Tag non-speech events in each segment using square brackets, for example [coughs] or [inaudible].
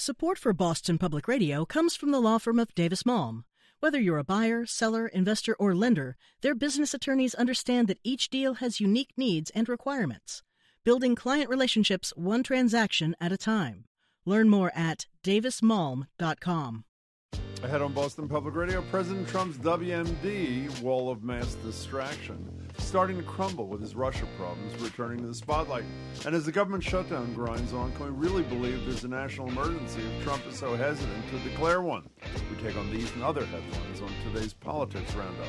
Support for Boston Public Radio comes from the law firm of Davis Malm. Whether you're a buyer, seller, investor, or lender, their business attorneys understand that each deal has unique needs and requirements. Building client relationships one transaction at a time. Learn more at davismalm.com. Ahead on Boston Public Radio, President Trump's WMD wall of mass distraction starting to crumble with his Russia problems returning to the spotlight. And as the government shutdown grinds on, can we really believe there's a national emergency if Trump is so hesitant to declare one? We take on these and other headlines on today's Politics Roundup.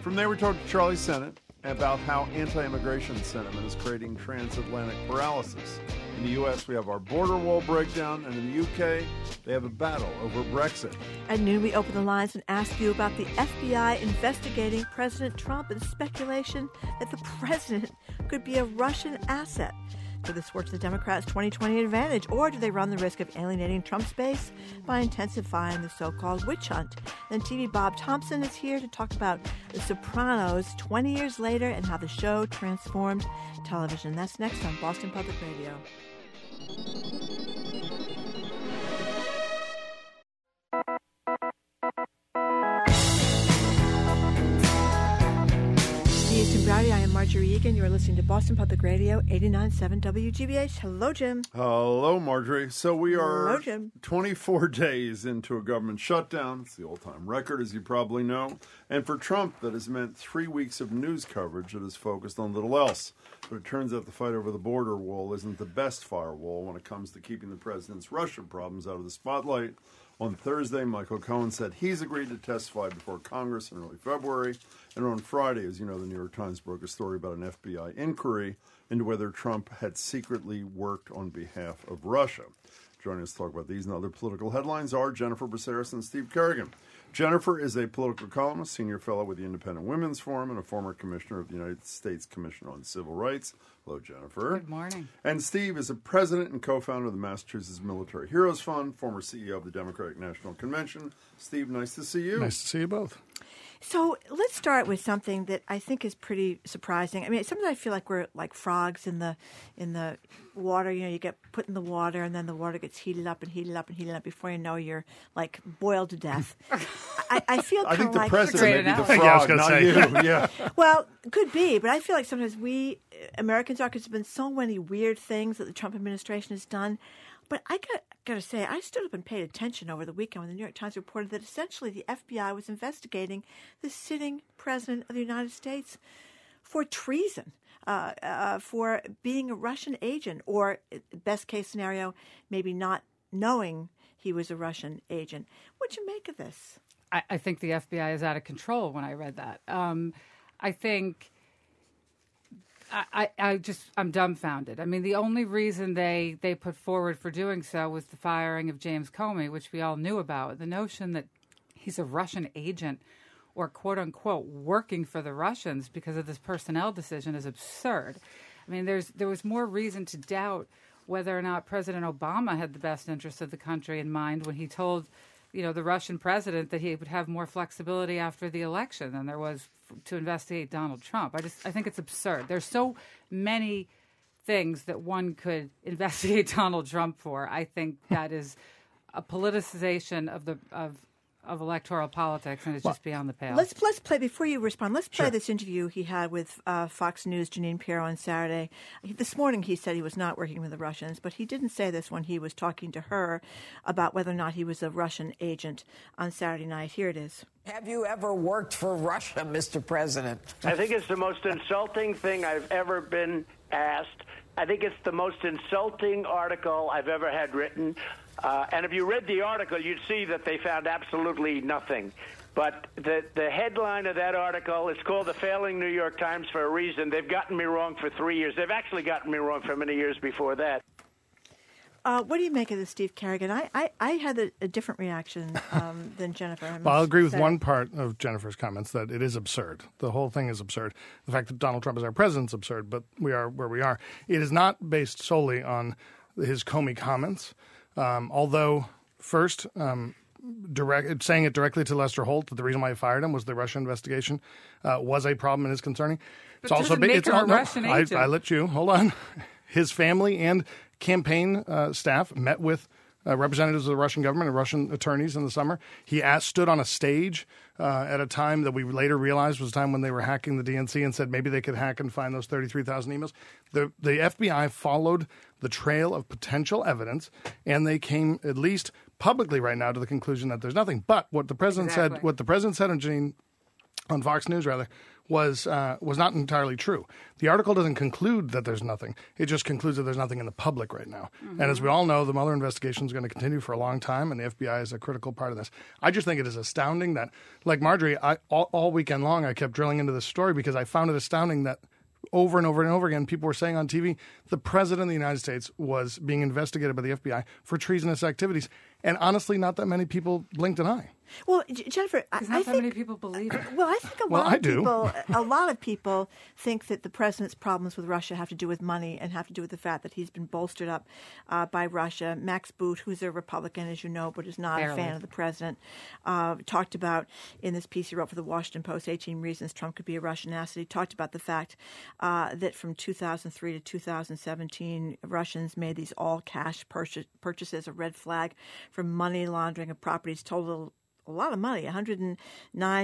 From there, we talk to Charlie Sennott about how anti immigration sentiment is creating transatlantic paralysis. In the U.S., we have our border wall breakdown, and in the U.K., they have a battle over Brexit. At noon, we open the lines and ask you about the FBI investigating President Trump and speculation that the president could be a Russian asset. Could this work to the Democrats' 2020 advantage, or do they run the risk of alienating Trump's base by intensifying the so called witch hunt? Then TV Bob Thompson is here to talk about The Sopranos 20 years later and how the show transformed television. That's next on Boston Public Radio. Houston Braude, I am Margery Eagan. You are listening to Boston Public Radio, 89.7 WGBH. Hello, Jim. Hello, Marjorie. So we are Hello, Jim. 24 [laughs] days into a government shutdown. It's the all-time record, as you probably know. And for Trump, that has meant three weeks of news coverage that is focused on little else. But it turns out the fight over the border wall isn't the best firewall when it comes to keeping the president's Russia problems out of the spotlight. On Thursday, Michael Cohen said he's agreed to testify before Congress in early February. And on Friday, as you know, the New York Times broke a story about an FBI inquiry into whether Trump had secretly worked on behalf of Russia. Joining us to talk about these and other political headlines are Jennifer Braceras and Steve Kerrigan. Jennifer is a political columnist, senior fellow with the Independent Women's Forum, and a former commissioner of the United States Commission on Civil Rights. Hello, Jennifer. Good morning. And Steve is a president and co founder of the Massachusetts Military Heroes Fund, former CEO of the Democratic National Convention. Steve, nice to see you. Nice to see you both. So let's start with something that I think is pretty surprising. I mean, sometimes I feel like we're like frogs in the in the water. You know, you get put in the water, and then the water gets heated up and heated up and heated up. Before you know, you're like boiled to death. [laughs] I, I feel I kind think the like president Great may be the frog, Yeah, I was gonna not say. you. [laughs] Yeah. well, could be, but I feel like sometimes we uh, Americans are because there's been so many weird things that the Trump administration has done. But I got got to say, I stood up and paid attention over the weekend when the New York Times reported that essentially the FBI was investigating the sitting president of the United States for treason, uh, uh, for being a Russian agent, or best case scenario, maybe not knowing he was a Russian agent. What'd you make of this? I, I think the FBI is out of control when I read that. Um, I think I, I, just I'm dumbfounded. I mean, the only reason they they put forward for doing so was the firing of James Comey, which we all knew about. The notion that he's a Russian agent or quote unquote working for the Russians because of this personnel decision is absurd. I mean, there's there was more reason to doubt whether or not President Obama had the best interest of the country in mind when he told, you know, the Russian president that he would have more flexibility after the election than there was f- to investigate Donald Trump. I just I think it's absurd. There's so many things that one could [laughs] investigate Donald Trump for. I think that is a politicization of the of of electoral politics, and it's just beyond the pale. Let's let's play before you respond. Let's play this interview he had with uh, Fox News Jeanine Pirro on Saturday. He- This morning he said he was not working with the Russians, but he didn't say this when he was talking to her about whether or not he was a Russian agent on Saturday night. Here it is. Have you ever worked for Russia, Mr. President? I think it's the most insulting thing I've ever been asked. I think it's the most insulting article I've ever had written. Uh, and if you read the article, you'd see that they found absolutely nothing. But the the headline of that article is called "The Failing New York Times" for a reason. They've gotten me wrong for three years. They've actually gotten me wrong for many years before that. Uh, what do you make of this, Steve Kerrigan? I, I, I had a, a different reaction um, [laughs] than Jennifer. I Well, I'll agree with say. one part of Jennifer's comments that it is absurd. The whole thing is absurd. The fact that Donald Trump is our president is absurd, but we are where we are. It is not based solely on his Comey comments, um, although first. Um, Direct, saying it directly to Lester Holt that the reason why he fired him was the Russia investigation uh, was a problem and is concerning. But doesn't make him a Russian I, agent. I let you hold on. [laughs] His family and campaign uh, staff met with uh, representatives of the Russian government and Russian attorneys in the summer. He asked, stood on a stage uh, at a time that we later realized was a time when they were hacking the DNC and said maybe they could hack and find those 33,000 emails. The, the FBI followed the trail of potential evidence, and they came at least publicly right now to the conclusion that there's nothing. But what the president Exactly. said, what the president said on Jeanine on Fox News rather was uh, was not entirely true. The article doesn't conclude that there's nothing. It just concludes that there's nothing in the public right now. And as we all know, the Mueller investigation is going to continue for a long time, and the FBI is a critical part of this. I just think it is astounding that, like Margery, I, all, all weekend long I kept drilling into this story because I found it astounding that over and over and over again, people were saying on TV the president of the United States was being investigated by the FBI for treasonous activities. And honestly, not that many people blinked an eye. Well, Jennifer, I, Because I not that think many people believe it. Well, I think a [laughs] Well, lot I of do. people, [laughs] a lot of people think that the president's problems with Russia have to do with money and have to do with the fact that he's been bolstered up uh, by Russia. Max Boot, who's a Republican, as you know, but is not a fan of the president, uh, talked about in this piece he wrote for the Washington Post, 18 Reasons Trump Could Be a Russian Asset. He talked about the fact uh, that from 2003 to 2017, Russians made these all cash purchase, purchases, a red flag for money laundering of properties total a lot of money, $109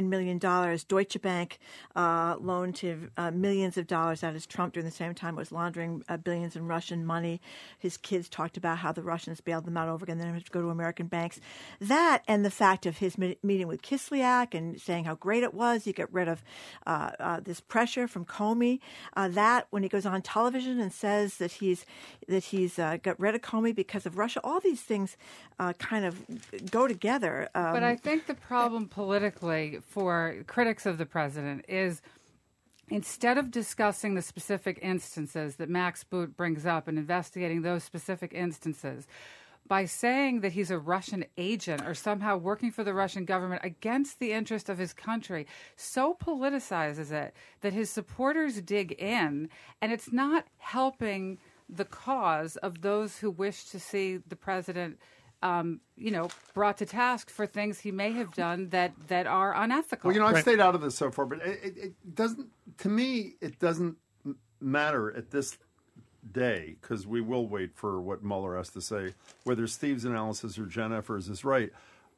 million. Deutsche Bank uh, loaned to uh, millions of dollars. out is Trump during the same time was laundering uh, billions in Russian money. His kids talked about how the Russians bailed them out over again, then had to go to American banks. That and the fact of his me- meeting with Kislyak and saying how great it was. He get rid of uh, uh, this pressure from Comey. Uh, that when he goes on television and says that he's that he's uh, got rid of Comey because of Russia. All these things uh, kind of go together. Um, But I think the problem politically for critics of the president is instead of discussing the specific instances that Max Boot brings up and investigating those specific instances, by saying that he's a Russian agent or somehow working for the Russian government against the interest of his country, so politicizes it that his supporters dig in, and it's not helping the cause of those who wish to see the president um, you know, brought to task for things he may have done that, that are unethical. Well, you know, I've Right. stayed out of this so far, but it, it, it doesn't. To me, it doesn't matter at this day because we will wait for what Mueller has to say, whether Steve's analysis or Jennifer's is right.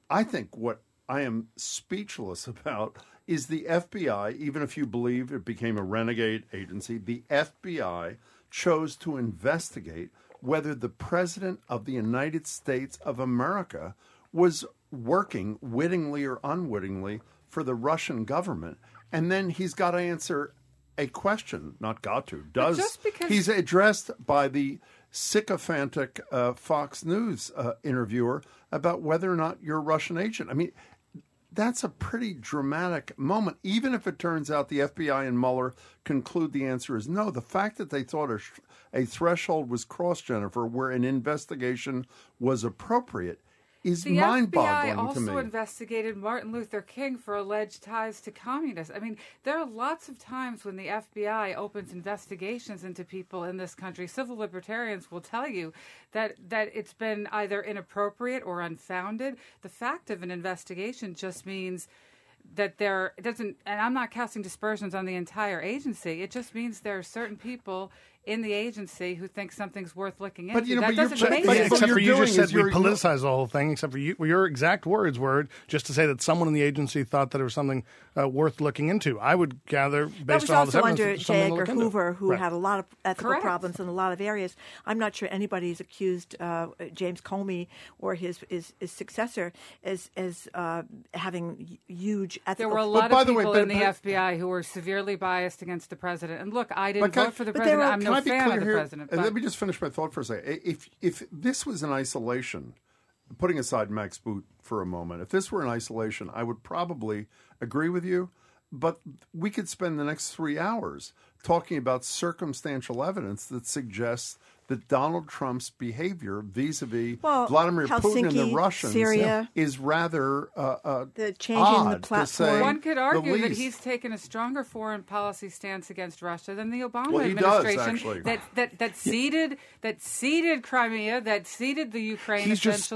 I think what I am speechless [laughs] about is the FBI. Even if you believe it became a renegade agency, the FBI chose to investigate whether the president of the United States of America was working wittingly or unwittingly for the Russian government. And then he's got to answer a question, not got to, does. just because- He's addressed by the sycophantic uh, Fox News uh, interviewer about whether or not you're a Russian agent. I mean, that's a pretty dramatic moment. Even if it turns out the FBI and Mueller conclude the answer is no, the fact that they thought a, a threshold was crossed, Jennifer, where an investigation was appropriate, is the FBI mind-boggling also to me. investigated Martin Luther King for alleged ties to communists. I mean, there are lots of times when the FBI opens investigations into people in this country. Civil libertarians will tell you that that it's been either inappropriate or unfounded. The fact of an investigation just means that there doesn't and I'm not casting dispersions on the entire agency. It just means there are certain people in the agency who thinks something's worth looking into. But, you know, that but doesn't make but- sense. except you're for you doing just said we you're- politicized the whole thing. Except for you, your exact words were just to say that someone in the agency thought that it was something uh, worth looking into. I would gather That based was on all this also evidence, under it's J. something to Edgar. Hoover, who Right. had a lot of ethical Correct. problems in a lot of areas. I'm not sure anybody's accused uh, James Comey or his his, his successor as as uh, having huge ethical. There were a lot by of the way, people but- in the but- FBI who were severely biased against the president. And look, I didn't But vote for the but there president. Were- I'm Can no I be clear here? president. Let me just finish my thought for a second. If if this was in isolation, putting aside Max Boot for a moment, if this were in isolation, I would probably agree with you. But we could spend the next three hours talking about circumstantial evidence that suggests that Donald Trump's behavior vis-a-vis Well, Vladimir Putin and the Helsinki, Russians Syria. is rather uh, uh, The change in the odd, to platform. say One could argue that he's taken a stronger foreign policy stance against Russia than the Obama Well, he does, administration that that that ceded that ceded Crimea, that ceded the Ukraine He's just-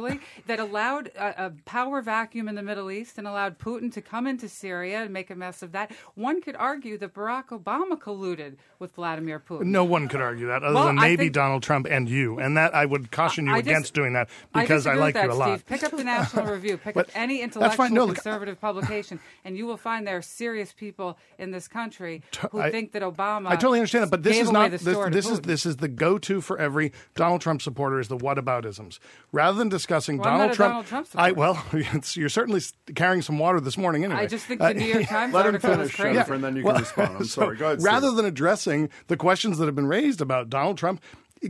that allowed a, a power vacuum in the Middle East and allowed Putin to come into Syria and make a mess of that. One could argue that Barack Obama colluded with Vladimir Putin. No one could argue that, other Well, than maybe think- Donald Donald Trump and you, and that I would caution you I against dis- doing that because I, disagree like that, you a lot. Steve. Pick up the National [laughs] Review. Pick But up any intellectual fine. No, look, conservative publication, and you will find there are serious people in this country who I- think that Obama. I totally understand that, but this is not this, this is this is the go-to for every Donald Trump supporter is the whataboutisms. Rather than discussing Well, I'm Donald not a Trump, Donald Trump I well, [laughs] it's, you're certainly carrying some water this morning anyway. I just think Uh, the New York [laughs] Times Let him finish, is crazy. Jennifer, and then you can respond. I'm So sorry. Go ahead. rather Steve. than addressing the questions that have been raised about Donald Trump,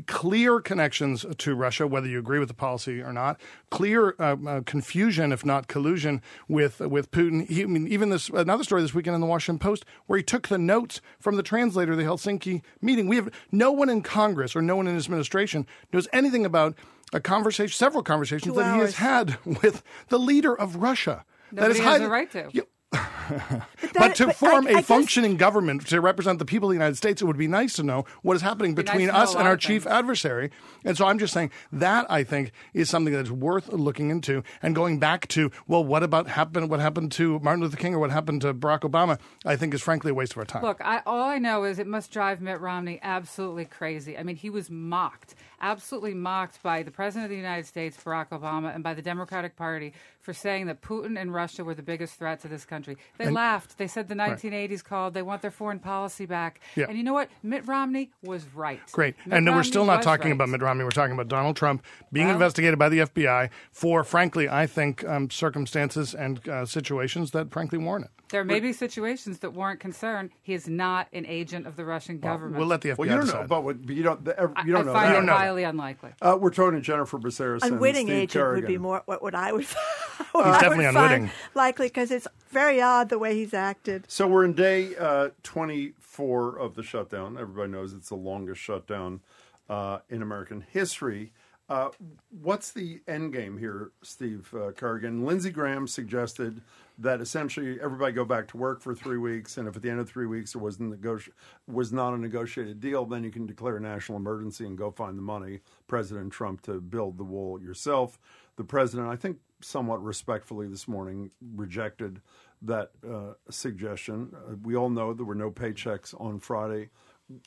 clear connections to Russia, whether you agree with the policy or not, clear uh, uh, confusion, if not collusion, with with Putin. He, I mean, even this another story this weekend in the Washington Post where he took the notes from the translator of the Helsinki meeting. We have no one in Congress or no one in his administration knows anything about a conversation, several conversations Two that he has had with the leader of Russia. Nobody that is has highly- a right to. You- But, but to but form I- a guess- functioning government to represent the people of the United States, it would be nice to know what is happening Be nice between us and our chief adversary. And so I'm just saying that I think is something that's worth looking into and going back to, well, what about happened what happened to Martin Luther King or what happened to Barack Obama, I think is frankly a waste of our time. Look, I, all I know is it must drive Mitt Romney absolutely crazy. I mean, he was mocked, absolutely mocked by the President of the United States, Barack Obama, and by the Democratic Party for saying that Putin and Russia were the biggest threat to this country. They laughed. They said the 1980s called. They want their foreign policy back. Yeah. And you know what? Mitt Romney was right. Great. Mitt and then we're still not talking right. about Mitt Romney. We're talking about Donald Trump being Well- investigated by the FBI for, frankly, I think um, circumstances and uh, situations that, frankly, warrant it. There may be situations that warrant concern. He is not an agent of the Russian government. We'll let the FBI well, you don't know decide. about what, but you don't. The, I- you don't I know find that. it highly unlikely. Uh, we're talking to Jennifer Braceras and unwitting Steve agent would be more what, what I would. [laughs] what He's I definitely would find unwitting. likely because it's very odd the way he's acted. So we're in day uh, 24 of the shutdown. Everybody knows it's the longest shutdown uh, in American history. Uh, what's the end game here, Steve uh, Kerrigan? Lindsey Graham suggested that essentially everybody go back to work for three weeks, and if at the end of three weeks it was, negoti- was not a negotiated deal, then you can declare a national emergency and go find the money, President Trump, to build the wall yourself. The president, I think, somewhat respectfully this morning rejected that uh, suggestion. Uh, we all know there were no paychecks on Friday.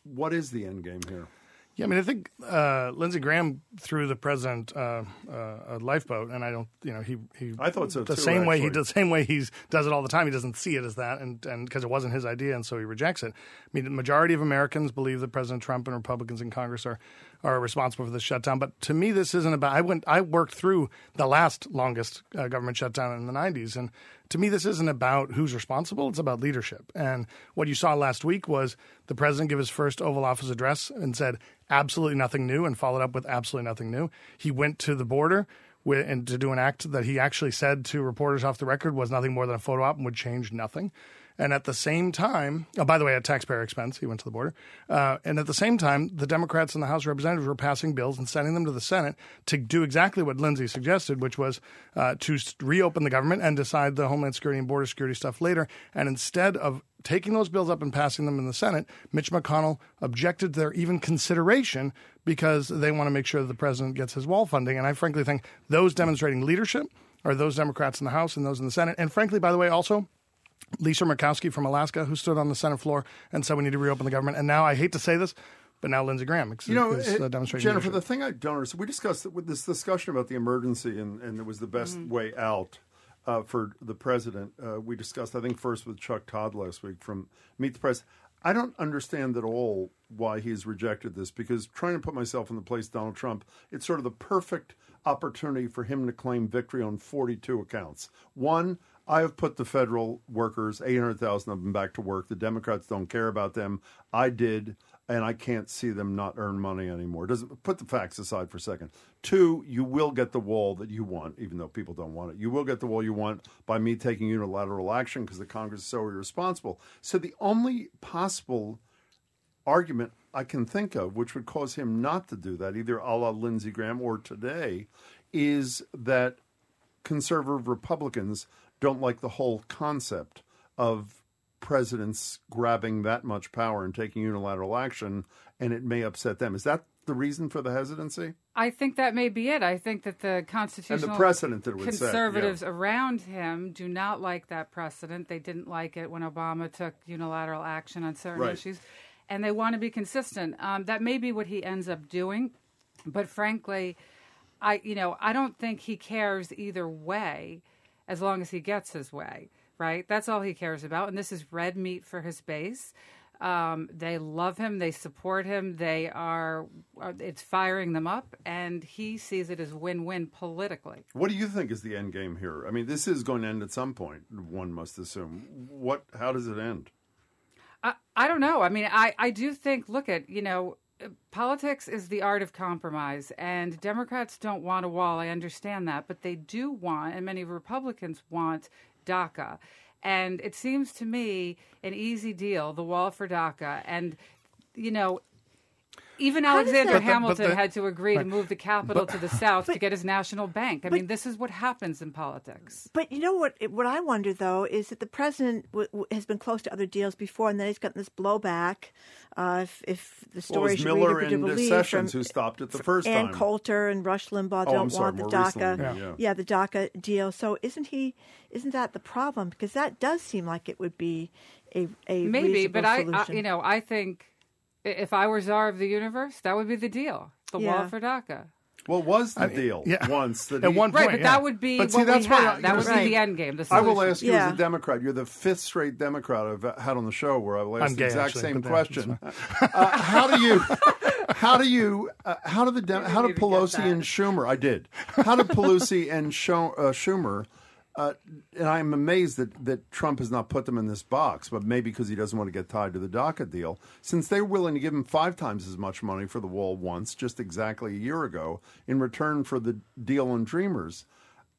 What is the end game here? Yeah, I mean, I think uh, Lindsey Graham threw the president uh, uh, a lifeboat, and I don't, you know, he he. I thought so, The too, same way he actually. does, same way he does it all the time. He doesn't see it as that, and and because it wasn't his idea, and so he rejects it. I mean, the majority of Americans believe that President Trump and Republicans in Congress are are responsible for the shutdown. But to me, this isn't about. I went, I worked through the last longest uh, government shutdown in the '90s, and to me, this isn't about who's responsible. It's about leadership. And what you saw last week was the president give his first Oval Office address and said absolutely nothing new, and followed up with absolutely nothing new. He went to the border. And to do an act that he actually said to reporters off the record was nothing more than a photo op and would change nothing. And at the same time, oh, by the way, at taxpayer expense, he went to the border. Uh, and at the same time, the Democrats in the House of Representatives were passing bills and sending them to the Senate to do exactly what Lindsey suggested, which was uh, to reopen the government and decide the Homeland Security and border security stuff later. And instead of taking those bills up and passing them in the Senate, Mitch McConnell objected to their even consideration because they want to make sure that the president gets his wall funding. And I frankly think those demonstrating leadership are those Democrats in the House and those in the Senate. And frankly, by the way, also Lisa Murkowski from Alaska, who stood on the Senate floor and said we need to reopen the government. And now I hate to say this, but now Lindsey Graham is, You know, is, it- uh, demonstrating Jennifer, leadership. the thing I don't understand, we discussed with this discussion about the emergency and, and it was the best way out uh, for the president. Uh, we discussed, I think, first with Chuck Todd last week from Meet the Press. I don't understand at all why he's rejected this because trying to put myself in the place of Donald Trump, it's sort of the perfect opportunity for him to claim victory on 42 accounts. One, I have put the federal workers, 800,000 of them, back to work. The Democrats don't care about them. I did, and I can't see them not earn money anymore. Doesn't put the facts aside for a second. Two, you will get the wall that you want, even though people don't want it. You will get the wall you want by me taking unilateral action because the Congress is so irresponsible. So the only possible argument I can think of, which would cause him not to do that, either a la Lindsey Graham or today, is that conservative Republicans don't like the whole concept of presidents grabbing that much power and taking unilateral action, and it may upset them. Is that the reason for the hesitancy? I think that may be it. I think that the constitutional precedent that it would set, yeah. conservatives around him do not like that precedent. They didn't like it when Obama took unilateral action on certain Right. issues. and they want to be consistent. Um, that may be what he ends up doing, but frankly, I you know I don't think he cares either way, as long as he gets his way. Right, that's all he cares about, and this is red meat for his base. Um, they love him. They support him. They are, are. It's firing them up, and he sees it as win-win politically. What do you think is the end game here? I mean, this is going to end at some point. One must assume. What? How does it end? I, I don't know. I mean, I, I do think. Look at you know, politics is the art of compromise, and Democrats don't want a wall. I understand that, but they do want, and many Republicans want DACA. And it seems to me an easy deal, the wall for DACA. And, you know, even How Alexander that- the- Hamilton the- had to agree to move the capital to the south to get his national bank. I mean, this is what happens in politics. But you know what? What I wonder though is that the president w- w- has been close to other deals before, and then he's gotten this blowback. Uh, if, if the Well, story it was should Miller read to and believe Sessions from who stopped it the first Ann time. Coulter and Rush Limbaugh Oh, don't sorry, want the DACA. recently, yeah. the DACA deal. So isn't he? Isn't that the problem? Because that does seem like it would be a a Maybe, reasonable but I, I, you know, I think i- if I were czar of the universe, that would be the deal. The wall Yeah. for DACA. Well, was the I mean, deal yeah. [laughs] once that At he- one Right, but yeah. that would be But see, that's we why had. I- that would know, be the end game. The I will ask you Yeah. as a Democrat. You're the fifth straight Democrat I've had on the show where I've asked I'm the gay, exact actually, same question. [laughs] uh, how do you, how do you, uh, how do the [laughs] Dem- how do didn't even get Pelosi and. Schumer? I did. How do Pelosi and Scho- uh, Schumer? Uh, and I'm amazed that, that Trump has not put them in this box, but maybe because he doesn't want to get tied to the DACA deal. Since they were willing to give him five times as much money for the wall once, just exactly a year ago, in return for the deal on Dreamers,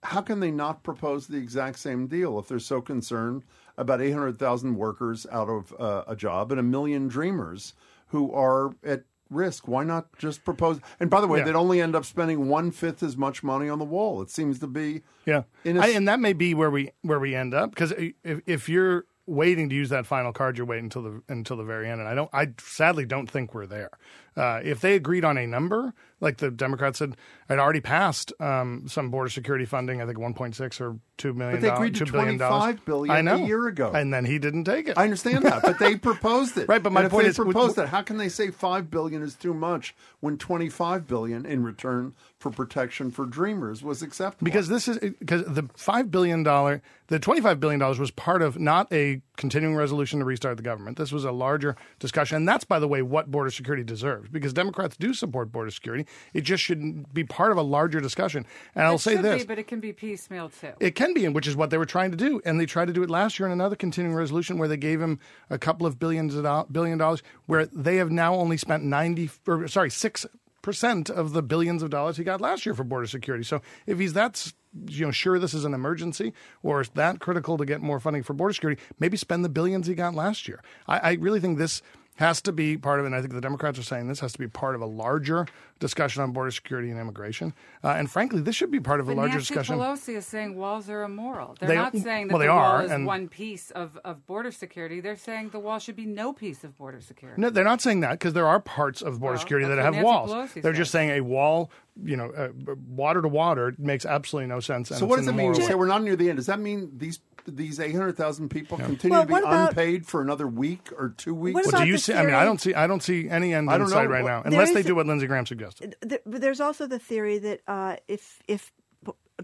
how can they not propose the exact same deal if they're so concerned about 800,000 workers out of uh, a job and a million dreamers who are at risk? Why not just propose? And by the way, Yeah. they'd only end up spending one fifth as much money on the wall. It seems to be. Yeah, a I, and that may be where we where we end up because if if you're waiting to use that final card, you're waiting until the until the very end. And I don't, I sadly don't think we're there. Uh, if they agreed on a number, like the Democrats said, I'd already passed um, some border security funding. I think 1.6 or two million. But they agreed to $2 billion. $25 billion I know. a year ago. and then he didn't take it. I understand that, but they [laughs] proposed it. Right, but my And if point they is- proposed that. How can they say five billion is too much when twenty five billion in return for protection for dreamers was acceptable? Because this is because the five billion dollar, the twenty five billion dollars was part of not a continuing resolution to restart the government. This was a larger discussion, and that's by the way what border security deserves. Because Democrats do support border security, it just shouldn't be part of a larger discussion. And I'll say should this: be, but it can be piecemeal too. it can be, and which is what they were trying to do, and they tried to do it last year in another continuing resolution where they gave him a couple of billions of billion dollars, where they have now only spent ninety, or sorry, six percent of the billions of dollars he got last year for border security. So if he's that you know sure this is an emergency or is that critical to get more funding for border security, maybe spend the billions he got last year. I, I really think this has to be part of, and I think the Democrats are saying this has to be part of a larger discussion on border security and immigration. Uh, and frankly, this should be part of a But larger Nancy discussion. Pelosi is saying walls are immoral. They're They- not saying that well, they the wall is and- one piece of, of border security. They're saying the wall should be no piece of border security. No, they're not saying that because there are parts of border Well, security that have what walls. Pelosi they're said. just saying a wall, you know, uh, water to water makes absolutely no sense. and So what does it mean? moral You say we're not near the end. Does that mean these these eight hundred thousand people continue Well, to be about- unpaid for another week or two weeks? What Well, do you the see? I mean, I don't see. I don't see any end I in sight know. right now, unless they do what Lindsey Graham suggested. Th- but there's also the theory that uh, if if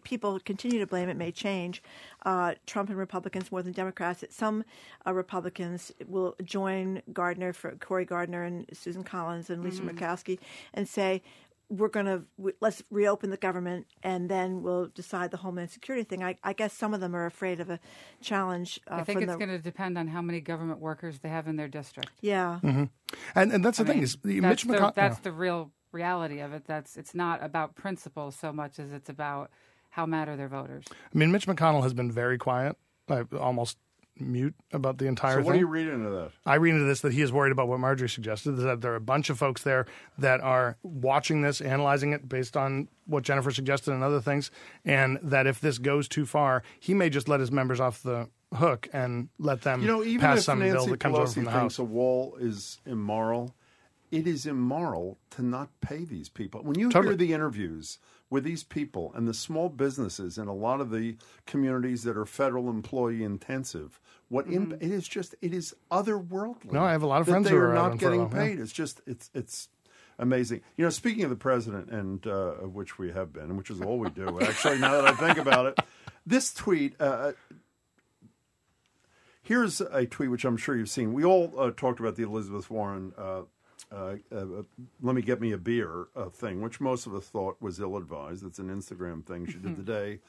people continue to blame, it may change. Uh, Trump and Republicans more than Democrats. That some uh, Republicans will join Gardner for Cory Gardner and Susan Collins and Lisa Murkowski and say. We're going to let's reopen the government and then we'll decide the homeland security thing. I, I guess some of them are afraid of a challenge. Uh, I think from it's the, going to depend on how many government workers they have in their district. Yeah, And and that's the I thing mean, is the that's, Mitch the, McConnell. that's the real reality of it. That's it's not about principle so much as it's about how mad are their voters. I mean, Mitch McConnell has been very quiet, like, almost mute about the entire so thing. what do you read into that? I read into this that he is worried about what Margery suggested, that there are a bunch of folks there that are watching this, analyzing it based on what Jennifer suggested and other things, and that if this goes too far, he may just let his members off the hook and let them You know, even pass if some bill Nancy that comes over Pelosi from the thinks House. a wall is immoral, it is immoral to not pay these people. When you Totally. hear the interviews with these people and the small businesses in a lot of the communities that are federal employee intensive. What imp- it is just it is otherworldly. No, I have a lot of friends they who are not getting furlough, yeah. paid. It's just it's it's amazing. You know, speaking of the president, and uh, of which we have been, which is all we do. [laughs] Actually, now that I think about it, this tweet. Uh, here's a tweet which I'm sure you've seen. We all uh, talked about the Elizabeth Warren. Uh, uh, uh, let me get me a beer uh, thing, which most of us thought was ill advised. It's an Instagram thing she did today,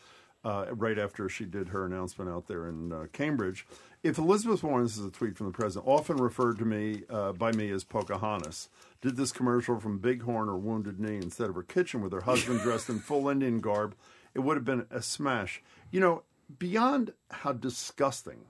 uh, right after she did her announcement out there in uh, Cambridge. If Elizabeth Warren, this is a tweet from the president, often referred to me uh, by me as Pocahontas, did this commercial from Bighorn or Wounded Knee instead of her kitchen with her husband [laughs] dressed in full Indian garb, it would have been a smash. You know, beyond how disgusting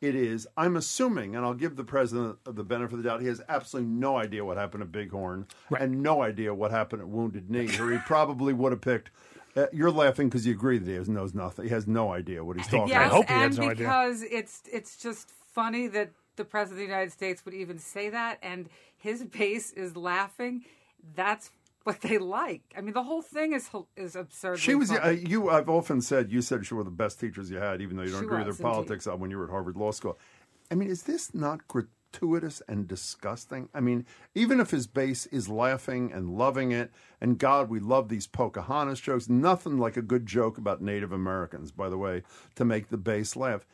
it is. I'm assuming, and I'll give the president the benefit of the doubt, he has absolutely no idea what happened at Bighorn and no idea what happened at Wounded Knee, or he probably would have picked. Uh, you're laughing because you agree that he has, knows nothing. He has no idea what he's talking Yes, about. hope he and has no idea. because it's it's just funny that the president of the United States would even say that, and his [laughs] base is laughing. That's what they like. I mean, the whole thing is is absurd. She was uh, you. I've often said you said she were the best teachers you had, even though you don't She agree was, with their politics uh, when you were at Harvard Law School. I mean, is this not gratuitous and disgusting? I mean, even if his base is laughing and loving it, and God, we love these Pocahontas jokes. Nothing like a good joke about Native Americans, by the way, to make the base laugh.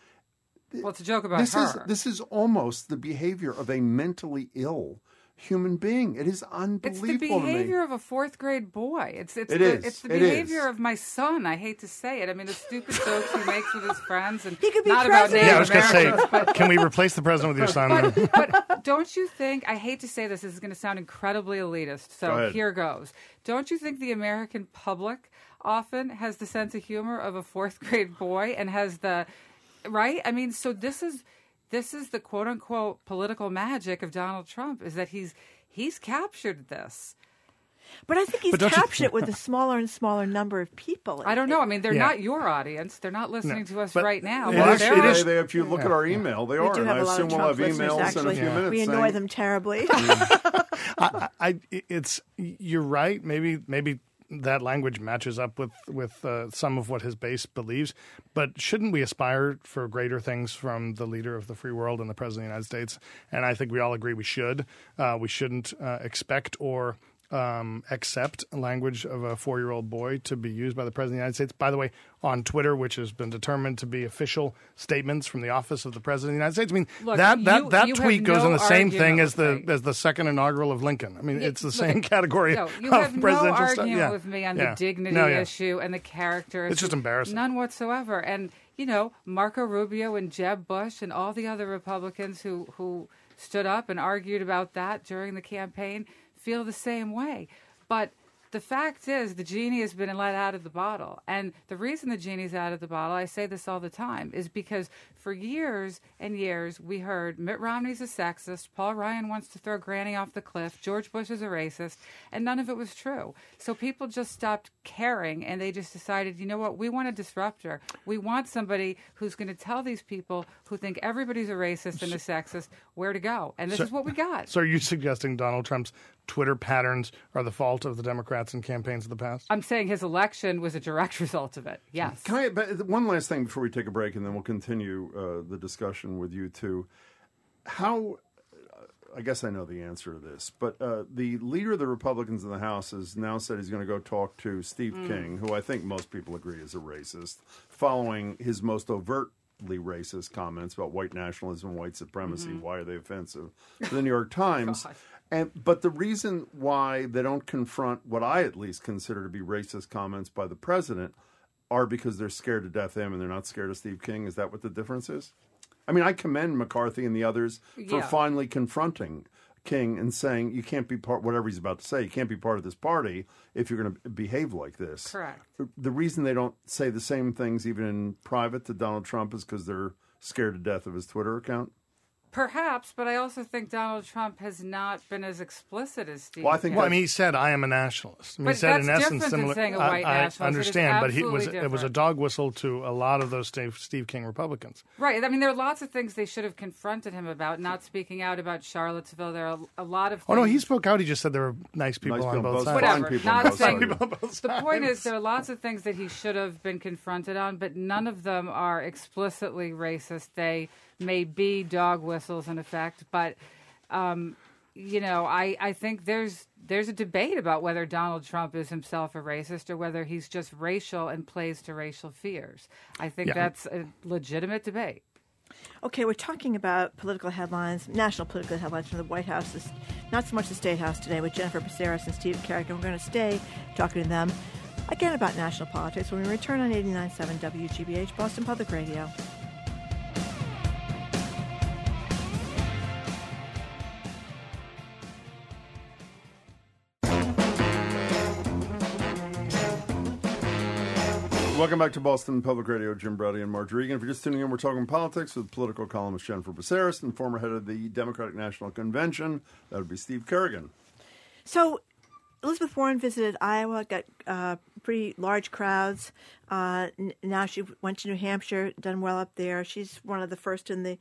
well, it's a joke about This her. is this is almost the behavior of a mentally ill human being. It is unbelievable. it's unbelievable the to me. behavior of a fourth grade boy. It's it's It the, is. it's the It behavior is. of my son. I hate to say it. I mean, the stupid jokes he makes with his friends and He could be not about president. Native Yeah, I was going to say, but can we replace the president with your son? but, but don't you think? I hate to say this. This is going to sound incredibly elitist. So ahead. here goes. Don't you think the American public often has the sense of humor of a fourth [laughs] grade boy and has the right? I mean, so this is this is the quote unquote political magic of Donald Trump is that he's he's captured this. But I think he's But don't you- captured it [laughs] with a smaller and smaller number of people. I don't know. I mean, they're Yeah. not your audience. They're not listening to us But right now. it Well, but is- there actually, are- they, they, if you look at our email, they we are, do and have I a lot assume of we'll have emails Actually, in a few minutes. we annoy saying, them terribly. I, I, it's you're right. Maybe maybe that language matches up with with uh, some of what his base believes. But shouldn't we aspire for greater things from the leader of the free world and the president of the United States? And I think we all agree we should. Uh, we shouldn't uh, expect or um, accept language of a four year old boy to be used by the president of the United States. By the way, on Twitter, which has been determined to be official statements from the office of the president of the United States. I mean Look, that that you- that you tweet goes no in the same thing as the as the second inaugural of Lincoln. I mean, Yeah, it's the look, same category No, you have no stuff. argument Yeah. with me on Yeah. the dignity No, yeah. issue and the character. It's just embarrassing. None whatsoever. And you know, Marco Rubio and Jeb Bush and all the other Republicans who who stood up and argued about that during the campaign feel the same way. But the fact is, the genie has been let out of the bottle. And the reason the genie's out of the bottle, I say this all the time, is because for years and years we heard Mitt Romney's a sexist, Paul Ryan wants to throw Granny off the cliff, George Bush is a racist, and none of it was true. So people just stopped caring and they just decided, you know what, we want a disruptor. We want somebody who's going to tell these people who think everybody's a racist and a sexist where to go. And this is what we got. So, are you suggesting Donald Trump's Twitter patterns are the fault of the Democrats and campaigns of the past? I'm saying his election was a direct [laughs] result of it. Yes. Can I, but one last thing before we take a break, and then we'll continue uh, the discussion with you two. How, I guess I know the answer to this, but uh, the leader of the Republicans in the House has now said he's going to go talk to Steve King, who I think most people agree is a racist, following his most overtly racist comments about white nationalism, white supremacy. Why are they offensive? The New York [laughs] Times. And, but the reason why they don't confront what I at least consider to be racist comments by the president are because they're scared to death him and they're not scared of Steve King. Is that what the difference is? I mean, I commend McCarthy and the others for Yeah. finally confronting King and saying you can't be part whatever he's about to say. You can't be part of this party if you're going to behave like this. Correct. The reason they don't say the same things even in private to Donald Trump is because they're scared to death of his Twitter account. Perhaps, but I also think Donald Trump has not been as explicit as Steve. Well, I think Well, I mean, he said, "I am a nationalist." I mean, But he said in that's essence different than similar. saying a I- white I, nationalist. It is understand, but he was absolutely it was a dog whistle to a lot of those Steve, Steve King Republicans. Right. I mean, there are lots of things they should have confronted him about. Not speaking out about Charlottesville. There are a lot of. Oh no, he spoke out. He just said there were nice people Nice on people both both sides. Whatever. Not saying. The point is, there are lots of things that he should have been confronted on, but none of them are explicitly racist. They may be dog whistles in effect, but. Um, you know, I, I think there's there's a debate about whether Donald Trump is himself a racist or whether he's just racial and plays to racial fears. I think Yeah. that's a legitimate debate. Okay, we're talking about political headlines, national political headlines from the White House, this- not so much the State House today, with Jennifer Braceras and Steve Kerrigan. We're going to stay talking to them again about national politics when we return on 89.7 WGBH, Boston Public Radio. Welcome back to Boston Public Radio. Jim Braude and Margery Eagan. If you're just tuning in, we're talking politics with political columnist Jennifer Braceras and former head of the Democratic National Convention. That would be Steve Kerrigan. So, Elizabeth Warren visited Iowa, got uh, pretty large crowds. Uh, now she went to New Hampshire, done well up there. She's one of the first in the.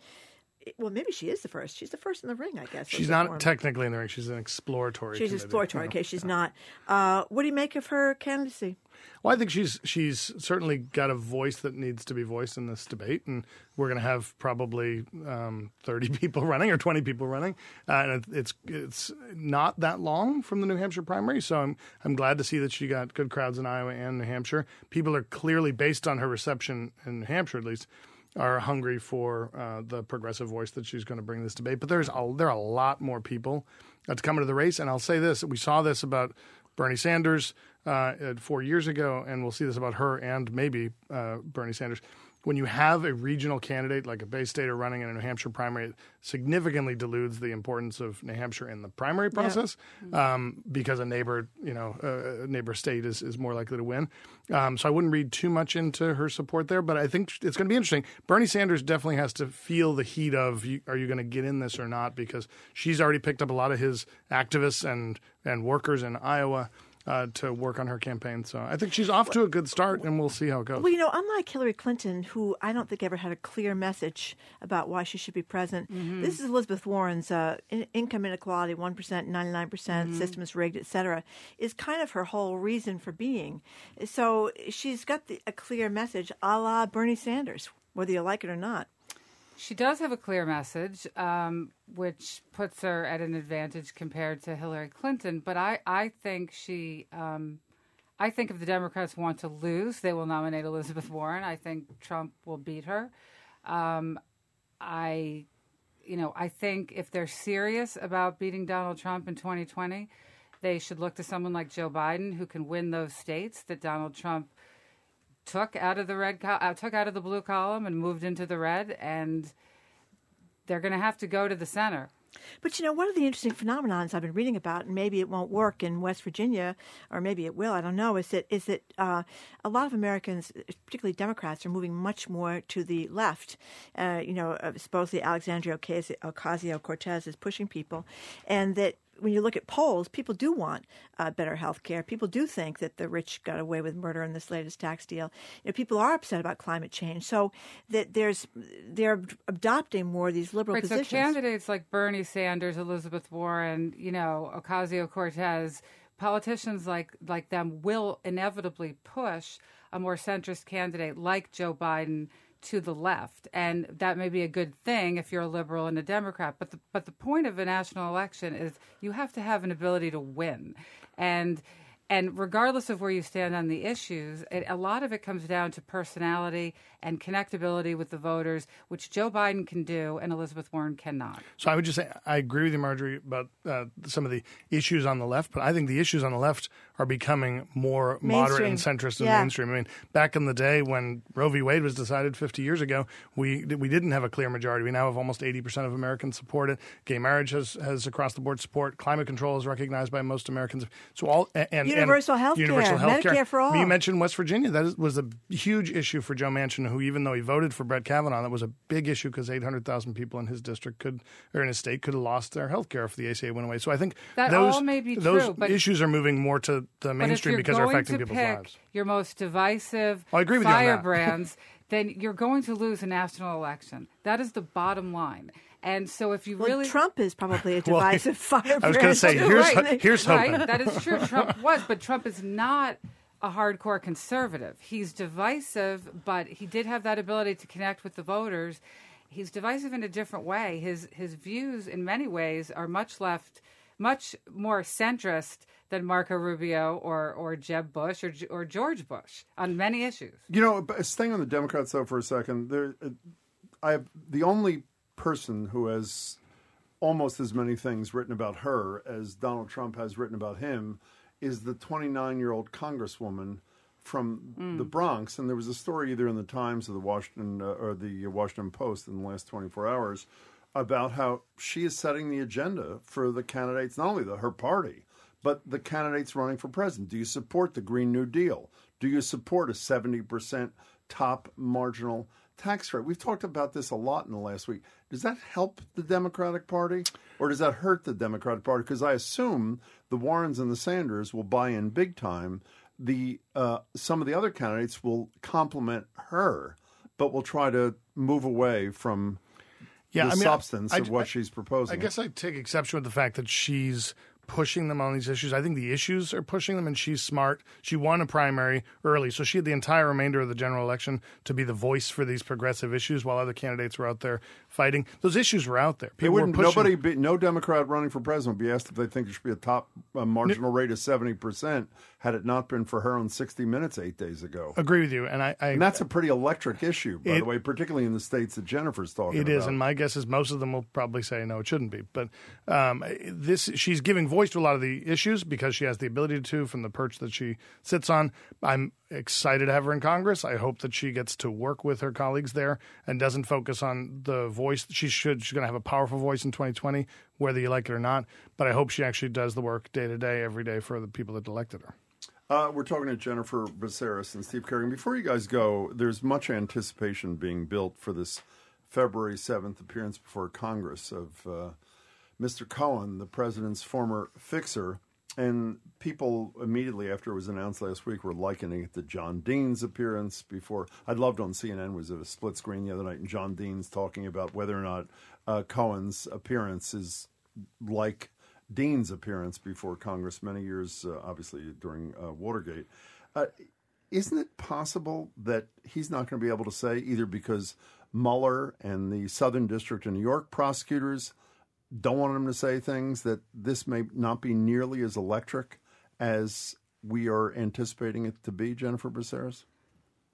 Well, maybe she is the first. She's the first in the ring, I guess. She's not technically in the ring. She's an exploratory. She's exploratory. Okay, she's not. Uh, what do you make of her candidacy? Well, I think she's she's certainly got a voice that needs to be voiced in this debate, and we're going to have probably um, thirty [laughs] people running or twenty people running, uh, and it's it's not that long from the New Hampshire primary, so I'm I'm glad to see that she got good crowds in Iowa and New Hampshire. People are clearly, based on her reception in New Hampshire at least, are hungry for uh, the progressive voice that she's going to bring to this debate. But there's a, there are a lot more people uh, to come into the race, and I'll say this: we saw this about Bernie Sanders uh, four years ago, and we'll see this about her and maybe uh, Bernie Sanders. When you have a regional candidate like a Bay Stater running in a New Hampshire primary, it significantly dilutes the importance of New Hampshire in the primary process um, because a neighbor, you know, a neighbor state is, is more likely to win. Um, so I wouldn't read too much into her support there, but I think it's going to be interesting. Bernie Sanders definitely has to feel the heat of are you going to get in this or not because she's already picked up a lot of his activists and and workers in Iowa uh, to work on her campaign. So I think she's off to a good start, and we'll see how it goes. Well, you know, unlike Hillary Clinton, who I don't think ever had a clear message about why she should be president, this is Elizabeth Warren's uh, in- income inequality, 1%, 99%, percent system is rigged, et cetera, is kind of her whole reason for being. So she's got the, a clear message a la Bernie Sanders, whether you like it or not. She does have a clear message, um, which puts her at an advantage compared to Hillary Clinton. But I, I think she, um, I think if the Democrats want to lose, they will nominate Elizabeth Warren. I think Trump will beat her. Um, I, you know, I think if they're serious about beating Donald Trump in 2020, they should look to someone like Joe Biden who can win those states that Donald Trump took out of the red uh, took out of the blue column and moved into the red and they're going to have to go to the center But you know, one of the interesting phenomenons I've been reading about, and maybe it won't work in West Virginia, or maybe it will, I don't know, is that is that uh, a lot of Americans, particularly Democrats, are moving much more to the left. Uh, you know, uh, supposedly Alexandria Ocasio Cortez is pushing people, and that when you look at polls, people do want uh, better health care. People do think that the rich got away with murder in this latest tax deal. You know, people are upset about climate change, so that there's they're adopting more of these liberal right positions. so candidates like bernie sanders elizabeth warren you know ocasio-cortez politicians like like them will inevitably push a more centrist candidate like joe biden to the left. And that may be a good thing if you're a liberal and a democrat. But the but the point of a national election is you have to have an ability to win. And and regardless of where you stand on the issues, it, a lot of it comes down to personality and connectability with the voters, which Joe Biden can do and Elizabeth Warren cannot. So I would just say I agree with you, Margery, about uh, some of the issues on the left, but I think the issues on the left are becoming more moderate and centrist and Yeah. mainstream. I mean, back in the day when Roe v. Wade was decided 50 years ago, we we didn't have a clear majority. We now have almost 80 percent of Americans support it. Gay marriage has has across the board support. Climate control is recognized by most Americans. So all and, and Universal universal health care, universal health care. Medicare for all. You mentioned West Virginia. That is, was a huge issue for Joe Manchin, who even though he voted for Brett Kavanaugh, that was a big issue because 800,000 people in his district could, or in his state, could have lost their health care if the ACA went away. So I think That those, all may be those true, but- issues are moving more to the mainstream because they're affecting to people's pick lives. Your most divisive oh, I agree with you on that. firebrands, [laughs] then you're going to lose a national election. That is the bottom line. And so if you well, really Trump is probably a [laughs] Well, divisive firebrand. I was gonna say, here's- right? here's hoping. right, that is true. Trump [laughs] was, but Trump is not a hardcore conservative. He's divisive, but he did have that ability to connect with the voters. He's divisive in a different way. His his views, in many ways, are much left, much more centrist than Marco Rubio or or Jeb Bush or or George Bush on many issues. You know, staying on the Democrats though for a second, there, uh, I the only person who has almost as many things written about her as Donald Trump has written about him is the 29 year old congresswoman from the Bronx, and there was a story either in the Times or the Washington uh, or the Washington Post in the last 24 hours about how she is setting the agenda for the candidates, not only the her party, but the candidates running for president. Do you support the Green New Deal? Do you support a 70% top marginal tax rate? We've talked about this a lot in the last week. Does that help the Democratic Party or does that hurt the Democratic Party? Because I assume the Warrens and the Sanders will buy in big time. The uh, some of the other candidates will compliment her, but will try to move away from Yeah, the I mean, substance I- of what I- she's proposing. I guess I take exception with the fact that she's pushing them on these issues. I think the issues are pushing them, and she's smart. She won a primary early, so she had the entire remainder of the general election to be the voice for these progressive issues, while other candidates were out there fighting. Those issues were out there. People were pushing. Nobody, be, no Democrat running for president would be asked if they think there should be a top uh, marginal rate of seventy percent. Had it not been for her on sixty Minutes eight days ago, agree with you, and I. I and that's a pretty electric issue, by It- the way, particularly in the states that Jennifer's talking It about. is, and my guess is most of them will probably say no, it shouldn't be. But um, this, she's giving voice to a lot of the issues because she has the ability to from the perch that she sits on. I'm excited to have her in Congress. I hope that she gets to work with her colleagues there and doesn't focus on the voice. She should. She's going to have a powerful voice in 2020, whether you like it or not. But I hope she actually does the work day to day, every day for the people that elected her. Uh, we're talking to Jennifer Braceras and Steve Kerrigan. Before you guys go, there's much anticipation being built for this February 7th appearance before Congress of uh, Mr. Cohen, the president's former fixer. And people immediately after it was announced last week were likening it to John Dean's appearance before. I'd loved on CNN was a split screen the other night, and John Dean's talking about whether or not uh, Cohen's appearance is like Dean's appearance before Congress many years, uh, obviously during uh, Watergate. Uh, isn't it possible that he's not going to be able to say either because Mueller and the Southern District of New York prosecutors don't want him to say things that this may not be nearly as electric as we are anticipating it to be, Jennifer Braceras?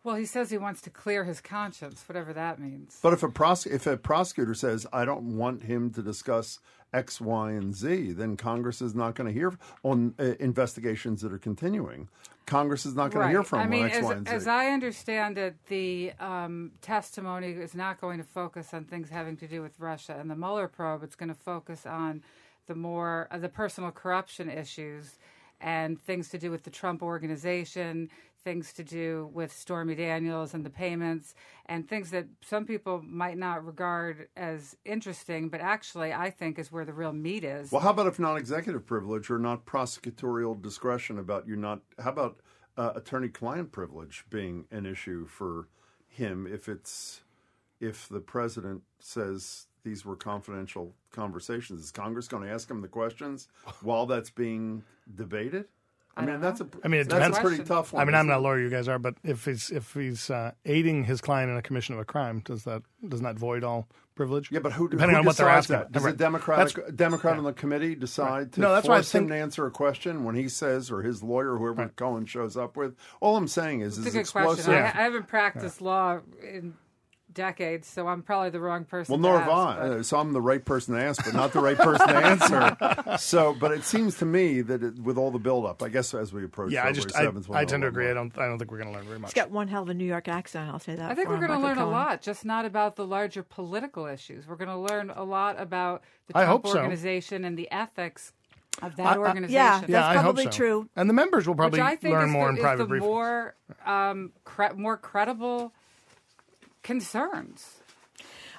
Well, he says he wants to clear his conscience, whatever that means. But if a pros- if a prosecutor says I don't want him to discuss X, Y, and Z, then Congress is not going to hear on uh, investigations that are continuing. Congress is not going to hear from I mean, on X, as, Y, and Z. as I understand it, the um, testimony is not going to focus on things having to do with Russia and the Mueller probe. It's going to focus on the more uh, the personal corruption issues and things to do with the Trump organization, things to do with Stormy Daniels and the payments, and things that some people might not regard as interesting, but actually I think is where the real meat is. well, how about if not executive privilege or not prosecutorial discretion about you not? How about uh, attorney-client privilege being an issue for him if it's if the president says these were confidential conversations? Is Congress going to ask him the questions while that's being debated? I, mean, that's a. know. I mean, it that's depends. a pretty tough one. I mean, I'm isn't a lawyer, you guys are, but if he's if he's uh, aiding his client in a commission of a crime, does that does not void all privilege? Yeah, but who, depending who on what they're asking? that? Does Right. a Democratic That's- Democrat on the committee decide to No, that's why I force him to answer a question when he says, or his lawyer, whoever Cohen shows up with? All I'm saying is, It's is a good explosive. question. I, I haven't practiced law in decades, so I'm probably the wrong person. Well, to nor ask, have I. but- Uh, So I'm the right person to ask, but not the right person to answer. [laughs] So, but it seems to me that it, with all the buildup, I guess as we approach Yeah, I just I, 7th, we'll I tend to agree. more. I don't I don't think we're going to learn very much. He's got one hell of a New York accent. I'll say that. I think we're going to Michael learn a lot, just not about the larger political issues. We're going to learn a lot about the I Trump hope so. organization and the ethics of that organization. yeah. Yeah, That's I hope probably so. true. And the members will probably Which I think learn is more in is private the briefings. more um, cre- more credible concerns.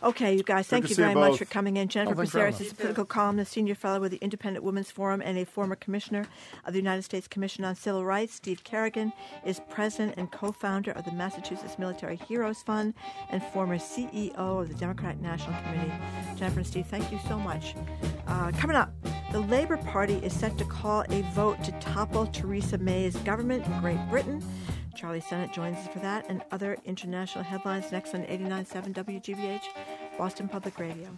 Okay, you guys, thank you see you very much for coming in. Jennifer Oh, thanks Braceras is a political columnist, senior fellow with the Independent Women's Forum, and a former commissioner of the United States Commission on Civil Rights. Steve Kerrigan is president and co-founder of the Massachusetts Military Heroes Fund and former CEO of the Democratic National Committee. Jennifer and Steve, thank you so much. Uh, coming up, the Labour Party is set to call a vote to topple Theresa May's government in Great Britain. Charlie Sennott joins us for that and other international headlines next on 89.7 WGBH, Boston Public Radio.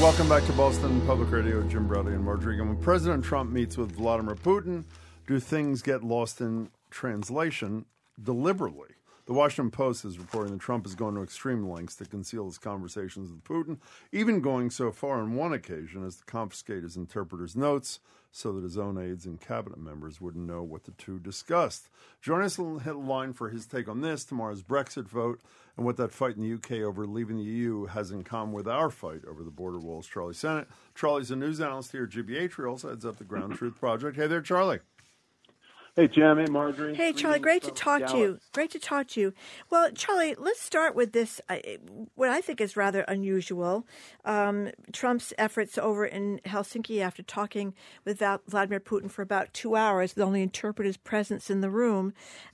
Welcome back to Boston Public Radio. Jim Braude and Margery. When President Trump meets with Vladimir Putin, do things get lost in translation deliberately? The Washington Post is reporting that Trump is going to extreme lengths to conceal his conversations with Putin, even going so far on one occasion as to confiscate his interpreter's notes so that his own aides and cabinet members wouldn't know what the two discussed. Join us the line for his take on this, tomorrow's Brexit vote, and what that fight in the UK over leaving the EU has in common with our fight over the border walls. Charlie Sennott. Charlie's a news analyst here at GBH. He also heads up the Ground Truth Project. Hey there, Charlie. Hey, Jim. Hey, Margery. Hey, Charlie, great to talk to you. Great to talk to you. Well, Charlie, let's start with this, uh, what I think is rather unusual. Um, Trump's efforts over in Helsinki after talking with Vladimir Putin for about two hours with only interpreter's presence in the room.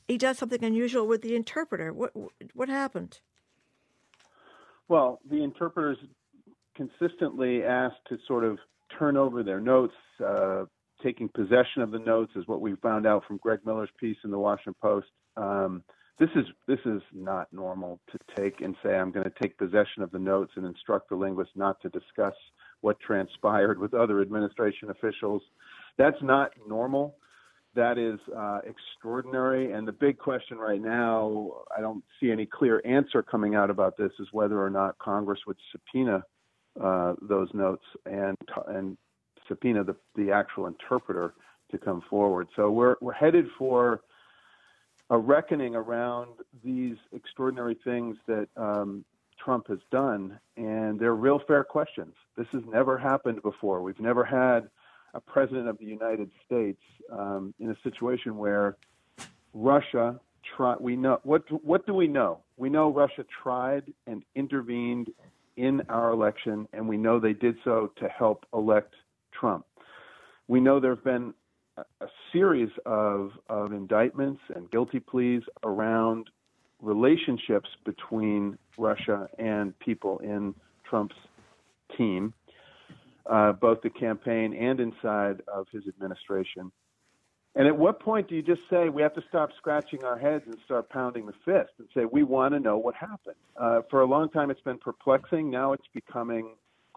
He does something unusual with the interpreter. What, what happened? Well, the interpreters consistently asked to sort of turn over their notes. Uh, taking possession of the notes is what we found out from Greg Miller's piece in the Washington Post. Um, this is this is not normal to take and say I'm going to take possession of the notes and instruct the linguist not to discuss what transpired with other administration officials. That's not normal. That is uh, extraordinary. And the big question right now, I don't see any clear answer coming out about this, is whether or not Congress would subpoena uh, those notes and and subpoena the, the actual interpreter to come forward. So we're we're headed for a reckoning around these extraordinary things that um, Trump has done, and they're real fair questions. This has never happened before. We've never had a president of the United States um, in a situation where Russia try. We know what what do we know? We know Russia tried and intervened in our election, and we know they did so to help elect Trump. We know there have been a, series of, of indictments and guilty pleas around relationships between Russia and people in Trump's team, uh, both the campaign and inside of his administration. And at what point do you just say we have to stop scratching our heads and start pounding the fist and say we want to know what happened? Uh, for a long time, it's been perplexing. Now it's becoming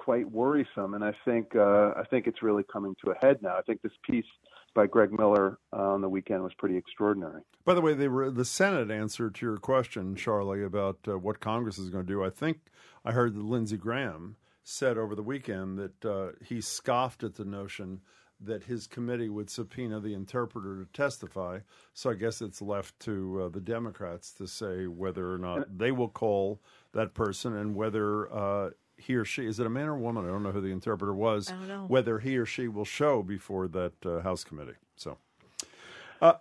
quite worrisome, and I think uh, I think it's really coming to a head now. I think this piece by Greg Miller uh, on the weekend was pretty extraordinary. By the way, they were, the Senate answer to your question, Charlie, about uh, what Congress is going to do. I think I heard that Lindsey Graham said over the weekend that uh, he scoffed at the notion that his committee would subpoena the interpreter to testify. So I guess it's left to uh, the Democrats to say whether or not they will call that person and whether uh, he or she is it a man or a woman? I don't know who the interpreter was. I don't know. Whether he or she will show before that uh, House committee. So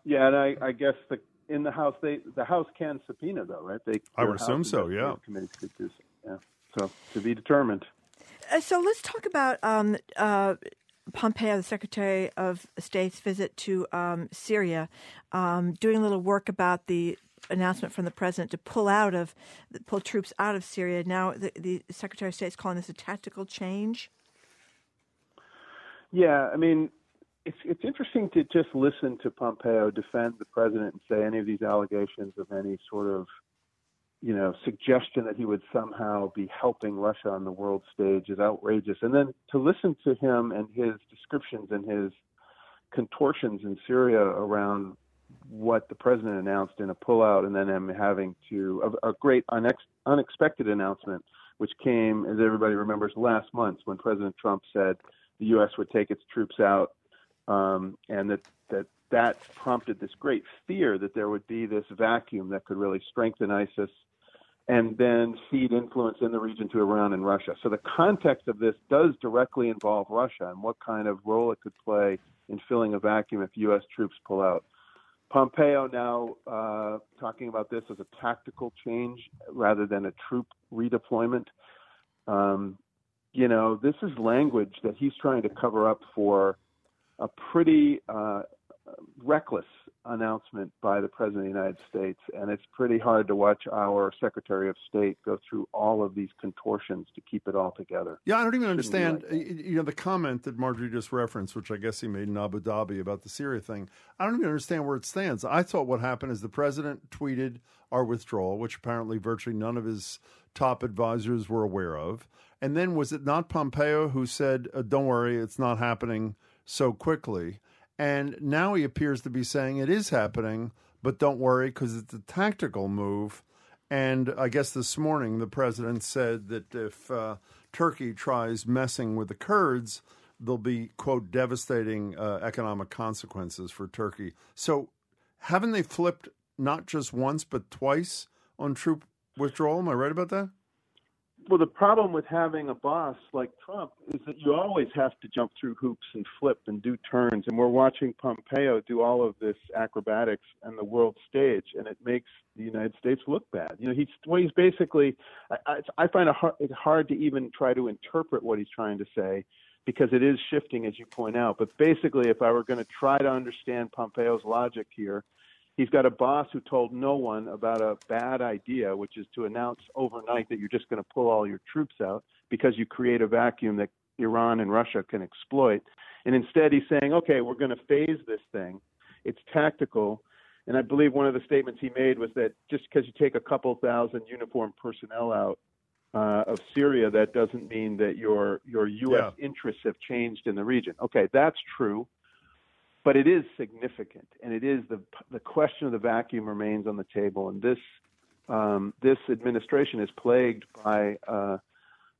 Yeah, and I, I guess the in the House they the House can subpoena though, right? They I would assume so, yeah. Committees could do so. Yeah, so to be determined. Uh, so let's talk about um, uh, Pompeo, the Secretary of State's visit to um, Syria, um, doing a little work about the announcement from the president to pull out of pull troops out of Syria. Now the, the Secretary of State is calling this a tactical change. Yeah, I mean, it's it's interesting to just listen to Pompeo defend the president and say any of these allegations of any sort of, you know, suggestion that he would somehow be helping Russia on the world stage is outrageous. And then to listen to him and his descriptions and his contortions in Syria around what the president announced in a pullout, and then him having to a, a great unex, unexpected announcement which came, as everybody remembers, last month when President Trump said the U.S. would take its troops out, um, and that that that prompted this great fear that there would be this vacuum that could really strengthen ISIS and then feed influence in the region to Iran and Russia. So the context of this does directly involve Russia and what kind of role it could play in filling a vacuum if U.S. troops pull out. Pompeo now uh, talking about this as a tactical change rather than a troop redeployment. Um, you know, this is language that he's trying to cover up for a pretty uh, reckless announcement by the President of the United States. And it's pretty hard to watch our Secretary of State go through all of these contortions to keep it all together. Yeah, I don't even understand. Like you know, the comment that Margery just referenced, which I guess he made in Abu Dhabi about the Syria thing, I don't even understand where it stands. I thought what happened is the President tweeted our withdrawal, which apparently virtually none of his top advisors were aware of. And then was it not Pompeo who said, uh, don't worry, it's not happening so quickly? And now he appears to be saying it is happening, but don't worry because it's a tactical move. And I guess this morning the president said that if uh, Turkey tries messing with the Kurds, there'll be, quote, devastating uh, economic consequences for Turkey. So haven't they flipped not just once, but twice on troop withdrawal? Am I right about that? Well, the problem with having a boss like Trump is that you always have to jump through hoops and flip and do turns. And we're watching Pompeo do all of this acrobatics on the world stage, and it makes the United States look bad. You know, he's well, he's basically. I, I find it hard, it's hard to even try to interpret what he's trying to say because it is shifting, as you point out. But basically, if I were going to try to understand Pompeo's logic here, He's got a boss who told no one about a bad idea, which is to announce overnight that you're just going to pull all your troops out because you create a vacuum that Iran and Russia can exploit. And instead, he's saying, okay, we're going to phase this thing. It's tactical. And I believe one of the statements he made was that just because you take a couple thousand uniformed personnel out uh, of Syria, that doesn't mean that your your U.S. Yeah. interests have changed in the region. Okay, that's true but it is significant, and it is the the question of the vacuum remains on the table, and this um, this administration is plagued by uh,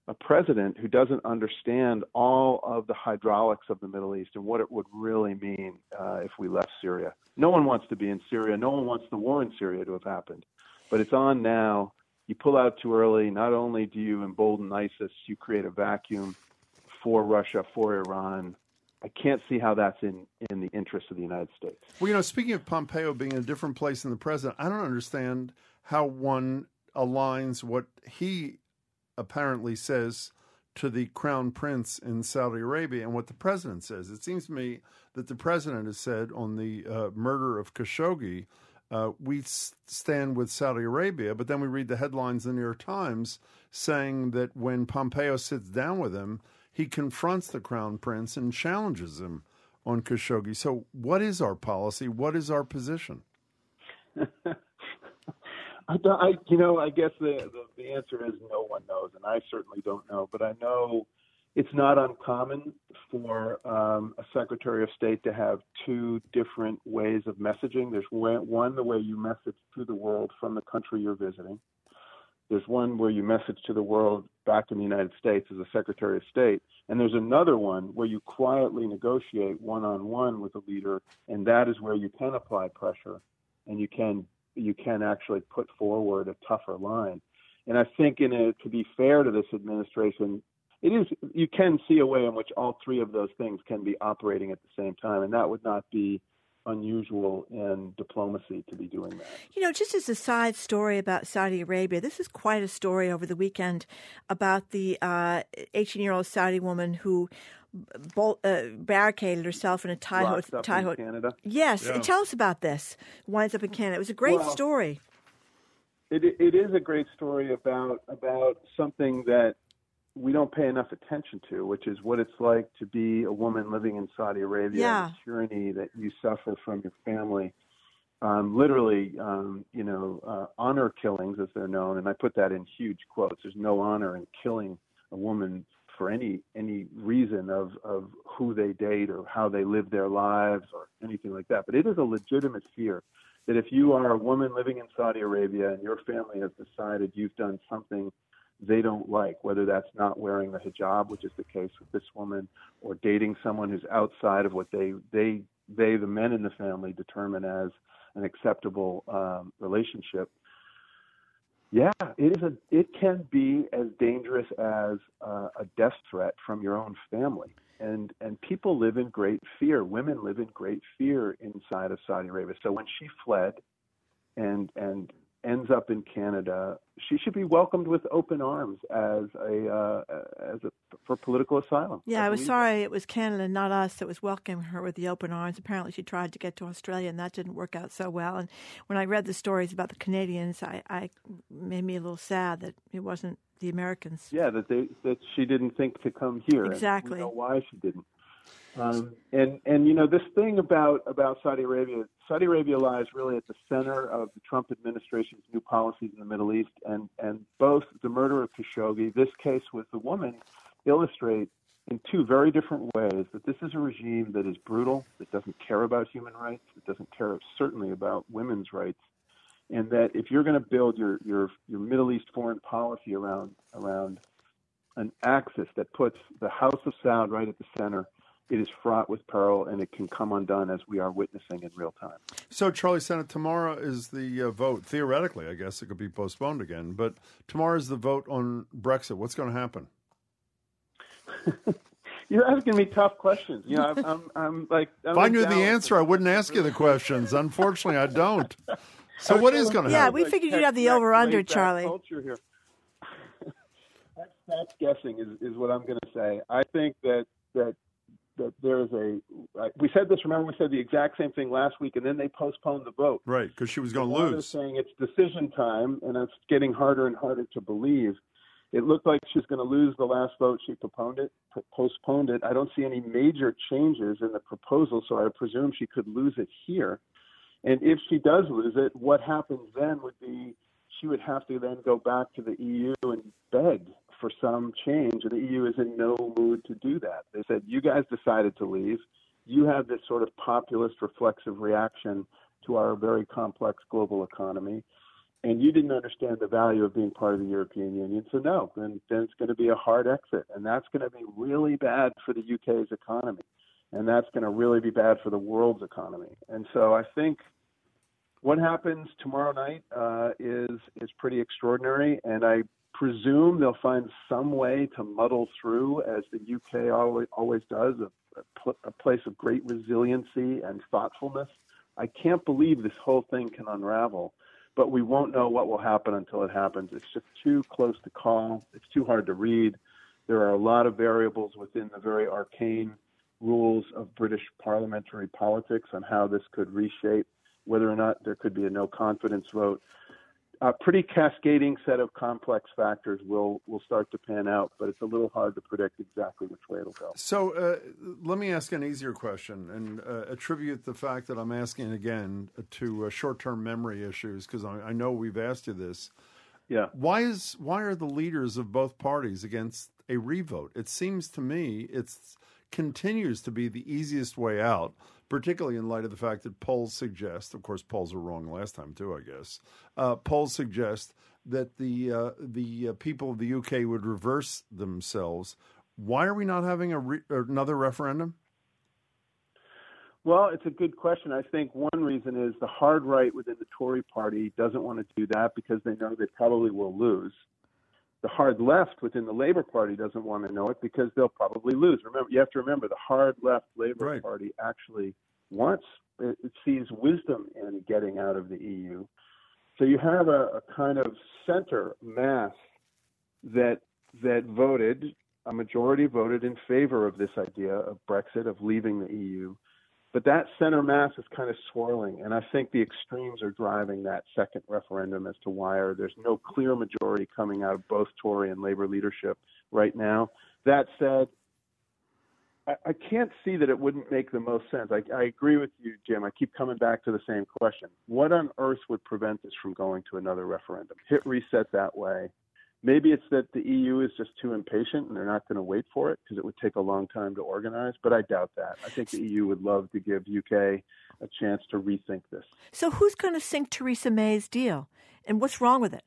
a president who doesn't understand all of the hydraulics of the Middle East and what it would really mean uh, if we left Syria. No one wants to be in Syria. No one wants the war in Syria to have happened, but it's on now. You pull out too early. Not only do you embolden ISIS, you create a vacuum for Russia, for Iran, I can't see how that's in, in the interest of the United States. Well, you know, speaking of Pompeo being in a different place than the president, I don't understand how one aligns what he apparently says to the crown prince in Saudi Arabia and what the president says. It seems to me that the president has said on the uh, murder of Khashoggi, uh, we stand with Saudi Arabia, but then we read the headlines in the New York Times saying that when Pompeo sits down with him, he confronts the crown prince and challenges him on Khashoggi. So, what is our policy? What is our position? [laughs] I, I, you know, I guess the, the the answer is no one knows, and I certainly don't know. But I know it's not uncommon for um, a Secretary of State to have two different ways of messaging. There's one the way you message to the world from the country you're visiting, there's one where you message to the world back in the United States as a Secretary of State. And there's another one where you quietly negotiate one on one with a leader, and that is where you can apply pressure and you can you can actually put forward a tougher line. And I think in a, to be fair to this administration, it is you can see a way in which all three of those things can be operating at the same time, and that would not be unusual in diplomacy to be doing that. You know, just as a side story about Saudi Arabia, this is quite a story over the weekend about the 18 uh, year old Saudi woman who bol- uh, barricaded herself in a Thai hotel. Thai ho- Canada. Yes, yeah. tell us about this. Winds up in Canada. It was a great well, story. It, it is a great story about about something that we don't pay enough attention to, which is what it's like to be a woman living in Saudi Arabia, yeah. the tyranny that you suffer from your family. Um, literally, um, you know, uh, honor killings, as they're known, and I put that in huge quotes. There's no honor in killing a woman for any any reason of of who they date or how they live their lives or anything like that. But it is a legitimate fear that if you are a woman living in Saudi Arabia and your family has decided you've done something they don't like, whether that's not wearing the hijab, which is the case with this woman, or dating someone who's outside of what they they they the men in the family determine as an acceptable um, relationship. Yeah, it is a it can be as dangerous as uh, a death threat from your own family. And and people live in great fear. Women live in great fear inside of Saudi Arabia. So when she fled and and ends up in Canada, she should be welcomed with open arms as a uh, as a for political asylum. Yeah, I, I was sorry it was Canada, not us, that was welcoming her with the open arms. Apparently, she tried to get to Australia, and that didn't work out so well. And when I read the stories about the Canadians, I, I made me a little sad that it wasn't the Americans. Yeah, that they that she didn't think to come here. Exactly. know why she didn't. Um, and and you know this thing about about Saudi Arabia, Saudi Arabia lies really at the center of the Trump administration's new policies in the Middle East, and and both the murder of Khashoggi, this case with the woman, illustrate in two very different ways that this is a regime that is brutal, that doesn't care about human rights, that doesn't care certainly about women's rights, and that if you're going to build your your your Middle East foreign policy around around an axis that puts the House of Saud right at the center it is fraught with peril and it can come undone as we are witnessing in real time. So, Charlie Sennott, tomorrow is the uh, vote. Theoretically, I guess it could be postponed again, but tomorrow is the vote on Brexit. What's going to happen? [laughs] You're asking me tough questions. You know, I'm, I'm, I'm like. I'm if I knew the answer, I wouldn't ask you the questions. Unfortunately, I don't. So, what is going to yeah, happen? Yeah, we figured you'd have the over under, Charlie. Culture here. [laughs] that's, that's guessing, is, is what I'm going to say. I think that that that there is a. We said this. Remember, we said the exact same thing last week, and then they postponed the vote. Right, because she was going to lose. Saying it's decision time, and it's getting harder and harder to believe. It looked like she's going to lose the last vote. She postponed it. Postponed it. I don't see any major changes in the proposal, so I presume she could lose it here. And if she does lose it, what happens then would be she would have to then go back to the EU and beg for some change, and the EU is in no mood to do that. They said, You guys decided to leave. You have this sort of populist reflexive reaction to our very complex global economy, and you didn't understand the value of being part of the European Union. So, no, then, then it's going to be a hard exit, and that's going to be really bad for the UK's economy, and that's going to really be bad for the world's economy. And so I think what happens tomorrow night uh, is is pretty extraordinary, and I presume they'll find some way to muddle through, as the UK always, always does, a, a place of great resiliency and thoughtfulness. I can't believe this whole thing can unravel, but we won't know what will happen until it happens. It's just too close to call. It's too hard to read. There are a lot of variables within the very arcane rules of British parliamentary politics on how this could reshape whether or not there could be a no confidence vote a pretty cascading set of complex factors will will start to pan out, but it's a little hard to predict exactly which way it'll go. So uh, let me ask an easier question and uh, attribute the fact that I'm asking again to uh, short-term memory issues because I, I, know we've asked you this. Yeah. Why is why are the leaders of both parties against a revote? It seems to me it's continues to be the easiest way out particularly in light of the fact that polls suggest, of course, polls were wrong last time too, I guess. Uh, polls suggest that the uh, the uh, people of the UK would reverse themselves. Why are we not having a re- another referendum? Well, it's a good question. I think one reason is the hard right within the Tory party doesn't want to do that because they know they probably will lose. The hard left within the Labour Party doesn't want to know it because they'll probably lose. Remember, you have to remember the hard left Labour right. Party actually wants it, it sees wisdom in getting out of the EU. So you have a, a kind of center mass that that voted a majority voted in favor of this idea of Brexit of leaving the EU but that center mass is kind of swirling, and I think the extremes are driving that second referendum as to why there's no clear majority coming out of both Tory and Labour leadership right now. That said, I, I can't see that it wouldn't make the most sense. I, I agree with you, Jim. I keep coming back to the same question. What on earth would prevent this from going to another referendum? Hit reset that way Maybe it's that the EU is just too impatient and they're not going to wait for it because it would take a long time to organize, but I doubt that. I think the EU would love to give UK a chance to rethink this. So, who's going to sink Theresa May's deal? And what's wrong with it?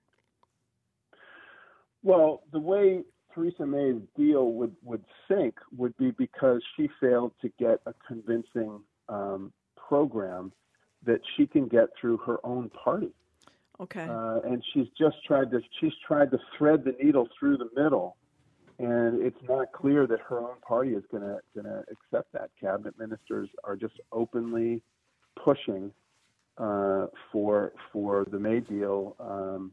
Well, the way Theresa May's deal would, would sink would be because she failed to get a convincing um, program that she can get through her own party. Okay. Uh, and she's just tried to she's tried to thread the needle through the middle, and it's not clear that her own party is going to going to accept that. Cabinet ministers are just openly pushing uh, for for the May deal um,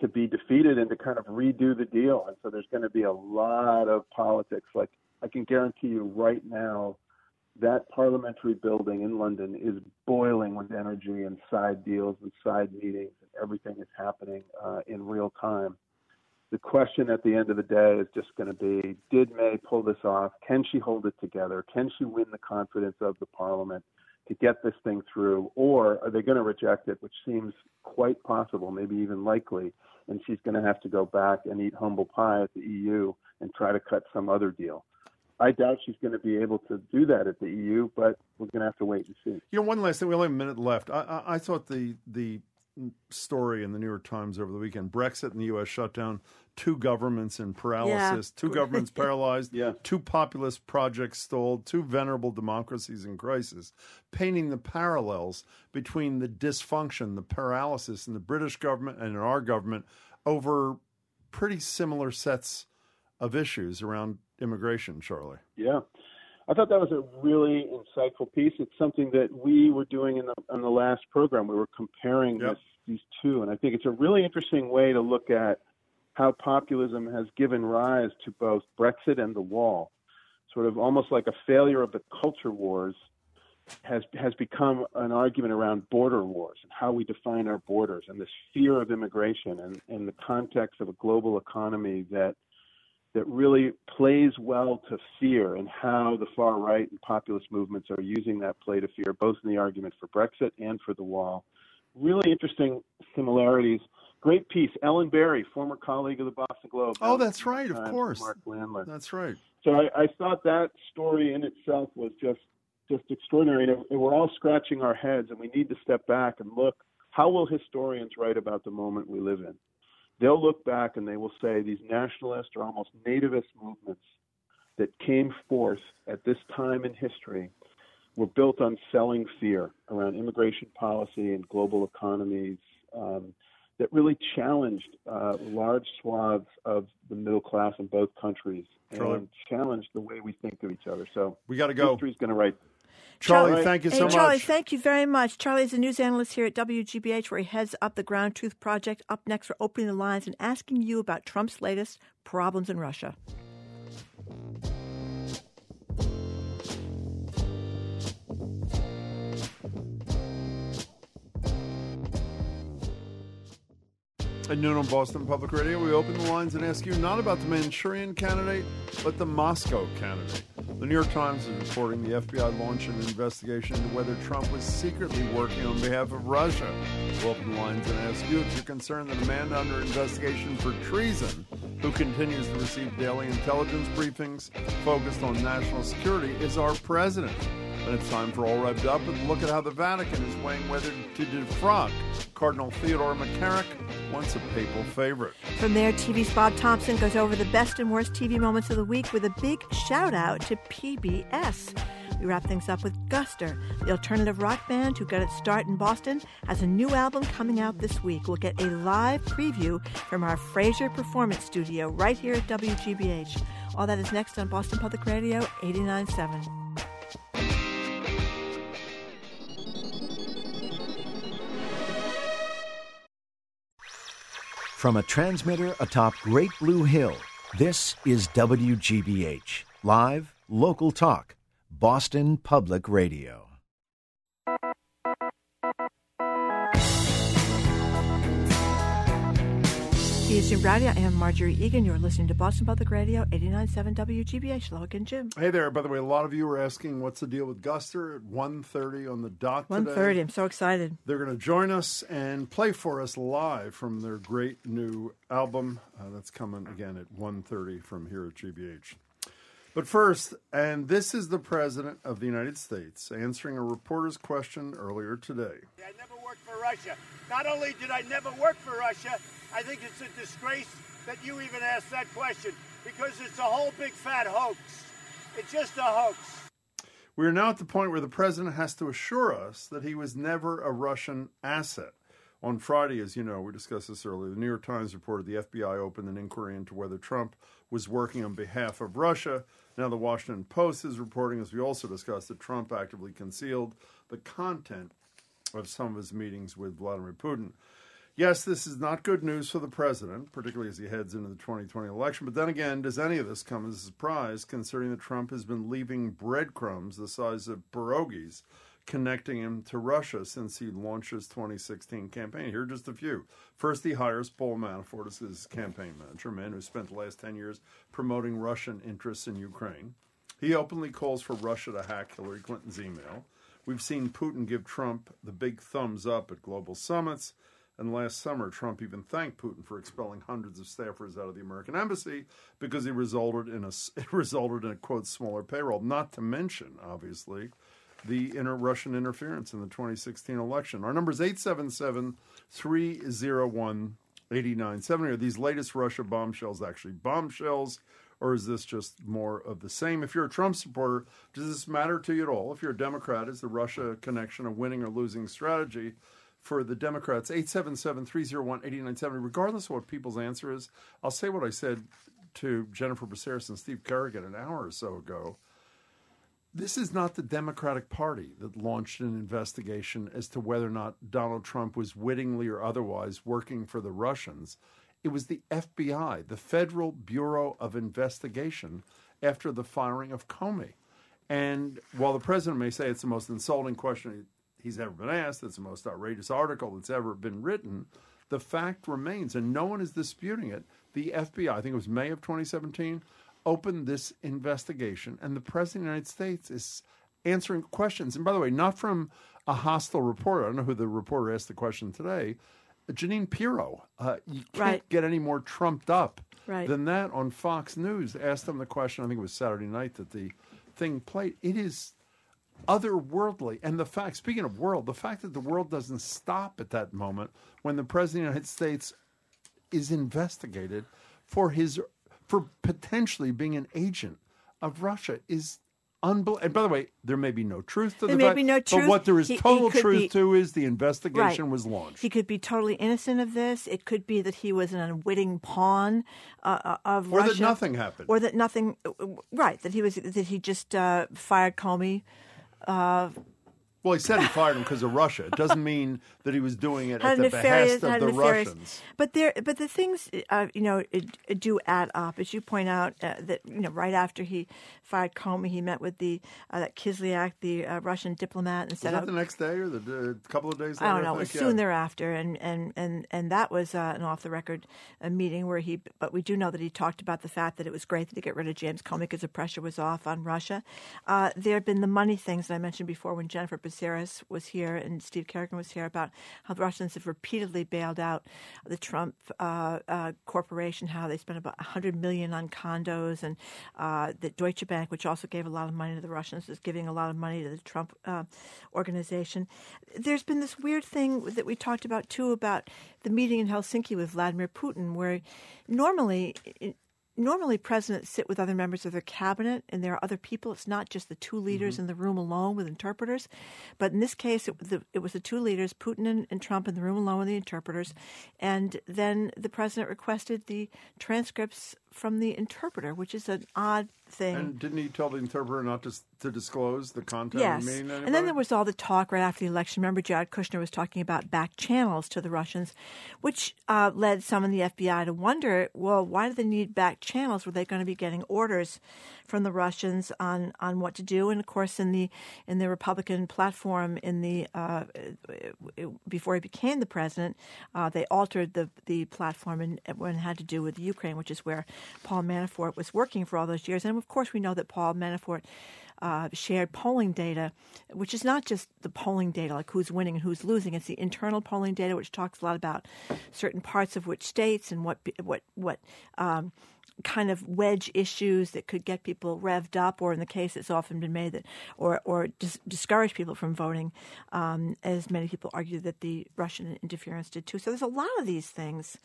to be defeated and to kind of redo the deal. And so there's going to be a lot of politics. Like I can guarantee you right now, that parliamentary building in London is boiling with energy and side deals and side meetings, and everything is happening uh, in real time. The question at the end of the day is just going to be Did May pull this off? Can she hold it together? Can she win the confidence of the parliament to get this thing through? Or are they going to reject it, which seems quite possible, maybe even likely, and she's going to have to go back and eat humble pie at the EU and try to cut some other deal? I doubt she's going to be able to do that at the EU, but we're going to have to wait and see. You know, one last thing. We only have a minute left. I, I, I thought the the story in the New York Times over the weekend: Brexit and the U.S. shutdown, two governments in paralysis, Yeah. two governments [laughs] paralyzed, Yeah. two populist projects stalled, two venerable democracies in crisis, painting the parallels between the dysfunction, the paralysis in the British government and in our government over pretty similar sets of issues around immigration. Charlie. Yeah. I thought that was a really insightful piece. It's something that we were doing in the on the last program. We were comparing Yep. this, these two, and I think it's a really interesting way to look at how populism has given rise to both Brexit and the wall. Sort of almost like a failure of the culture wars has has become an argument around border wars and how we define our borders and this fear of immigration and in the context of a global economy that that really plays well to fear and how the far right and populist movements are using that play to fear, both in the argument for Brexit and for the wall. Really interesting similarities. Great piece. Ellen Berry, former colleague of the Boston Globe. Oh, that's right. Of course. Mark Landler. That's right. So I, I thought that story in itself was just just extraordinary, and we're all scratching our heads, and we need to step back and look. How will historians write about the moment we live in? They'll look back and they will say these nationalist or almost nativist movements that came forth at this time in history were built on selling fear around immigration policy and global economies um, that really challenged uh, large swaths of the middle class in both countries Charlie. and challenged the way we think of each other. So We got to go. history's going to write. Charlie, Charlie- thank you so hey, so Charlie, thank you very much. Charlie is a news analyst here at WGBH, where he heads up the Ground Truth Project. Up next, we're opening the lines and asking you about Trump's latest problems in Russia. At noon on Boston Public Radio, we open the lines and ask you not about the Manchurian candidate, but the Moscow candidate. The New York Times is reporting the FBI launched an investigation into whether Trump was secretly working on behalf of Russia. We'll open lines and ask you if you're concerned that a man under investigation for treason, who continues to receive daily intelligence briefings focused on national security, is our president. Then it's time for All Revved Up and look at how the Vatican is weighing whether to defrock Cardinal Theodore McCarrick, once a papal favorite. From there, TV's Bob Thompson goes over the best and worst TV moments of the week with a big shout out to PBS. We wrap things up with Guster, the alternative rock band who got its start in Boston, has a new album coming out this week. We'll get a live preview from our Fraser Performance Studio right here at WGBH. All that is next on Boston Public Radio 89.7. From a transmitter atop Great Blue Hill, this is WGBH, live, local talk, Boston Public Radio. Jim Braude. I am Margery Eagan. You're listening to Boston Public Radio 89.7 WGBH. Hello again, Jim. Hey there. By the way, a lot of you were asking what's the deal with Guster at 1.30 on the dot today. 1.30. I'm so excited. They're going to join us and play for us live from their great new album. Uh, that's coming again at 1.30 from here at GBH. But first, and this is the President of the United States answering a reporter's question earlier today. I never worked for Russia. Not only did I never work for Russia, I think it's a disgrace that you even asked that question because it's a whole big fat hoax. It's just a hoax. We are now at the point where the president has to assure us that he was never a Russian asset. On Friday, as you know, we discussed this earlier, the New York Times reported the FBI opened an inquiry into whether Trump was working on behalf of Russia. Now, the Washington Post is reporting, as we also discussed, that Trump actively concealed the content of some of his meetings with Vladimir Putin. Yes, this is not good news for the president, particularly as he heads into the 2020 election. But then again, does any of this come as a surprise, considering that Trump has been leaving breadcrumbs the size of pierogies connecting him to Russia since he launched his 2016 campaign? Here are just a few. First, he hires Paul Manafort as his campaign manager, a man who spent the last 10 years promoting Russian interests in Ukraine. He openly calls for Russia to hack Hillary Clinton's email. We've seen Putin give Trump the big thumbs up at global summits. And last summer, Trump even thanked Putin for expelling hundreds of staffers out of the American embassy because it resulted in a [laughs] it resulted in a quote smaller payroll. Not to mention, obviously, the Russian interference in the 2016 election. Our number is 877 301 8970. Are these latest Russia bombshells actually bombshells? Or is this just more of the same? If you're a Trump supporter, does this matter to you at all? If you're a Democrat, is the Russia connection a winning or losing strategy? For the Democrats, 877 301 8970. Regardless of what people's answer is, I'll say what I said to Jennifer Braceras and Steve Kerrigan an hour or so ago. This is not the Democratic Party that launched an investigation as to whether or not Donald Trump was wittingly or otherwise working for the Russians. It was the FBI, the Federal Bureau of Investigation, after the firing of Comey. And while the president may say it's the most insulting question he's ever been asked. That's the most outrageous article that's ever been written. The fact remains, and no one is disputing it. The FBI, I think it was May of 2017, opened this investigation, and the President of the United States is answering questions. And by the way, not from a hostile reporter. I don't know who the reporter asked the question today. Jeanine Pirro. Uh, you can't Right. get any more trumped up Right. than that on Fox News. Asked them the question. I think it was Saturday night that the thing played. It is otherworldly. And the fact, speaking of world, the fact that the world doesn't stop at that moment when the president of the United States is investigated for his for potentially being an agent of Russia is unbelievable. And by the way, there may be no truth to There the may fact, be no but what there is He- he total could truth be- to is the investigation Right. was launched. He could be totally innocent of this. It could be that he was an unwitting pawn uh, uh, of Or that nothing happened. or that nothing. Right, that he was that he just uh, fired Comey. Uh, well, he said he fired him because of Russia. It doesn't mean that he was doing it at the behest of the nefarious. Russians. But there, but the things uh, you know it, it do add up, as you point out. Uh, that you know, right after he fired Comey, he met with the uh, that Kislyak, the uh, Russian diplomat, and Was said, that "Oh, the next day or the couple of days later? I don't know. It was think? soon thereafter, and and and and that was uh, an off the record uh, meeting where he. But we do know that he talked about the fact that it was great that he got rid of James Comey because the pressure was off on Russia. Uh, there have been the money things that I mentioned before when Jennifer Braceras was here and Steve Kerrigan was here about how the Russians have repeatedly bailed out the Trump uh, uh, corporation, how they spent about 100 million on condos, and uh, that Deutsche Bank, which also gave a lot of money to the Russians, is giving a lot of money to the Trump uh, organization. There's been this weird thing that we talked about too about the meeting in Helsinki with Vladimir Putin, where normally. Normally, presidents sit with other members of their cabinet, and there are other people. It's not just the two leaders mm-hmm. in the room alone with interpreters, but in this case, it, the, it was the two leaders, Putin and, and Trump, in the room alone with the interpreters. And then the president requested the transcripts from the interpreter, which is an odd thing. And didn't he tell the interpreter not to, to disclose the content Yes. of the meeting? to And then there was all the talk right after the election. Remember, Jared Kushner was talking about back channels to the Russians, which uh, led some in the FBI to wonder well, why do they need back channels? Were they going to be getting orders from the Russians on, on what to do? And of course, in the in the Republican platform, in the uh, before he became the president, uh, they altered the the platform and when it had to do with Ukraine, which is where Paul Manafort was working for all those years. And of course, we know that Paul Manafort uh, shared polling data, which is not just the polling data, like who's winning and who's losing. It's the internal polling data, which talks a lot about certain parts of which states and what what what. Um, kind of wedge issues that could get people revved up, or in the case that's often been made that, or or dis- discourage people from voting, um, as many people argue that the Russian interference did too. So there's a lot of these things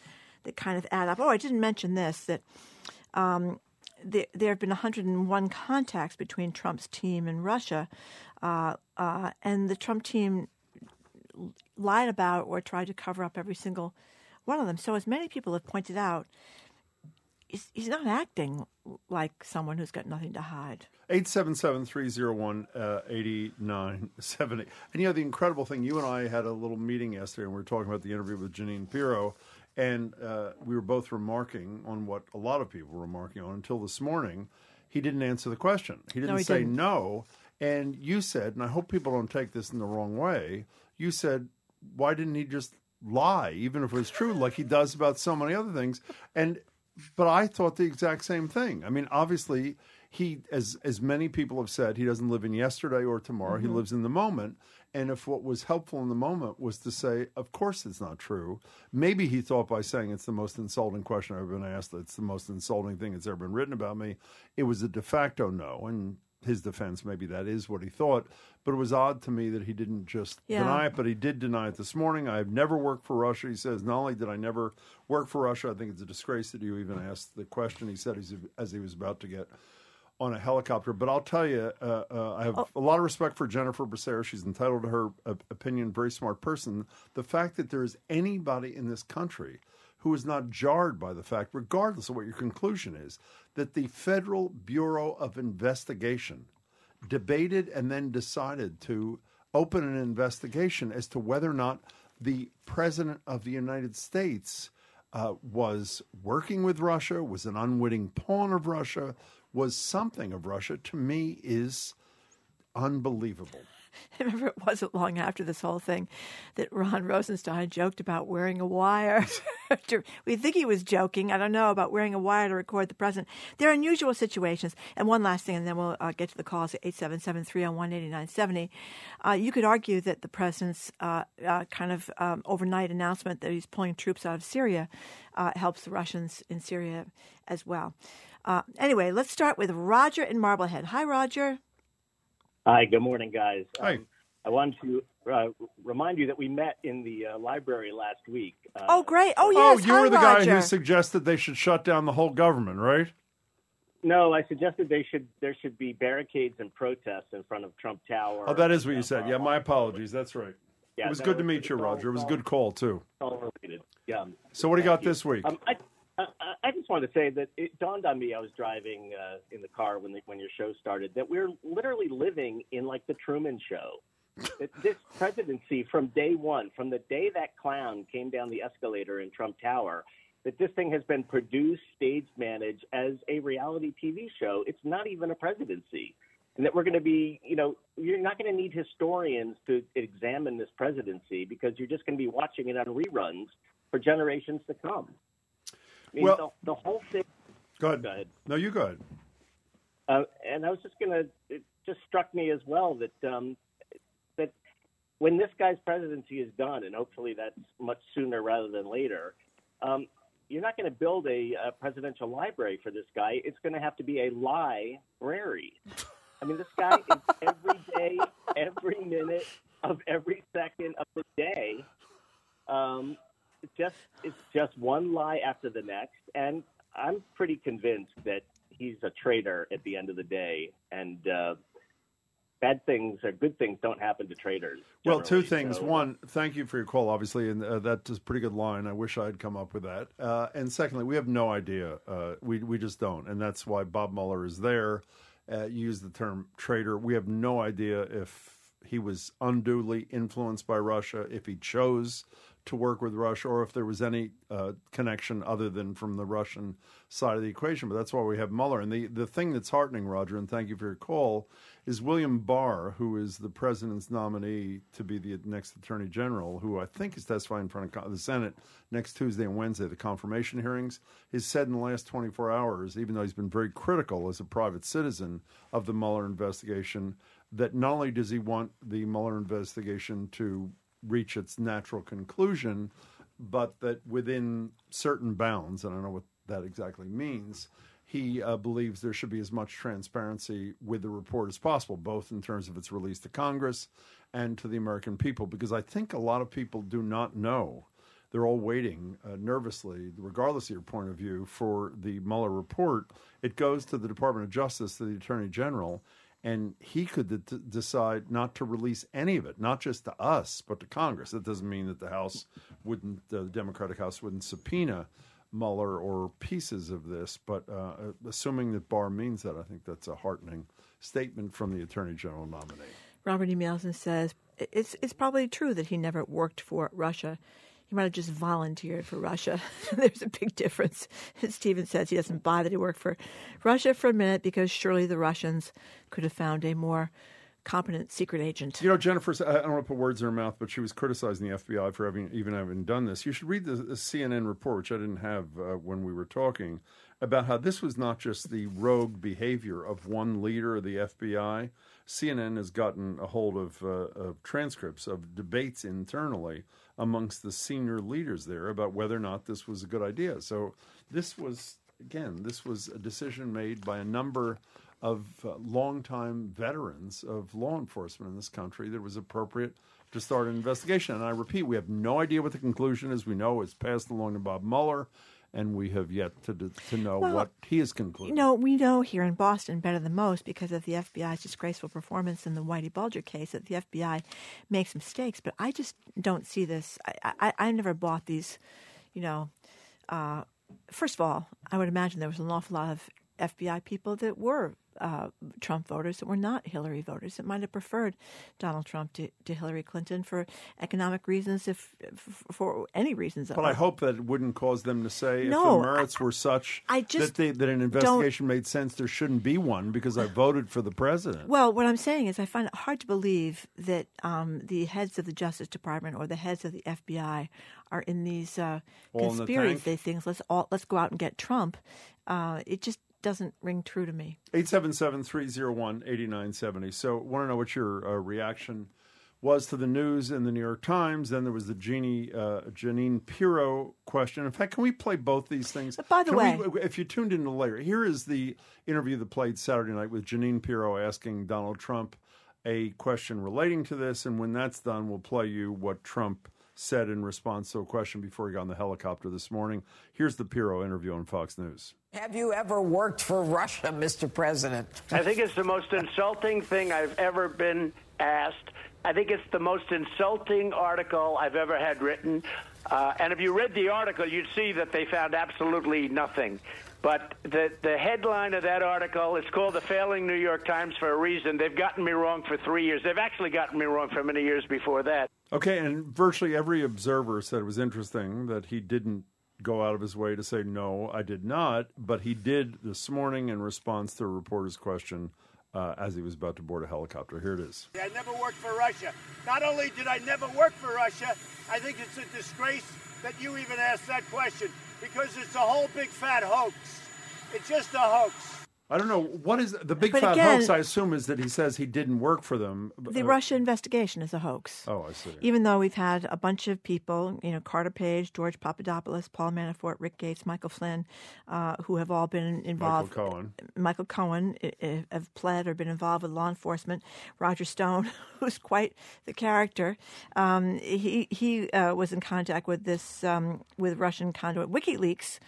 that kind of add up. Oh, I didn't mention this that um, there, there have been 101 contacts between Trump's team and Russia, uh, uh, and the Trump team lied about or tried to cover up every single one of them. So, as many people have pointed out, he's, he's not acting like someone who's got nothing to hide. 877-301-8970. And you know, the incredible thing, you and I had a little meeting yesterday and we were talking about the interview with Jeanine Pirro, and uh, we were both remarking on what a lot of people were remarking on until this morning. He didn't answer the question. He didn't No, he say didn't. no. And you said, and I hope people don't take this in the wrong way, you said, why didn't he just lie, even if it was true, like he does about so many other things? And but I thought the exact same thing. I mean, obviously, he, as as many people have said, he doesn't live in yesterday or tomorrow. He lives in the moment. And if what was helpful in the moment was to say, "Of course, it's not true," maybe he thought by saying it's the most insulting question I've ever been asked, it's the most insulting thing that's ever been written about me. It was a de facto no, and his defense, maybe that is what he thought. But it was odd to me that he didn't just Yeah. deny it, but he did deny it this morning. I have never worked for Russia. He says, not only did I never work for Russia, I think it's a disgrace that you even asked the question. He said as he, as he was about to get on a helicopter. But I'll tell you, uh, uh, I have a lot of respect for Jennifer Braceras. She's entitled to her opinion, very smart person. The fact that there is anybody in this country who is not jarred by the fact, regardless of what your conclusion is, that the Federal Bureau of Investigation debated and then decided to open an investigation as to whether or not the President of the United States uh, was working with Russia, was an unwitting pawn of Russia, was something of Russia, to me is unbelievable. I [laughs] remember it wasn't long after this whole thing that Rod Rosenstein joked about wearing a wire. [laughs] we think he was joking. I don't know about wearing a wire to record the president. There are unusual situations. And one last thing, and then we'll uh, get to the calls at 877 301 8970. Uh, You could argue that the president's uh, uh, kind of um, overnight announcement that he's pulling troops out of Syria uh, helps the Russians in Syria as well. Uh, anyway, let's start with Roger in Marblehead. Hi, Roger. Hi, good morning, guys. Hi. Um, I wanted to uh, remind you that we met in the uh, library last week. Uh, Oh, great. Oh, yes. oh, you Hi, were the guy who suggested they should shut down the whole government, right? No, I suggested they should there should be barricades and protests in front of Trump Tower. Oh, that is what you Uh, said. Yeah, my apologies. That's right. Yeah, it was no, good to meet you, Roger. It was a good call, too. all related. Yeah. So, what do you Thank got this week? Um, I, I, I just wanted to say that it dawned on me. I was driving uh, in the car when the, when your show started that we're literally living in like the Truman Show. that this [laughs] presidency, from day one, from the day that clown came down the escalator in Trump Tower, that this thing has been produced, staged, managed as a reality TV show. It's not even a presidency. And that we're going to be, you know, you're not going to need historians to examine this presidency because you're just going to be watching it on reruns for generations to come. I mean, Well- the, the whole thing. Go ahead. Go ahead. No, you go ahead. Uh, and I was just going to, it just struck me as well that um, that when this guy's presidency is done, and hopefully that's much sooner rather than later, um, you're not going to build a, uh presidential library for this guy. It's going to have to be a library. I mean, this guy is [laughs] every day, every minute of every second of the day. Um, just it's just one lie after the next, and I'm pretty convinced that he's a traitor at the end of the day, and uh, bad things or good things don't happen to traitors. Well, two things. So, One, thank you for your call, obviously, and uh, that is a pretty good line. I wish I had come up with that. Uh, and secondly, we have no idea. Uh, we we just don't, and that's why Bob Mueller is there. Uh, use the term traitor. We have no idea if he was unduly influenced by Russia, if he chose to work with Russia, or if there was any uh, connection other than from the Russian side of the equation. But that's why we have Mueller. And the, the thing that's heartening, Roger, and thank you for your call, is William Barr, who is the president's nominee to be the next attorney general, who I think is testifying in front of the Senate next Tuesday and Wednesday, the confirmation hearings, has said in the last 24 hours, even though he's been very critical as a private citizen of the Mueller investigation, that not only does he want the Mueller investigation to reach its natural conclusion, but that within certain bounds, and I don't know what that exactly means, he uh, believes there should be as much transparency with the report as possible, both in terms of its release to Congress and to the American people, because I think a lot of people do not know they're all waiting uh, nervously, regardless of your point of view, for the Mueller report. It goes to the Department of Justice, to the Attorney General, and he could d- decide not to release any of it, not just to us, but to Congress. That doesn't mean that the House wouldn't, the Democratic House wouldn't subpoena Mueller or pieces of this, but uh, assuming that Barr means that, I think that's a heartening statement from the Attorney General nominee. Robert E. Emailson says it's it's probably true that he never worked for Russia. He might have just volunteered for Russia. [laughs] There's a big difference. [laughs] Stephen says he doesn't that he worked for Russia for a minute because surely the Russians could have found a more competent secret agent. You know, Jennifer, I don't want to put words in her mouth, but she was criticizing the FBI for having even having done this. You should read the, the CNN report, which I didn't have uh, when we were talking, about how this was not just the rogue behavior of one leader of the FBI. CNN has gotten a hold of, uh, of transcripts of debates internally amongst the senior leaders there about whether or not this was a good idea. So this was again, this was a decision made by a number of uh, longtime veterans of law enforcement in this country that was appropriate to start an investigation. And I repeat, we have no idea what the conclusion is. We know it's passed along to Bob Mueller, and we have yet to to know Well, what he has concluded. You know, we know here in Boston better than most because of the FBI's disgraceful performance in the Whitey Bulger case that the FBI makes mistakes. But I just don't see this. I, I, I never bought these, you know. Uh, first of all, I would imagine there was an awful lot of FBI people that were uh, Trump voters that were not Hillary voters that might have preferred Donald Trump to, to Hillary Clinton for economic reasons, if, f for any reasons. But I hope that it wouldn't cause them to say No, if the merits were such I just that, they, that an investigation made sense, there shouldn't be one because I voted for the president. Well, what I'm saying is, I find it hard to believe that um, the heads of the Justice Department or the heads of the FBI are in these uh, in the conspiracy things. Let's all let's go out and get Trump. Uh, it just doesn't ring true to me. 877-301-8970. So want to know what your uh, reaction was to the news in the New York Times. Then there was the Jeannie, uh, Jeanine Pirro question. In fact, can we play both these things? But by the Can way- we- if you tuned in later, here is the interview that played Saturday night with Jeanine Pirro asking Donald Trump a question relating to this. And when that's done, we'll play you what Trump said in response to a question before he got on the helicopter this morning. Here's the Pirro interview on Fox News. Have you ever worked for Russia, Mr. President? I think it's the most insulting thing I've ever been asked. I think it's the most insulting article I've ever had written. Uh, and if you read the article, you'd see that they found absolutely nothing. But the the headline of that article, it's called "The Failing New York Times" for a reason. They've gotten me wrong for three years. They've actually gotten me wrong for many years before that. Okay, and virtually every observer said it was interesting that he didn't go out of his way to say, no, I did not, but he did this morning in response to a reporter's question uh, as he was about to board a helicopter. Here it is. I never worked for Russia. Not only did I never work for Russia, I think it's a disgrace that you even asked that question because it's a whole big fat hoax. It's just a hoax. I don't know what is the big But fat again- hoax. I assume is that he says he didn't work for them. The Uh, Russia investigation is a hoax. Oh, I see. Even though we've had a bunch of people, you know, Carter Page, George Papadopoulos, Paul Manafort, Rick Gates, Michael Flynn, uh, who have all been involved. Michael. Cohen. Michael Cohen have pled or been involved with law enforcement. Roger Stone, [laughs] who's quite the character, um, he he uh, was in contact with this um, with Russian conduit WikiLeaks.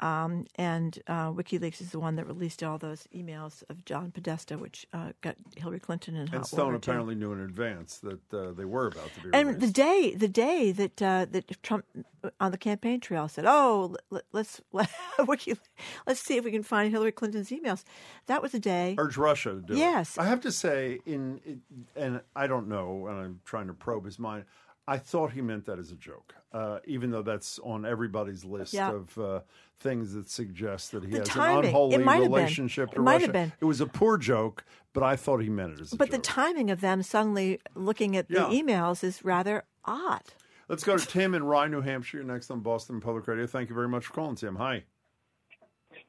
Um, and uh, WikiLeaks is the one that released all those emails of John Podesta, which uh, got Hillary Clinton in hot And Stone water, too. apparently knew in advance that uh, they were about to be And released. the day, the day that uh, that Trump uh, on the campaign trail said, "Oh, let, let's [laughs] let, Wiki- let's see if we can find Hillary Clinton's emails," that was a day. urge Russia to do it. Yes. I have to say, in and I don't know, and I'm trying to probe his mind. I thought he meant that as a joke, uh, even though that's on everybody's list Yeah. of uh, things that suggest that he The has timing. an unholy might have been. relationship It to might Russia. have been. It was a poor joke, but I thought he meant it as a joke. But the timing of them suddenly looking at Yeah. the emails is rather odd. Let's go to Tim in Rye, New Hampshire, next on Boston Public Radio. Thank you very much for calling, Tim. Hi.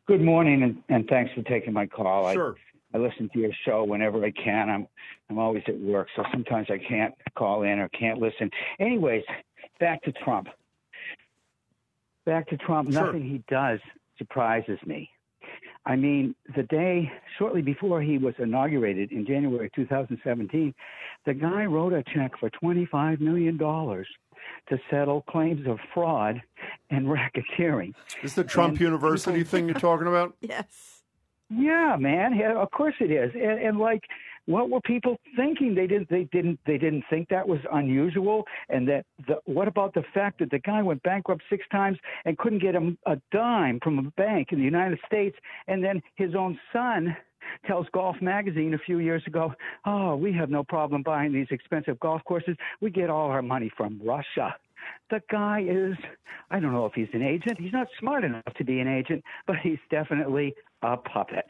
Good morning, and, and thanks for taking my call. Sure. I, I listen to your show whenever I can. I'm I'm always at work, so sometimes I can't call in or can't listen. Anyways, back to Trump. Back to Trump. Sure. Nothing he does surprises me. I mean, the day shortly before he was inaugurated in January 2017, the guy wrote a check for $25 million to settle claims of fraud and racketeering. Is the Trump And University people- thing you're talking about? [laughs] Yes. Yeah, man. Yeah, of course it is. And, and like, what were people thinking? They didn't. They didn't. They didn't think that was unusual. And that. The, what about the fact that the guy went bankrupt six times and couldn't get a, a dime from a bank in the United States, and then his own son tells Golf Magazine a few years ago, "Oh, we have no problem buying these expensive golf courses. We get all our money from Russia." The guy is, I don't know if he's an agent. He's not smart enough to be an agent, but he's definitely a puppet.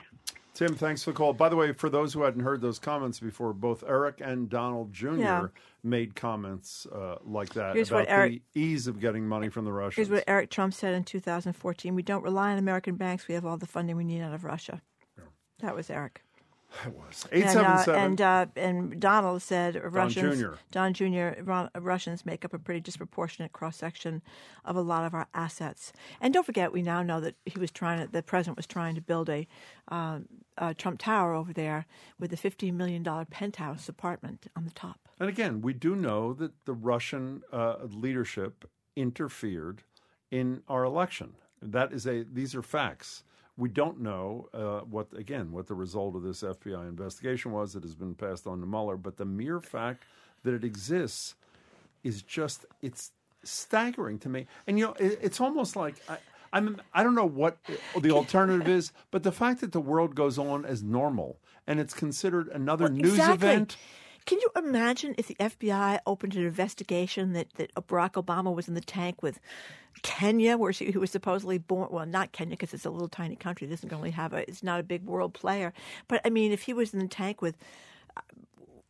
Tim, thanks for the call. By the way, for those who hadn't heard those comments before, both Eric and Donald Jr. Yeah. made comments uh, like that Here's about Eric- the ease of getting money from the Russians. Here's what Eric Trump said in 2014 We don't rely on American banks. We have all the funding we need out of Russia. That was Eric. [laughs] That was And, uh, 877. and, uh, and Donald said Russians, Jr.. Don Jr. Ron, Russians make up a pretty disproportionate cross section of a lot of our assets. And don't forget, we now know that he was trying to, the president was trying to build a, um, a Trump Tower over there with a $15 million penthouse apartment on the top. And again, we do know that the Russian uh, leadership interfered in our election. That is a; these are facts. We don't know uh, what, again, what the result of this FBI investigation was that has been passed on to Mueller. But the mere fact that it exists is just it's staggering to me. And you know, it, it's almost like I, I'm I don't know what the alternative is, but the fact that the world goes on as normal and it's considered another news exactly. event. Can you imagine if the FBI opened an investigation that, that Barack Obama was in the tank with Kenya, where she, he was supposedly born? Well, not Kenya because it's a little tiny country. It doesn't really have a. It's not a big world player. But I mean, if he was in the tank with uh,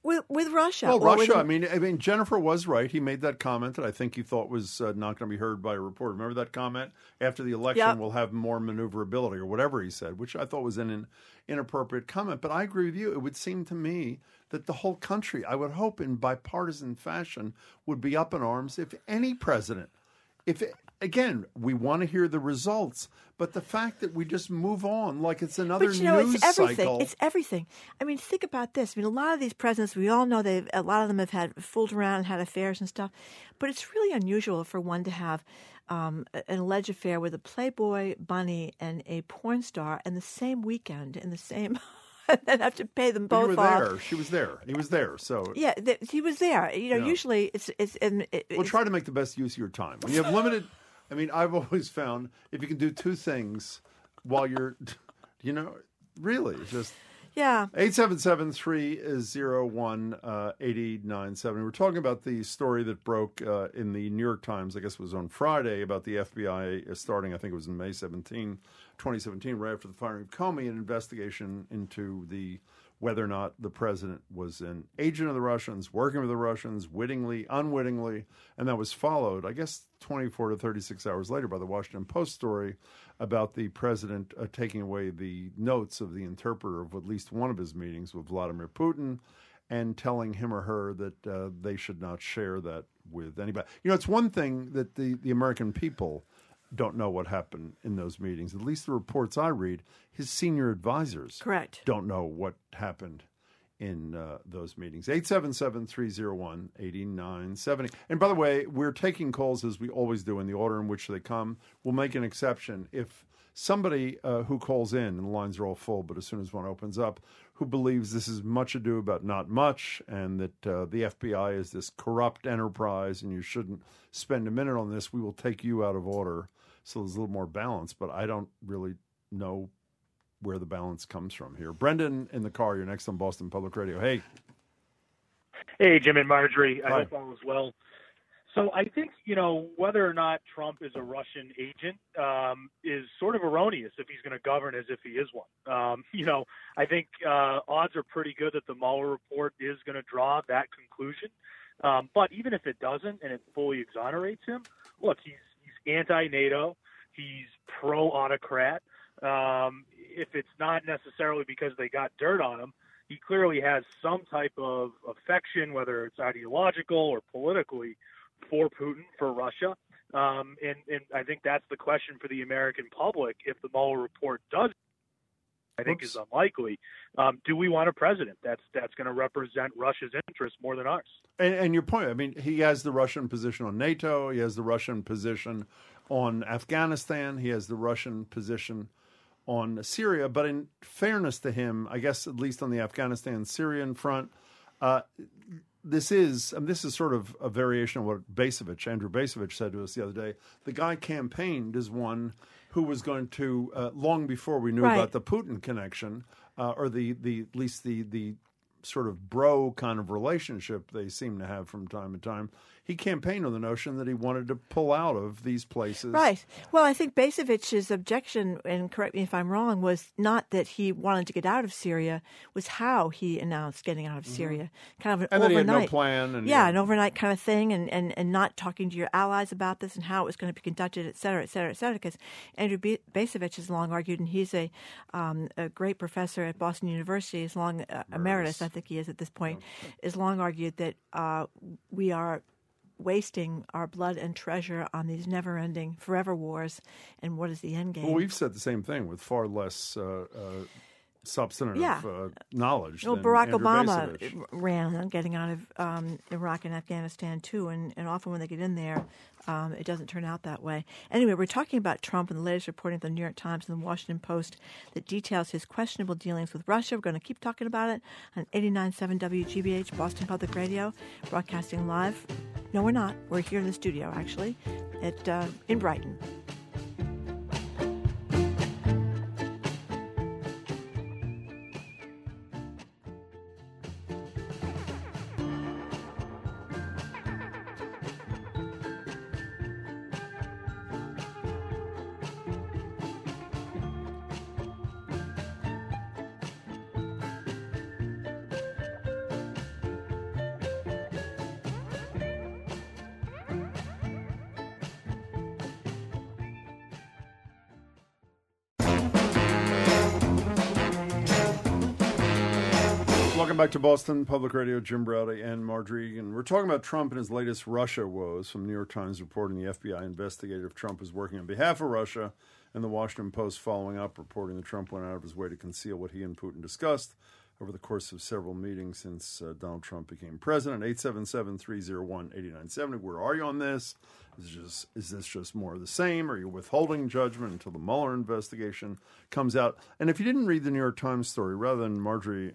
with, with Russia, Well, or with- Russia. I mean, I mean, Jennifer was right. He made that comment that I think he thought was uh, not going to be heard by a reporter. Remember that comment? After the election, Yep. we'll have more maneuverability, or whatever he said, which I thought was an, an inappropriate comment. But I agree with you. It would seem to me that the whole country, I would hope, in bipartisan fashion, would be up in arms if any president, if again, we want to hear the results, but the fact that we just move on like it's another But you know, news it's everything. cycle. It's everything. I mean, think about this. I mean, a lot of these presidents, we all know they a lot of them have had fooled around and had affairs and stuff. But it's really unusual for one to have um, an alleged affair with a Playboy bunny and a porn star in the same weekend in the same, [laughs] and [laughs] then have to pay them But both you were off. there. She was there. He was there. So Yeah, th- he was there. You know, Yeah. usually it's it's. And it, Well, try to make the best use of your time. When you have limited, I mean, I've always found if you can do two things while you're, [laughs] you know, really just. Yeah. 877-301-8970. We're talking about the story that broke uh, in the New York Times, I guess it was on Friday, about the FBI starting, I think it was in May 17, 2017, right after the firing of Comey, an investigation into the whether or not the president was an agent of the Russians, working with the Russians, wittingly, unwittingly, and that was followed, I guess, 24 to 36 hours later by the Washington Post story about the president uh, taking away the notes of the interpreter of at least one of his meetings with Vladimir Putin and telling him or her that uh, they should not share that with anybody. You know, it's one thing that the, the American people don't know what happened in those meetings. At least the reports I read, his senior advisors Correct. don't know what happened in uh, those meetings. 877 301 8970. And by the way, we're taking calls as we always do in the order in which they come. We'll make an exception if somebody uh, who calls in, and the lines are all full, but as soon as one opens up, who believes this is much ado about not much and that uh, the FBI is this corrupt enterprise and you shouldn't spend a minute on this, we will take you out of order. So there's a little more balance, but I don't really know where the balance comes from here. Brendan in the car, you're next on Boston Public Radio. Hey. Hey, Jim and Margery. I hope all is well. So I think you know whether or not Trump is a Russian agent um, is sort of erroneous if he's going to govern as if he is one. Um, [laughs] you know, I think uh, odds are pretty good that the Mueller report is going to draw that conclusion. Um, but even if it doesn't and it fully exonerates him, look, he's anti-NATO, he's pro-autocrat. Um, if it's not necessarily because they got dirt on him, he clearly has some type of affection, whether it's ideological or politically, for Putin, for Russia. Um, and, and I think that's the question for the American public if the Mueller report does I think is unlikely. Um, do we want a president that's that's going to represent Russia's interests more than ours? And, and your point, I mean, he has the Russian position on NATO. He has the Russian position on Afghanistan. He has the Russian position on Syria. But in fairness to him, I guess at least on the Afghanistan Syrian front, uh, this is I mean, this is sort of a variation of what Bacevich, Andrew Bacevich, said to us the other day. The guy campaigned as one who was going to uh, long before we knew Right. about the Putin connection, uh, or the the at least the the sort of bro kind of relationship they seem to have from time to time. He campaigned on the notion that he wanted to pull out of these places. Right. Well, I think Bacevich's objection, and correct me if I'm wrong, was not that he wanted to get out of Syria, was how he announced getting out of Syria. Kind of an Mm-hmm. And he had overnight. no plan and- yeah, an overnight kind of thing, and, and, and not talking to your allies about this and how it was going to be conducted, et cetera, et cetera, et cetera. Because Andrew B- Bacevich has long argued, and he's a, um, a great professor at Boston University, is long uh, emeritus, I think he is at this point, is long argued that uh, we are wasting our blood and treasure on these never-ending, forever wars. And what is the end game? Well, we've said the same thing with far less uh, uh, substantive Yeah. uh, knowledge. well, Barack Andrew Obama Bacevich. ran on getting out of um, Iraq and Afghanistan too, and, and often when they get in there, um, it doesn't turn out that way. Anyway, we're talking about Trump and the latest reporting of the New York Times and the Washington Post that details his questionable dealings with Russia. We're going to keep talking about it on 89.7 WGBH, Boston Public Radio, broadcasting live. No, we're not. We're here in the studio, actually, at uh, in Brighton. Back to Boston Public Radio. Jim Braude and Margery Eagan. We're talking about Trump and his latest Russia woes. From the New York Times reporting the FBI investigated if Trump is working on behalf of Russia, and the Washington Post following up, reporting that Trump went out of his way to conceal what he and Putin discussed over the course of several meetings since uh, Donald Trump became president. 877-301-8970. Where are you on this? Is, just, is this just more of the same? Are you withholding judgment until the Mueller investigation comes out? And if you didn't read the New York Times story, rather than Margery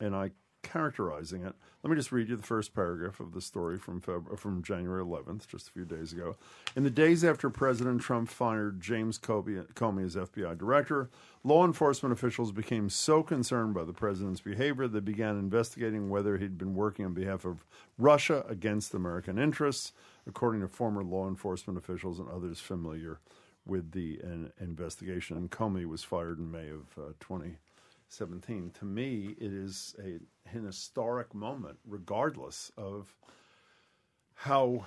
and I characterizing it. Let me just read you the first paragraph of the story from Feb- from January 11th, just a few days ago. In the days after President Trump fired James Comey, Comey as FBI director, law enforcement officials became so concerned by the president's behavior they began investigating whether he'd been working on behalf of Russia against American interests, according to former law enforcement officials and others familiar with the uh, investigation. And Comey was fired in May of uh, 20. 17. To me, it is a, an historic moment, regardless of how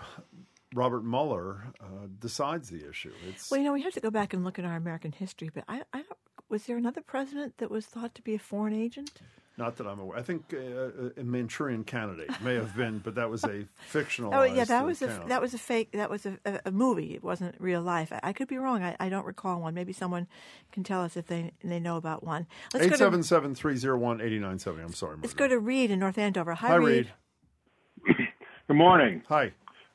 Robert Mueller uh, decides the issue. It's Well, you know, we have to go back and look at our American history, but I, I was there another president that was thought to be a foreign agent? Not that I'm aware. I think uh, a Manchurian candidate may have been, but that was a fictional. [laughs] Oh, yeah, that was a that was a fake. That was a, a, a movie. It wasn't real life. I, I could be wrong. I, I don't recall one. Maybe someone can tell us if they they know about one. Let's Eight go seven to seven three zero one eighty nine seventy. I'm sorry. let's go to Reed in North Andover. Hi, Hi, Reed. [coughs] Good morning. Hi.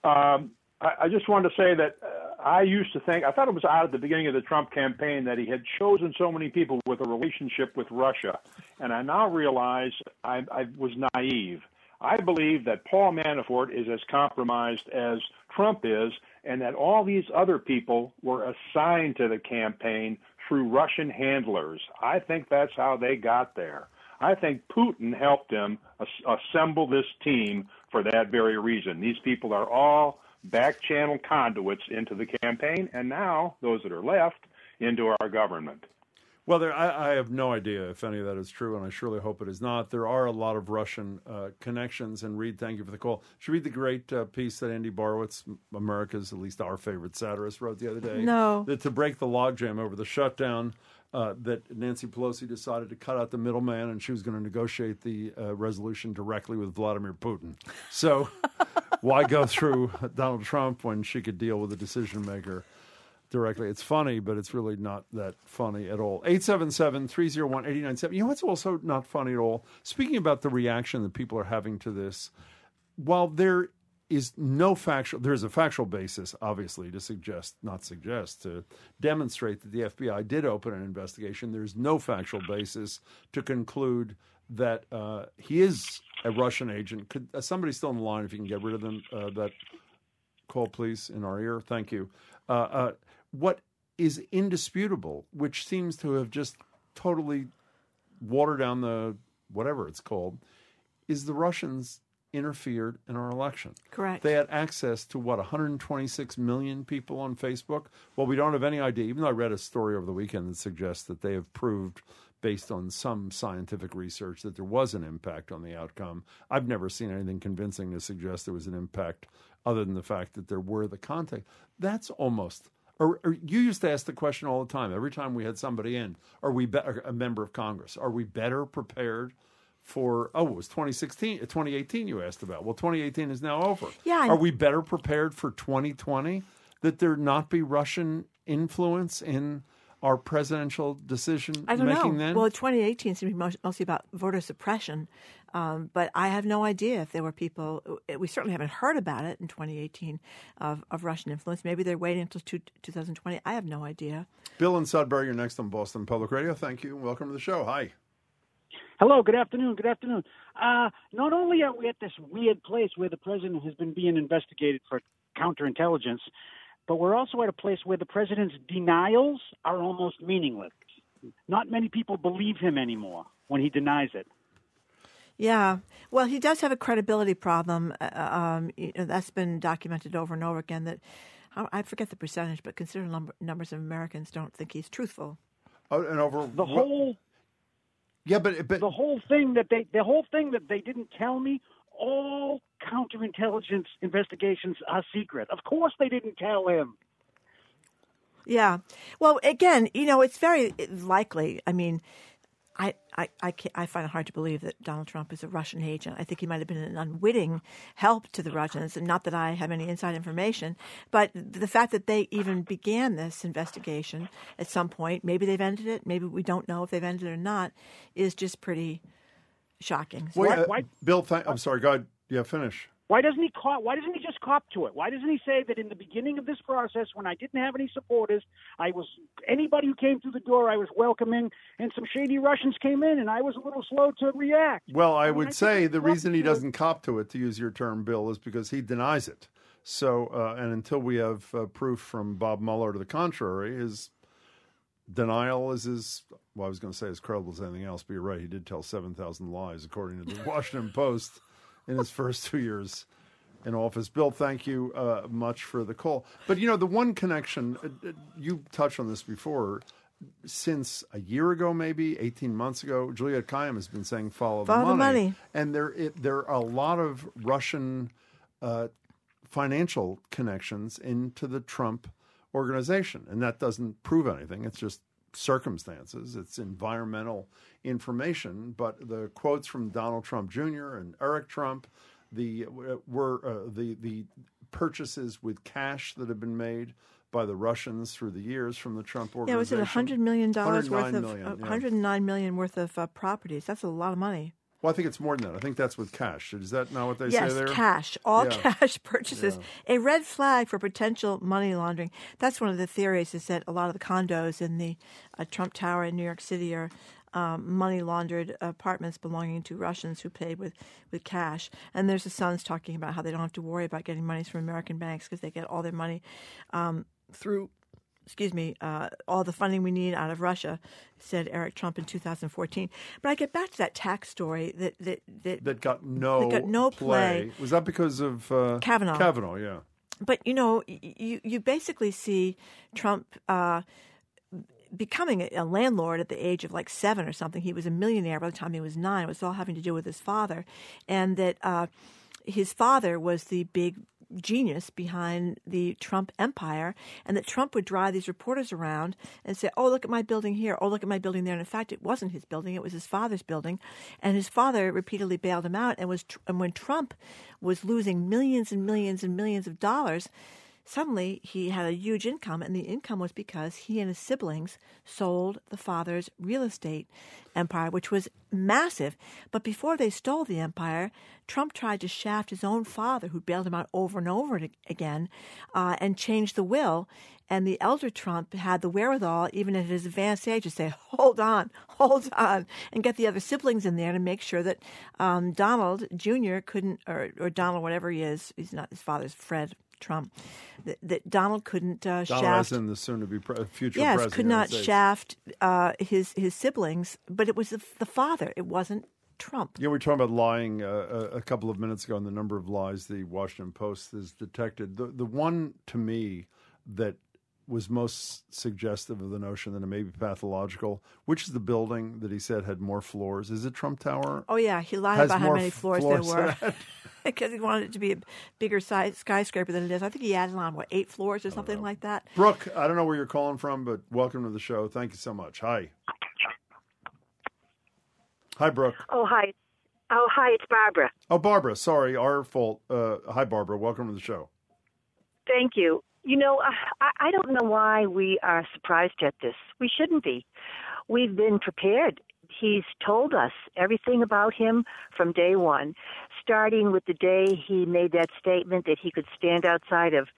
Um, I, I just wanted to say that uh, I used to think, I thought it was odd at the beginning of the Trump campaign that he had chosen so many people with a relationship with Russia. And I now realize I, I was naive. I believe that Paul Manafort is as compromised as Trump is, and that all these other people were assigned to the campaign through Russian handlers. I think that's how they got there. I think Putin helped him as- assemble this team for that very reason. These people are all back channel conduits into the campaign, and now those that are left into our government. Well, there, I, I have no idea if any of that is true, and I surely hope it is not. There are a lot of Russian uh, connections. And Reed, thank you for the call. Should read the great uh, piece that Andy Borowitz, America's at least our favorite satirist, wrote the other day. No. That to break the logjam over the shutdown, uh, that Nancy Pelosi decided to cut out the middleman, and she was going to negotiate the uh, resolution directly with Vladimir Putin. So, [laughs] why go through Donald Trump when she could deal with the decision maker? directly. It's funny, but it's really not that funny at all. 877 301 897. You know what's also not funny at all? Speaking about the reaction that people are having to this, while there is no factual, there's a factual basis, obviously, to suggest, not suggest, to demonstrate that the FBI did open an investigation. There's no factual basis to conclude that uh, he is a Russian agent. Could uh, somebody still on the line, if you can get rid of them, uh, that call, please, in our ear? Thank you. Uh, uh, what is indisputable, which seems to have just totally watered down the whatever it's called, is the Russians interfered in our election. Correct. They had access to what 126 million people on Facebook. Well, we don't have any idea. Even though I read a story over the weekend that suggests that they have proved, based on some scientific research, that there was an impact on the outcome. I've never seen anything convincing to suggest there was an impact, other than the fact that there were the contact. That's almost or, or, you used to ask the question all the time. Every time we had somebody in, are we be- a member of Congress? Are we better prepared for? Oh, it was 2016, 2018. You asked about. Well, 2018 is now over. Yeah. Are we better prepared for 2020? That there not be Russian influence in our presidential decision I don't making know. then? Well, 2018 seemed to be most- mostly about voter suppression, um, but I have no idea if there were people. We certainly haven't heard about it in 2018 of, of Russian influence. Maybe they're waiting until two, 2020. I have no idea. Bill and Sudbury, you're next on Boston Public Radio. Thank you. Welcome to the show. Hi. Hello, good afternoon. Good afternoon. Uh, not only are we at this weird place where the president has been being investigated for counterintelligence, but we're also at a place where the president's denials are almost meaningless. Not many people believe him anymore when he denies it. Yeah, well, he does have a credibility problem. Uh, um, you know, that's been documented over and over again. That I I forget the percentage, but considerable number, numbers of Americans don't think he's truthful. Oh, and over The whole yeah, but, but the whole thing that they the whole thing that they didn't tell me. All counterintelligence investigations are secret. Of course, they didn't tell him. Yeah. Well, again, you know, it's very likely. I mean, I I I, can't, I find it hard to believe that Donald Trump is a Russian agent. I think he might have been an unwitting help to the Russians, and not that I have any inside information, but the fact that they even began this investigation at some point, maybe they've ended it, maybe we don't know if they've ended it or not, is just pretty shocking. Wait, uh, Bill, th- I'm sorry. Go ahead. Yeah, finish. Why doesn't he cop? Why doesn't he just cop to it? Why doesn't he say that in the beginning of this process, when I didn't have any supporters, I was anybody who came through the door, I was welcoming, and some shady Russians came in, and I was a little slow to react. Well, I, would I say the reason he doesn't cop to it, to use your term, Bill, is because he denies it. So, uh, and until we have uh, proof from Bob Mueller to the contrary, his denial is as well. I was going to say as credible as anything else, but you're right. He did tell seven thousand lies, according to the [laughs] Washington Post, in his first [laughs] two years in office. Bill, thank you uh, much for the call. But you know, the one connection uh, uh, you touched on this before. Since a year ago, maybe eighteen months ago, Juliette Kayyem has been saying "follow, Follow the money. and there it, there are a lot of Russian uh, financial connections into the Trump organization, and that doesn't prove anything. It's just circumstances. It's environmental information. But the quotes from Donald Trump Jr. and Eric Trump, the were uh, the the purchases with cash that have been made by the Russians through the years from the Trump organization. Yeah, was it a hundred million dollars worth of million, uh, yeah. hundred nine million worth of uh, properties? That's a lot of money. Well, I think it's more than that. I think that's with cash. Is that not what they yes, say there? Yes, cash, all Yeah. cash [laughs] purchases. A red flag for potential money laundering. That's one of the theories is that a lot of the condos in the uh, Trump Tower in New York City are um, money laundered apartments belonging to Russians who paid with, with cash. And there's the Sons talking about how they don't have to worry about getting monies from American banks because they get all their money um, through excuse me, uh, all the funding we need out of Russia, said Eric Trump in 2014. But I get back to that tax story that that that, that got no that got no play. Was that because of uh, Kavanaugh. Kavanaugh, yeah. But you know, you you basically see Trump. Uh, Becoming a- a landlord at the age of like seven or something, he was a millionaire by the time he was nine. It was all having to do with his father, and that uh, his father was the big genius behind the Trump empire, and that Trump would drive these reporters around and say, "Oh, look at my building here. Oh, look at my building there." And in fact, it wasn't his building; it was his father's building, and his father repeatedly bailed him out. And was and when Trump was losing millions and millions and millions of dollars. Suddenly he had a huge income, and the income was because he and his siblings sold the father's real estate empire, which was massive. But before they stole the empire, Trump tried to shaft his own father, who bailed him out over and over again, uh, and changed the will. And the elder Trump had the wherewithal, even at his advanced age, to say, hold on, [laughs] hold on, and get the other siblings in there to make sure that um, Donald Jr. couldn't, or, or Donald, whatever he is, he's not his father's Fred Trump, that, that Donald couldn't uh, Donald shaft. in the soon to be pre- future yes, president. could not shaft uh, his his siblings, but it was the, the father. It wasn't Trump. Yeah, we were talking about lying uh, a, a couple of minutes ago and the number of lies the Washington Post has detected. The the one to me that was most suggestive of the notion that it may be pathological, which is the building that he said had more floors. Is it Trump Tower? Oh yeah, he lied Has about how many f- floors, floors there were [laughs] [laughs] because he wanted it to be a bigger size skyscraper than it is. I think he added on what eight floors or something like that. Brooke, I don't know where you're calling from, but welcome to the show. Thank you so much. Hi. Hi, Brooke. Oh, hi. Oh, hi, it's Barbara. Oh, Barbara. Sorry, our fault. Uh, hi, Barbara. Welcome to the show. Thank you. You know, I, I don't know why we are surprised at this. We shouldn't be. We've been prepared. He's told us everything about him from day one, starting with the day he made that statement that he could stand outside of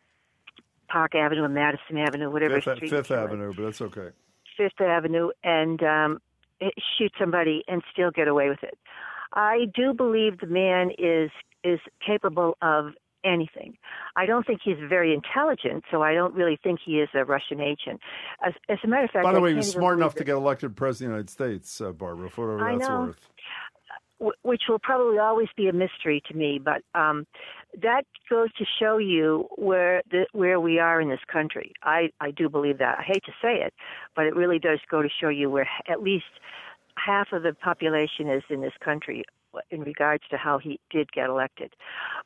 Park Avenue and Madison Avenue, whatever Fifth, street. Fifth. Avenue, but that's okay. Fifth Avenue and um, shoot somebody and still get away with it. I do believe the man is is capable of anything. I don't think he's very intelligent, so I don't really think he is a Russian agent. As, as a matter of fact, By the I way, he can't was smart enough to get elected president of the United States, uh, Barbara, for whatever I that's know. worth. which will probably always be a mystery to me. But um, that goes to show you where the, where we are in this country. I, I do believe that. I hate to say it, but it really does go to show you where at least half of the population is in this country in regards to how he did get elected.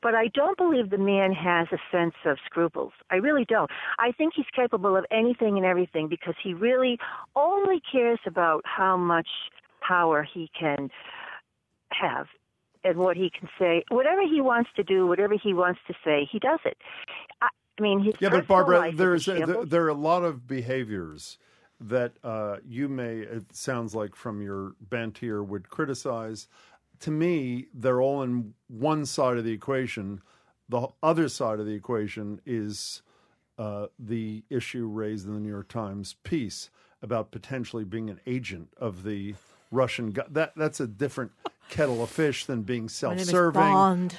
But I don't believe the man has a sense of scruples. I really don't. I think he's capable of anything and everything because he really only cares about how much power he can have and what he can say. Whatever he wants to do, whatever he wants to say, he does it. I, I mean, Yeah, but Barbara, there's a, there, there are a lot of behaviors that uh, you may, it sounds like from your bent here, would criticize. To me, they're all in one side of the equation. The other side of the equation is uh, the issue raised in the New York Times piece about potentially being an agent of the Russian. Go- that that's a different kettle of fish than being self-serving.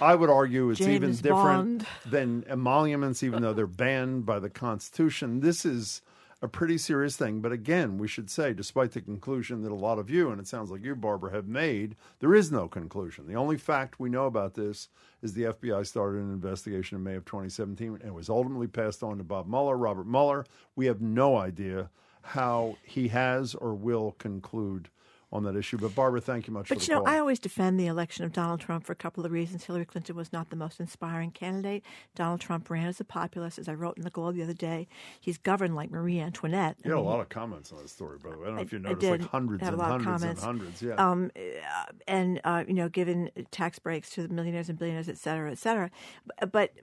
I would argue it's even different Bond. than emoluments, even though they're banned by the Constitution. This is a pretty serious thing. But again, we should say, despite the conclusion that a lot of you, and it sounds like you, Barbara, have made, there is no conclusion. The only fact we know about this is the FBI started an investigation in May of 2017, and it was ultimately passed on to Bob Mueller, Robert Mueller. We have no idea how he has or will conclude on that issue. But Barbara, thank you much But for the you know, call. I always defend the election of Donald Trump for a couple of reasons. Hillary Clinton was not the most inspiring candidate. Donald Trump ran as a populist, as I wrote in the Globe the other day. He's governed like Marie Antoinette. I you had a lot of comments on that story, by the way. I don't know if you I noticed, like hundreds and a lot of hundreds comments. and hundreds. Yeah. Um, uh, and uh, you know, given tax breaks to the millionaires and billionaires, et cetera, et cetera. But, but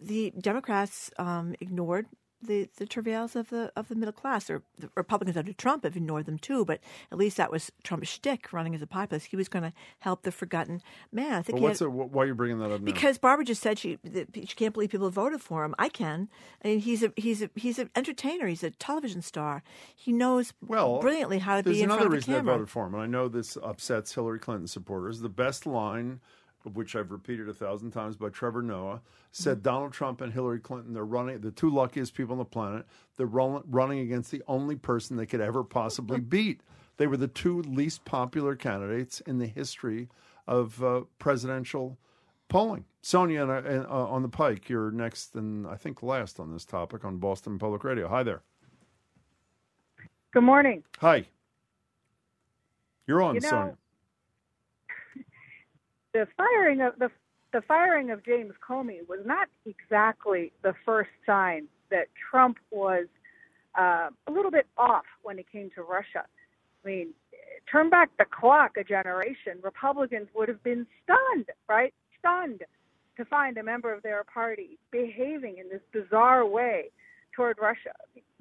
the Democrats um, ignored the, the travails of the of the middle class. Or the Republicans under Trump have ignored them too. But at least that was Trump's shtick, running as a populist. He was going to help the forgotten man. I think what's had, it, wh- why are you bringing that up now? because Barbara just said she she can't believe people voted for him. I can. I mean, he's a he's a he's an entertainer. He's a television star. He knows well, brilliantly how to be in front of the camera. There's another reason. I voted for him, and I know this upsets Hillary Clinton supporters. The best line, which I've repeated a thousand times by Trevor Noah, said Donald Trump and Hillary Clinton, they're running, the two luckiest people on the planet. They're run, running against the only person they could ever possibly [laughs] beat. They were the two least popular candidates in the history of uh, presidential polling. Sonia and, uh, uh, on the Pike, you're next and I think last on this topic on Boston Public Radio. Hi there. Good morning. Hi. You're on, You know, Sonia. The firing of the the firing of James Comey was not exactly the first sign that Trump was uh, a little bit off when it came to Russia. I mean, turn back the clock a generation, Republicans would have been stunned, right? Stunned to find a member of their party behaving in this bizarre way toward Russia,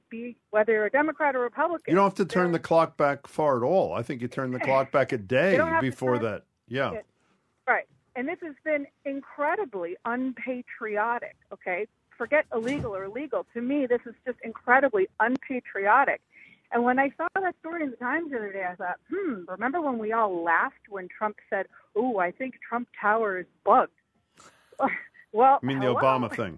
be whether you're a Democrat or Republican. You don't have to turn the clock back far at all. I think you turn the clock back a [laughs] day You don't have to before that. Yeah. it. Right. And this has been incredibly unpatriotic, okay? Forget illegal or legal. To me, this is just incredibly unpatriotic. And when I saw that story in the Times the other day, I thought, hmm, remember when we all laughed when Trump said, oh, I think Trump Tower is bugged? [laughs] well, I mean, the hello. Obama [laughs] thing.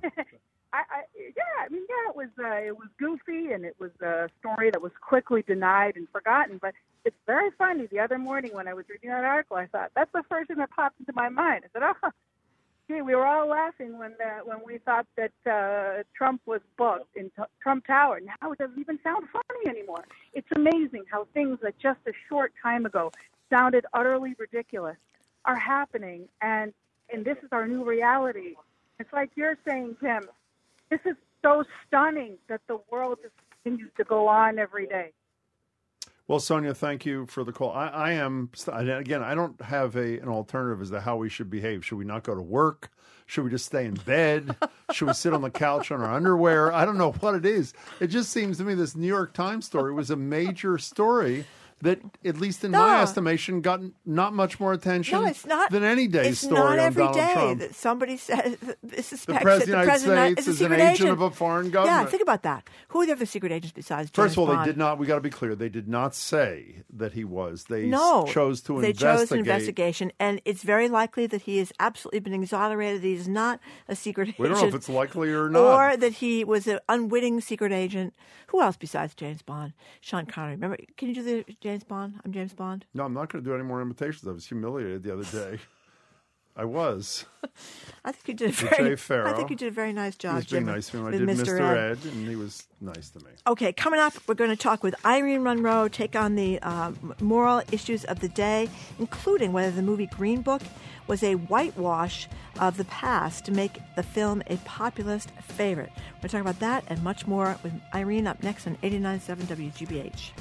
I, I, yeah, I mean, yeah, it was uh, it was goofy and it was a story that was quickly denied and forgotten. But it's very funny. The other morning when I was reading that article, I thought that's the first thing that popped into my mind. I said, oh, gee, we were all laughing when uh, when we thought that uh, Trump was bugged in t- Trump Tower. Now it doesn't even sound funny anymore. It's amazing how things that just a short time ago sounded utterly ridiculous are happening, and and this is our new reality. It's like you're saying, Tim. This is so stunning that the world just continues to go on every day. Well, Sonia, thank you for the call. I, I am again. I don't have a an alternative as to how we should behave. Should we not go to work? Should we just stay in bed? [laughs] should we sit on the couch on our underwear? I don't know what it is. It just seems to me this New York Times story was a major story that, at least in my estimation, got not much more attention No, it's not. than any day it's story not on every Donald day Trump. that somebody says [laughs] this The president that the president States is, a an secret agent of a foreign government. Yeah, think about that. Who are the other secret agents besides James First of all, Bond? they did not. We got to be clear. They did not say that he was. They no, chose to they investigate. chose an investigation, and it's very likely that he has absolutely been exonerated. He is not a secret We agent. We don't know if it's likely or not. or that he was an unwitting secret agent. Who else besides James Bond? Sean Connery. Remember? Can you do the James Bond? I'm James Bond. No, I'm not going to do any more imitations. I was humiliated the other [laughs] day. I was. I think you did a very. Farrow. I think you did a very nice He job. was being Jim, nice to me. I did Mr. Mr. Ed. Ed, and he was nice to me. Okay, coming up, we're going to talk with Irene Monroe, take on the uh, moral issues of the day, including whether the movie Green Book was a whitewash of the past to make the film a populist favorite. We're going to talk about that and much more with Irene up next on 89.7 WGBH.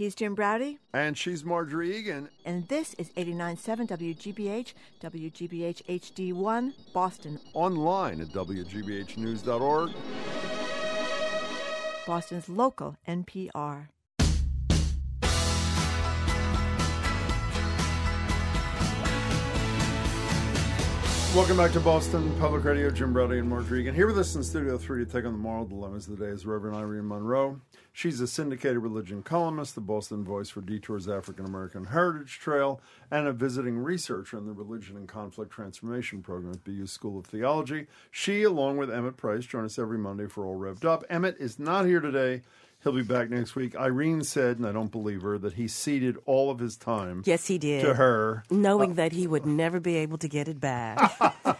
He's Jim Braude, And she's Margery Eagan. and this is 89.7 WGBH, WGBH HD1, Boston. Online at WGBHnews.org. Boston's local NPR. Welcome back to Boston Public Radio. Jim Braude and Margery Eagan. Here with us in Studio 3 to take on the moral dilemmas of the day is Reverend Irene Monroe. She's a syndicated religion columnist, the Boston voice for Detour's African American Heritage Trail, and a visiting researcher in the Religion and Conflict Transformation Program at BU School of Theology. She, along with Emmett Price, join us every Monday for All Revved Up. Emmett is not here today. He'll be back next week. Irene said, and I don't believe her, that he ceded all of his time Yes, he did. to her. knowing that he would never be able to get it back.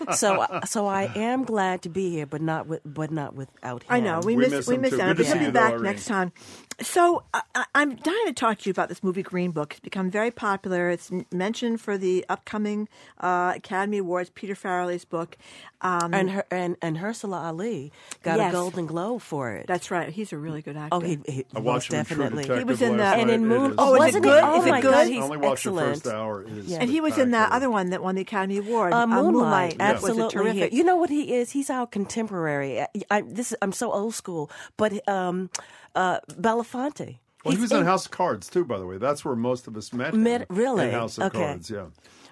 [laughs] so, so I am glad to be here, but not with, but not without him. I know we, miss, we miss him. He'll be back next time. So I, I- I'm dying to talk to you about this movie Green Book. It's become very popular. It's mentioned for the upcoming uh, Academy Awards. Peter Farrelly's book, um, and her and and Mahershala Ali got Yes. a Golden Globe for it. That's right. He's a really good actor. Oh, he, he I most watched him in True definitely. He was in that, the- and in night. Moon. Oh, is it good? Oh Is it good? He's only watched excellent. the first hour. It is and he was in that other one that won the Academy Award, Uh, uh, Moonlight, That absolutely. was terrific. You know what he is? He's our contemporary. I, I, this is, I'm so old school, but um, uh, Belafonte. Well, he was in in- House of Cards too, by the way. That's where most of us met. him, Met- really? In House of Okay. Cards, yeah.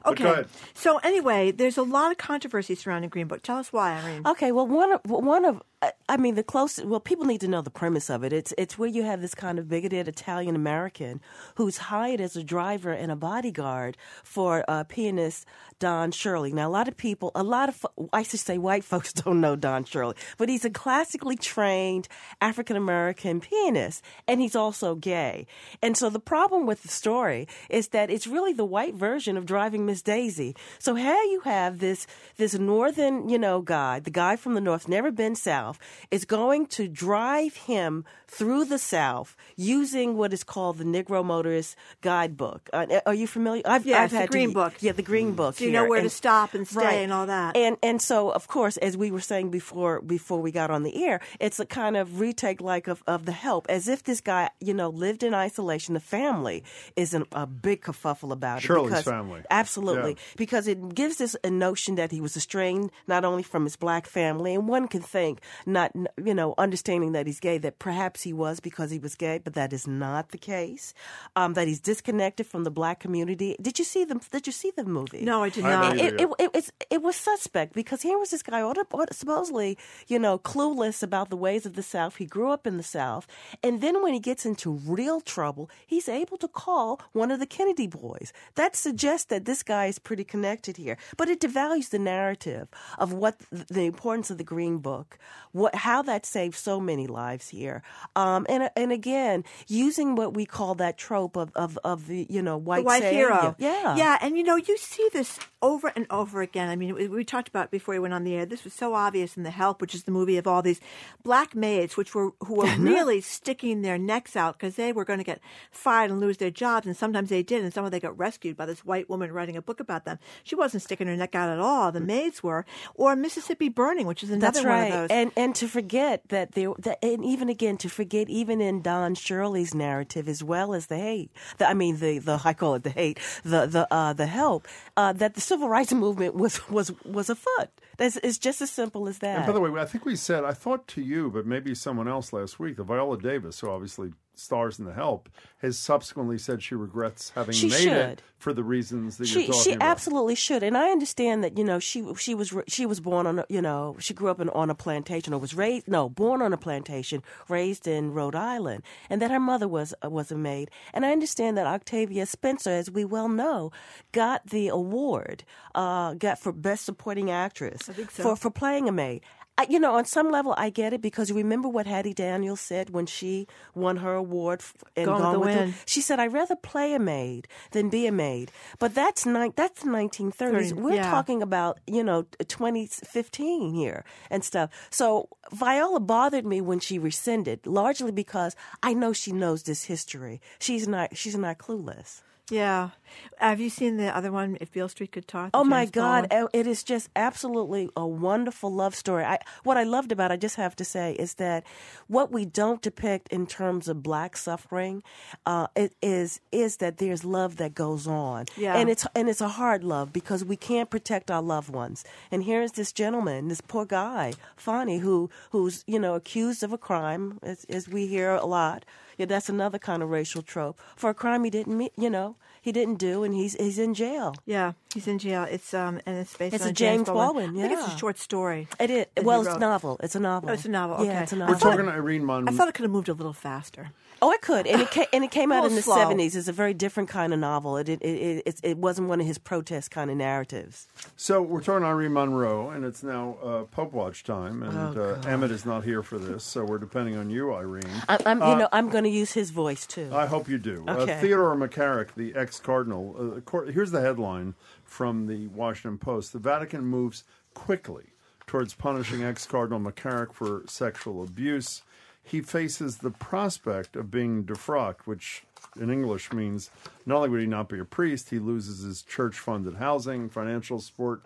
Okay. So anyway, there's a lot of controversy surrounding Green Book. Tell us why, Irene. Okay, well, one of one of I- mean the closest. Well, people need to know the premise of it. It's it's where you have this kind of bigoted Italian American who's hired as a driver and a bodyguard for uh, pianist Don Shirley. Now, a lot of people, a lot of I should say white [laughs] folks don't know Don Shirley, but he's a classically trained African American pianist, and he's also gay. And so the problem with the story is that it's really the white version of driving Miss Daisy. So here you have this this northern, you know, guy, the guy from the north, never been south, is going to drive him through the South using what is called the Negro Motorist Guidebook. Uh, are you familiar? I've, Yeah, I've it's the Green to, Book. Yeah, the Green Book. So you know here. where to stop and stay and all that. And and so of course, as we were saying before before we got on the air, it's a kind of retake like of, of the help, as if this guy, you know, lived in isolation. The family is an, a big kerfuffle about it. Shirley's family. Absolutely. Yeah. Because it gives us a notion that he was estranged not only from his black family, and one can think, not, you know, understanding that he's gay, that perhaps he was because he was gay, but that is not the case. Um, that he's disconnected from the black community. Did you see the, did you see the movie? No, I did not. haven't It, it, it, it's, it was suspect because here was this guy auto- auto- supposedly, you know, clueless about the ways of the South. He grew up in the South. And then when he gets into real trouble, he's able to call one of the Kennedy boys. That suggests that this guy is pretty connected here. But it devalues the narrative of what the importance of the Green Book, what how that saved so many lives here. Um, and, and again, using what we call that trope of, of, of the, you know, white, the white savior. hero. Yeah. yeah, and you know you see this over and over again. I mean, we, we talked about before we went on the air. This was so obvious in The Help, which is the movie of all these black maids, which were who were [laughs] really sticking their necks out because they were going to get fired and lose their jobs, and sometimes they did, and some of them got rescued by this white woman writing a book about them. She wasn't sticking her neck out at all. The maids were, or Mississippi Burning, which is another That's one of those. And and to forget that there that, and even again to forget even in Don Shirley's narrative as well as the hate. The, I mean the the I call it the hate, the the uh, the help uh, that the civil rights [laughs] movement was was was afoot. That's it's just as simple as that. And by the way, I think we said, I thought to you, but maybe someone else last week, that Viola Davis, who obviously stars in The Help, has subsequently said she regrets having She made should. it for the reasons that she you're talking she about. absolutely should, and I understand that you know she she was she was born on a, you know she grew up in, on a plantation or was raised no born on a plantation raised in Rhode Island, and that her mother was uh, was a maid, and I understand that Octavia Spencer, as we well know, got the award uh, got for best supporting actress I think so. for for playing a maid. I, you know, on some level, I get it because you remember what Hattie Daniels said when she won her award f- and Gone Gone the with the Wind. she said, "I'd rather play a maid than be a maid." But that's ni- that's the 1930s. Thirty, We're yeah. talking about you know 2015 here and stuff. So Viola bothered me when she rescinded, largely because I know she knows this history. She's not she's not clueless. Yeah, have you seen the other one? If Beale Street Could Talk. Oh my James Bond God! uh, It is just absolutely a wonderful love story. I, what I loved about, it, I just have to say, is that what we don't depict in terms of black suffering, uh, it is is that there's love that goes on, Yeah. and it's and it's a hard love because we can't protect our loved ones. And here's this gentleman, this poor guy, Fonny, who who's you know accused of a crime, as, as we hear a lot. Yeah, that's another kind of racial trope for a crime he didn't, me- you know, he didn't do, and he's he's in jail. Yeah, he's in jail. It's um and it's based It's on a James Baldwin, I think it's yeah. a short story. It is. Well, it's wrote. novel. It's a novel. Oh, it's a novel. Yeah, okay. it's a novel. We're talking to Irene Mon. I thought it could have moved a little faster. Oh, it could, and it came, and it came out in the seventies. It's a very different kind of novel. It it, it it it wasn't one of his protest kind of narratives. So we're talking to Irene Monroe, and it's now uh, Pope Watch time, and Oh, uh, Emmett is not here for this, so we're depending on you, Irene. I, I'm Uh, you know I'm going to use his voice too. I hope you do. Okay. Uh, Theodore McCarrick, the ex cardinal, uh, cor- here's the headline from the Washington Post The Vatican moves quickly towards punishing ex Cardinal McCarrick for sexual abuse. He faces the prospect of being defrocked, which in English means not only would he not be a priest, he loses his church funded housing, financial support.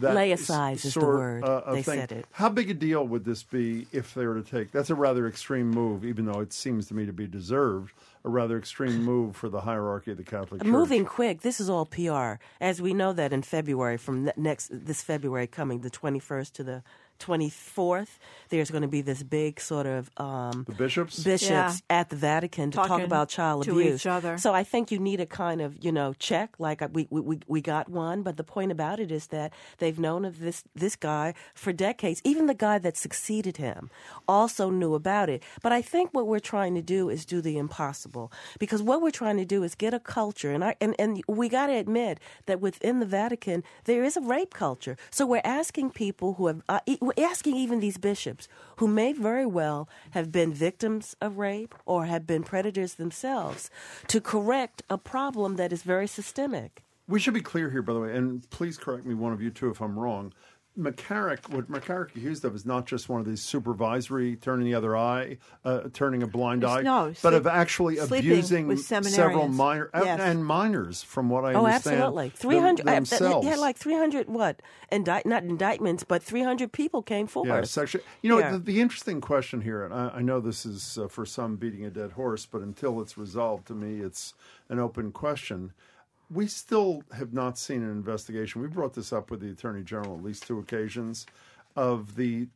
Laicized s- is the word. uh, They thing. said it. How big a deal would this be if they were to take? That's a rather extreme move, even though it seems to me to be deserved. A rather extreme [laughs] move for the hierarchy of the Catholic Church. Moving quick. This is all PR, as we know that in February, from next this February coming, the 21st to the 24th, there's going to be this big sort of um, The bishops? bishops Yeah. at the Vatican to talk about child to abuse. each other. So I think you need a kind of you know check. Like uh, we we we- we got one, but the point about it is that they've known of this this guy for decades. Even the guy that succeeded him also knew about it. But I think what we're trying to do is do the impossible because what we're trying to do is get a culture, and I and and we got to admit that within the Vatican there is a rape culture. So we're asking people who have uh, we're asking even these bishops who may very well have been victims of rape or have been predators themselves to correct a problem that is very systemic. We should be clear here, by the way, and please correct me, one of you too, if I'm wrong. McCarrick, what McCarrick accused of is not just one of these supervisory turning the other eye, uh, turning a blind eye, No, but of actually abusing several minor Yes. and minors, from what I Oh, understand. absolutely. them- Three hundred. themselves. He had like three hundred what? Indict not indictments, but three hundred people came forward. Yeah, sexual. You know, Yeah. the, the interesting question here, and I, I know this is uh, for some beating a dead horse, but until it's resolved, to me, it's an open question. We still have not seen an investigation. We brought this up with the attorney general at least two occasions of the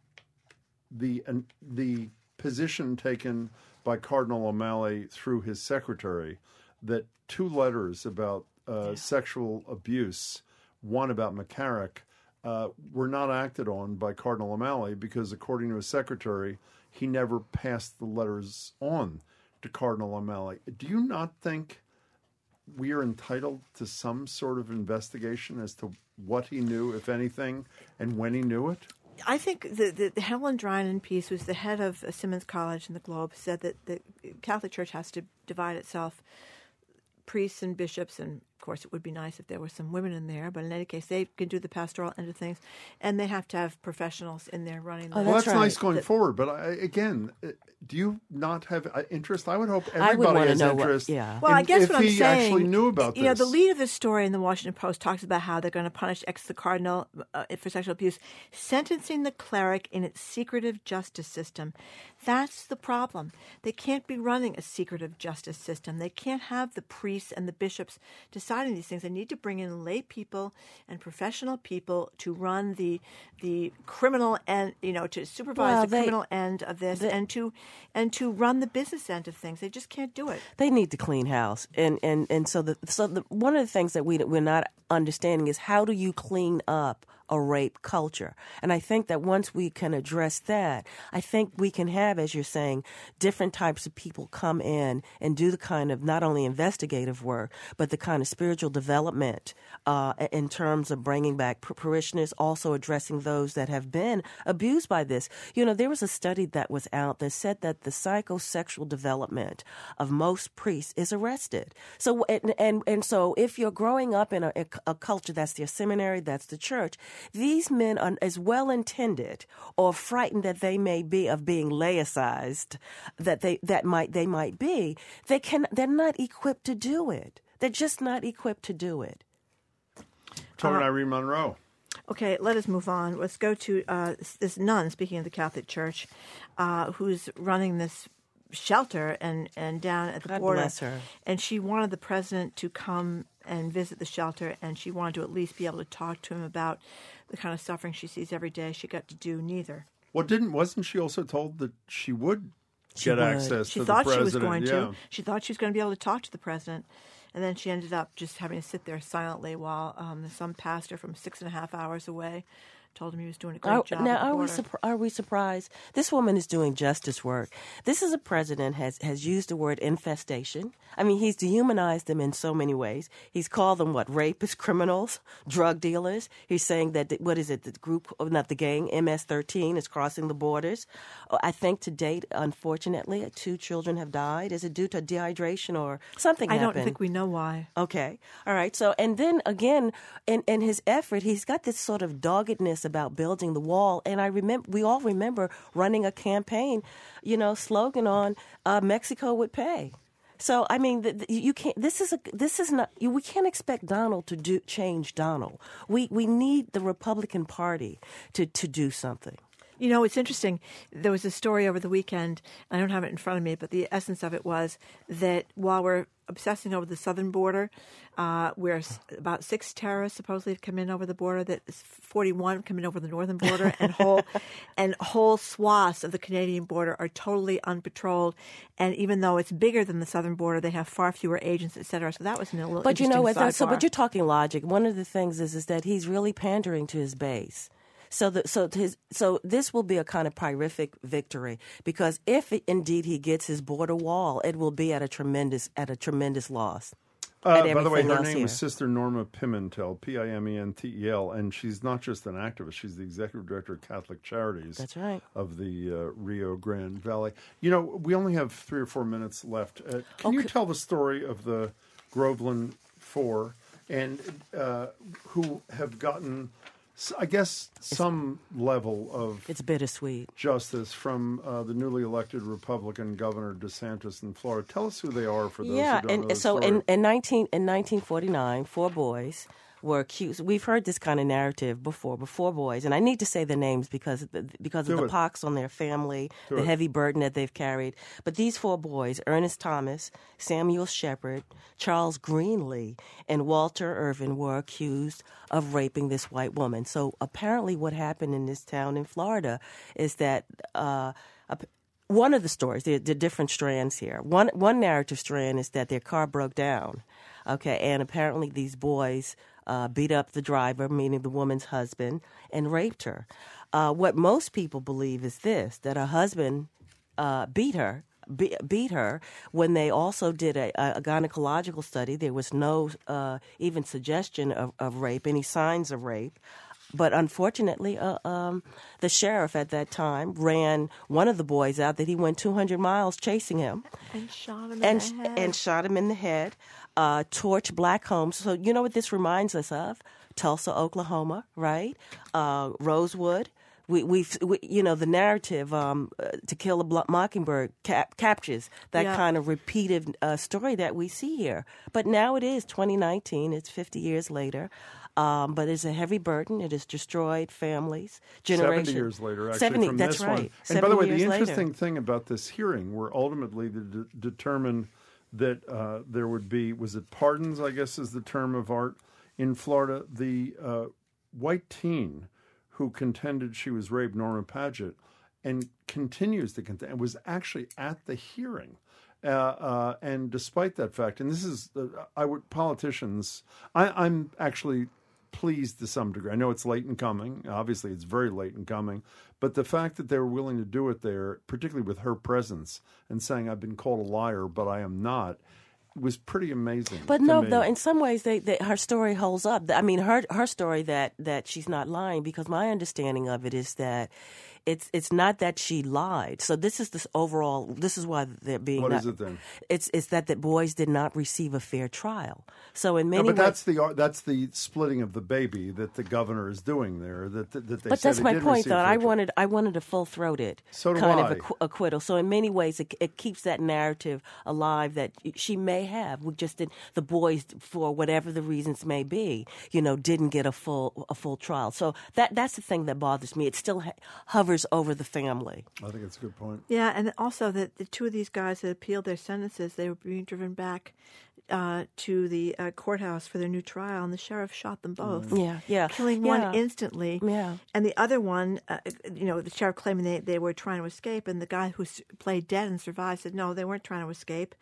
the the position taken by Cardinal O'Malley through his secretary that two letters about uh, sexual abuse, one about McCarrick, uh, were not acted on by Cardinal O'Malley because, according to his secretary, he never passed the letters on to Cardinal O'Malley. Do you not think we are entitled to some sort of investigation as to what he knew, if anything, and when he knew it? I think the, the, the Helen Drinan piece was the head of Simmons College in the Globe said that the Catholic Church has to divide itself priests and bishops and of course it would be nice if there were some women in there but in any case they can do the pastoral end of things and they have to have professionals in there running well, the, that's nice going the- forward. But I, again, uh, do you not have uh, interest? I would hope I would everybody has know what- interest. yeah. Well, I guess if what I'm he saying, actually knew about you know, this. the lead of this story in the Washington Post talks about how they're going to punish ex the cardinal uh, for sexual abuse, sentencing the cleric in its secretive justice system. That's the problem. They can't be running a secretive justice system. They can't have the priests and the bishops deciding these things. They need to bring in lay people and professional people to run the the criminal and you know to supervise Well, the they- criminal end of this and to and to run the business end of things. They just can't do it. they need to clean house and and and so the so the one of the things that we we're not understanding is how do you clean up a rape culture and i think that once we can address that i think we can have as you're saying different types of people come in and do the kind of not only investigative work but the kind of spiritual development uh, in terms of bringing back parishioners also addressing those that have been abused by this you know there was a study that was out that said that the psychosexual development of most priests is arrested. So and and, and so if you're growing up in a, a culture that's their seminary, that's the church, these men are as well intended or frightened that they may be of being laicized that they that might they might be, they can they're not equipped to do it. They're just not equipped to do it. Talking Uh, Irene Monroe. Okay, let us move on. Let's go to uh, this nun, speaking of the Catholic Church, uh, who's running this shelter and, and down at the God border. bless her. And she wanted the president to come and visit the shelter, and she wanted to at least be able to talk to him about the kind of suffering she sees every day. She got to do neither. Well, didn't wasn't she also told that she would She get would. access She to thought the she thought she was going yeah. to. She thought she was going to be able to talk to the president, and then she ended up just having to sit there silently while um, some pastor from six and a half hours away told him he was doing a great Are- job. now, are we, surp- are we surprised? This woman is doing justice work. This is a president has has used the word infestation. I mean, he's dehumanized them in so many ways. He's called them what rapists, [laughs] criminals, drug dealers. He's saying that the, what is it? The group, oh, not the gang, MS-13 is crossing the borders. Oh, I think to date, unfortunately, two children have died. Is it due to dehydration or something? I don't think we know why. Okay. All right. So, and then again, in, in his effort, he's got this sort of doggedness about building the wall. And I remember, we all remember running a campaign, you know, slogan on uh, Mexico would pay. So, I mean, th- th- you can't. This is a. This is not. You, we can't expect Donald to do change Donald. We we need the Republican Party to to do something. You know, it's interesting. There was a story over the weekend. I don't have it in front of me, but the essence of it was that while we're obsessing over the southern border, uh, where s- about six terrorists supposedly have come in over the border, that is 41 come in over the northern border, [laughs] and whole and whole swaths of the Canadian border are totally unpatrolled. And even though it's bigger than the southern border, they have far fewer agents, et cetera. So that was a little. But you know what? So, but you're talking logic. One of the things is is that he's really pandering to his base. So, the, so his, so this will be a kind of pyrrhic victory because if indeed he gets his border wall, it will be at a tremendous at a tremendous loss. Uh, by the way, her name here. is Sister Norma Pimentel, P I M E N T E L, and she's not just an activist; she's the executive director of Catholic Charities. That's right. Of the uh, Rio Grande Valley. You know, we only have three or four minutes left. Uh, can you tell the story of the Groveland Four and uh, who have gotten, I guess, some level of It's bittersweet. justice from uh, the newly elected Republican Governor DeSantis in Florida. Tell us who they are for those yeah, who don't and know so in, in 19 in 1949, four boys were accused. We've heard this kind of narrative before, before boys, and I need to say the names because because Do of the pox on their family, Do the it. heavy burden that they've carried. But these four boys: Ernest Thomas, Samuel Shepherd, Charles Greenlee, and Walter Irvin, were accused of raping this white woman. So apparently, what happened in this town in Florida is that. Uh, one of the stories, there, there are different strands here. One one narrative strand is that their car broke down, okay, and apparently these boys uh, beat up the driver, meaning the woman's husband, and raped her. Uh, what most people believe is this: that her husband uh, beat her. Be, beat her when they also did a, a gynecological study. There was no uh, even suggestion of, of rape, any signs of rape. But unfortunately, uh, um, the sheriff at that time ran one of the boys out that he went 200 miles chasing him And shot him and, in the head. and shot him in the head, uh, torched black homes. So, you know what this reminds us of? Tulsa, Oklahoma, right? Uh, Rosewood. We, we've, we, you know, the narrative um, uh, to kill a Blo- mockingbird cap- captures that Yeah. kind of repeated uh, story that we see here. But now it is 2019. It's 50 years later. Um, but it's a heavy burden. It has destroyed families, generations. 70 years later, actually, 70 from that's this right. one. And by the way, the years later. interesting thing about this hearing, where ultimately they de- determined that uh, there would be, was it pardons, I guess is the term of art, in Florida, the uh, white teen who contended she was raped, Norma Padgett, and continues to contend, and was actually at the hearing. Uh, uh, and despite that fact, and this is, uh, I would politicians. I, I'm actually pleased to some degree. I know it's late in coming. Obviously, it's very late in coming. But the fact that they were willing to do it there, particularly with her presence and saying, "I've been called a liar, but I am not," was pretty amazing. But no, me. though, in some ways, they, they, her story holds up. I mean, her her story that that she's not lying because my understanding of it is that it's it's not that she lied. So this is this overall. This is why they're being. What not, is it then? It's it's that the boys did not receive a fair trial. So in No, many but ways, that's the that's the splitting of the baby that the governor is doing there. That that, that they but that's they my point, though. I wanted I wanted a full throated So kind I. of acqu- acquittal. So in many ways, it, it keeps that narrative alive that she may have. We just did the boys for whatever the reasons may be. You know, didn't get a full a full trial. So that that's the thing that bothers me. It still ha- hovers over the family. I think it's a good point. Yeah, and also that the two of these guys that appealed their sentences, they were being driven back uh, to the uh, courthouse for their new trial, and the sheriff shot them both. Mm. Yeah, yeah, killing yeah. one instantly. Yeah. and the other one, uh, you know, the sheriff claiming they they were trying to escape, and the guy who played dead and survived said no, they weren't trying to escape.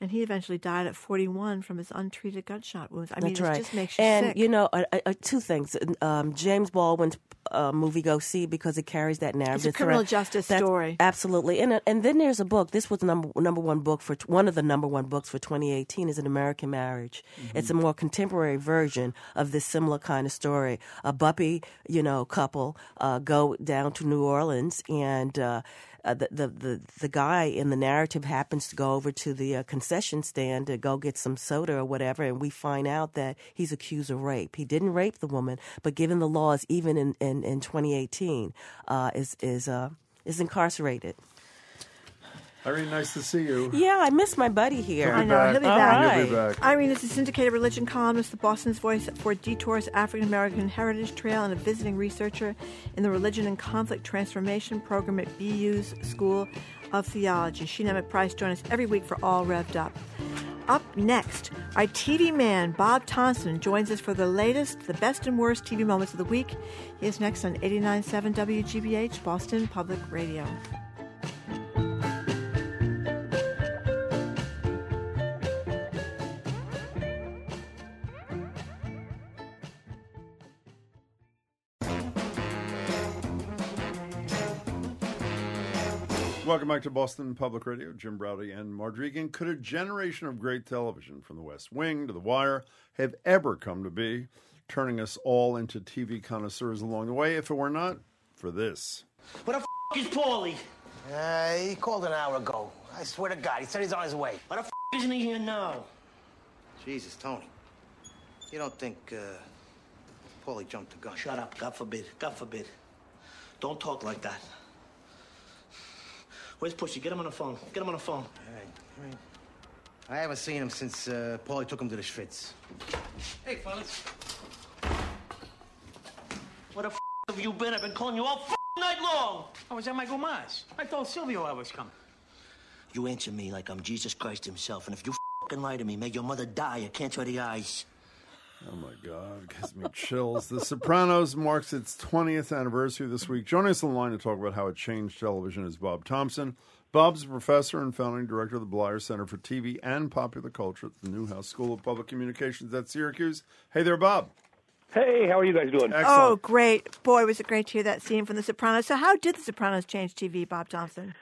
And he eventually died at 41 from his untreated gunshot wounds. I mean, That's it right. just makes you and sick. you know, uh, uh, two things. Um, James Baldwin's uh, movie "Go See" because it carries that narrative. It's a criminal thread. justice That's- story. Absolutely, and uh, and then there's a book. This was number number one book for one of the number one books for 2018 is an American Marriage. Mm-hmm. It's a more contemporary version of this similar kind of story. A buppy, you know, couple uh, go down to New Orleans and. Uh, the, the the the guy in the narrative happens to go over to the uh, concession stand to go get some soda or whatever, and we find out that he's accused of rape. He didn't rape the woman, but given the laws, even in in, in 2018, uh, is is uh, is incarcerated. Irene, nice to see you. Yeah, I miss my buddy here. I know, he'll be All back. He'll be back. Irene is a syndicated religion columnist, the Boston's voice for Detour's African American Heritage Trail, and a visiting researcher in the Religion and Conflict Transformation program at BU's School of Theology. She and Sheena McPrice joins us every week for All Revved Up. Up next, our TV man, Bob Thompson, joins us for the latest, the best and worst TV moments of the week. He is next on 89.7 WGBH, Boston Public Radio. Welcome back to Boston Public Radio. Jim Braude and Margery Eagan. Could a generation of great television, from The West Wing to The Wire, have ever come to be, turning us all into TV connoisseurs along the way, if it were not for this? Where the f- is Paulie? Uh, he called an hour ago. I swear to God, he said he's on his way. Why the f- isn't he here now? Jesus, Tony. You don't think uh, Paulie jumped the gun? Shut up. God forbid. God forbid. Don't talk like that. Where's Pushy? Get him on the phone. Get him on the phone. I haven't seen him since uh, Paulie took him to the Schwitz. Hey, fellas. Where the f- have you been? I've been calling you all f- night long. I was at my grandma's. I told Silvio I was coming. You answer me like I'm Jesus Christ himself, and if you fucking lie to me, make your mother die. I can't try the eyes. Oh my God, it gives me chills. The Sopranos marks its 20th anniversary this week. Joining us on the line to talk about how it changed television is Bob Thompson. Bob's a professor and founding director of the Bleier Center for TV and Popular Culture at the Newhouse School of Public Communications at Syracuse. Hey there, Bob. Hey, how are you guys doing? Oh, great. Boy, was it great to hear that scene from The Sopranos. So, how did The Sopranos change TV, Bob Thompson?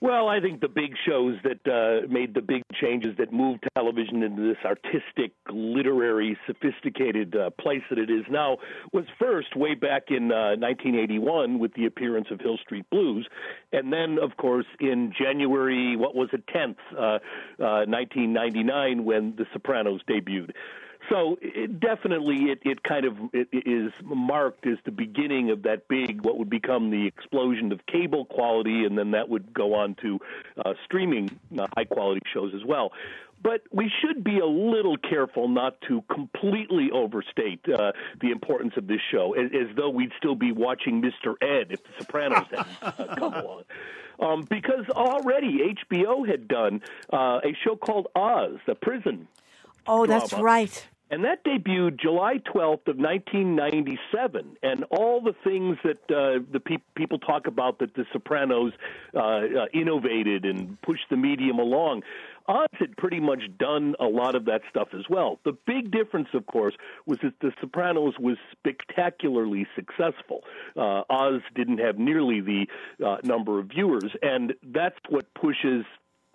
Well, I think the big shows that uh, made the big changes that moved television into this artistic, literary, sophisticated uh, place that it is now was first way back in uh, 1981 with the appearance of Hill Street Blues, and then, of course, in January, what was it, 10th, uh, uh, 1999, when The Sopranos debuted. So it definitely, it, it kind of it is marked as the beginning of that big, what would become the explosion of cable quality, and then that would go on to uh, streaming uh, high quality shows as well. But we should be a little careful not to completely overstate uh, the importance of this show, as, as though we'd still be watching Mr. Ed if The Sopranos hadn't uh, come [laughs] along. Um, because already HBO had done uh, a show called Oz, the prison Oh, that's right. And that debuted July 12th of 1997. And all the things that uh, the pe- people talk about that The Sopranos uh, uh, innovated and pushed the medium along, Oz had pretty much done a lot of that stuff as well. The big difference, of course, was that The Sopranos was spectacularly successful. Uh, Oz didn't have nearly the uh, number of viewers, and that's what pushes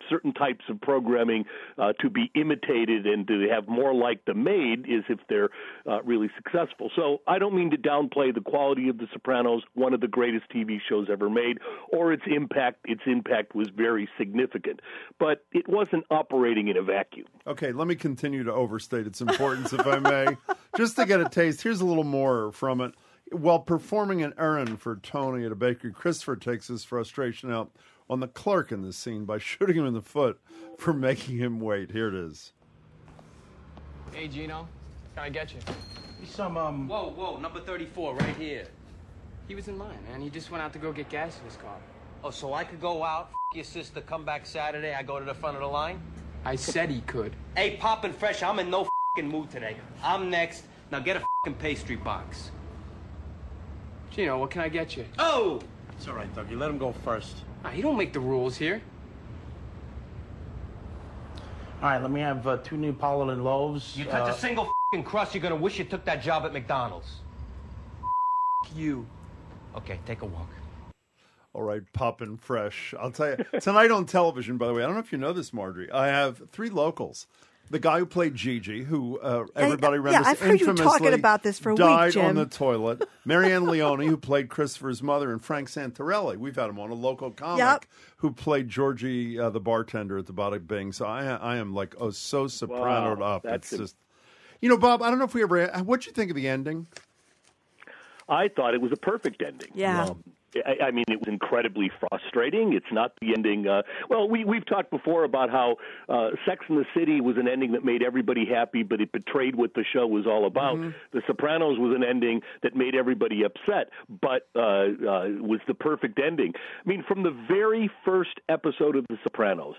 certain types of programming uh, to be imitated and to have more like the made is if they're uh, really successful. So I don't mean to downplay the quality of The Sopranos, one of the greatest TV shows ever made, or its impact. Its impact was very significant, but it wasn't operating in a vacuum. Okay, let me continue to overstate its importance, if I may. [laughs] Just to get a taste, here's a little more from it. While performing an errand for Tony at a bakery, Christopher takes his frustration out on the clerk in this scene by [laughs] shooting him in the foot for making him wait. Here it is. Hey, Gino, can I get you? Some, um. Whoa, whoa, number 34, right here. He was in line, man. He just went out to go get gas in his car. Oh, so I could go out, f- your sister, come back Saturday, I go to the front of the line? I said he could. Hey, Poppin' Fresh, I'm in no fing mood today. I'm next. Now get a fing pastry box. Gino, what can I get you? Oh! It's all right, Dougie. Let him go first. Ah, he don't make the rules here. All right, let me have uh, two Neapolitan loaves. You touch uh, a single fing crust, you're gonna wish you took that job at McDonald's. you. Okay, take a walk. All right, poppin' fresh. I'll tell you tonight on television. By the way, I don't know if you know this, Margery. I have three locals. The guy who played Gigi, who uh, everybody yeah, remembers, I've heard you infamously talking about this for a week, died on the toilet. Marianne Leone, who played Christopher's mother, and Frank Santorelli. We've had him on a local comic Yep. who played Georgie, uh, the bartender at the Bada Bing. So I, I am like oh so sopranoed Wow, up. that's It's a- just, you know, Bob. I don't know if we ever. What'd you think of the ending? I thought it was a perfect ending. Yeah. Um, I, I mean, it was incredibly frustrating. It's not the ending. Uh, well, we we've talked before about how uh, Sex in the City was an ending that made everybody happy, but it betrayed what the show was all about. The Sopranos was an ending that made everybody upset, but uh, uh, was the perfect ending. I mean, from the very first episode of The Sopranos,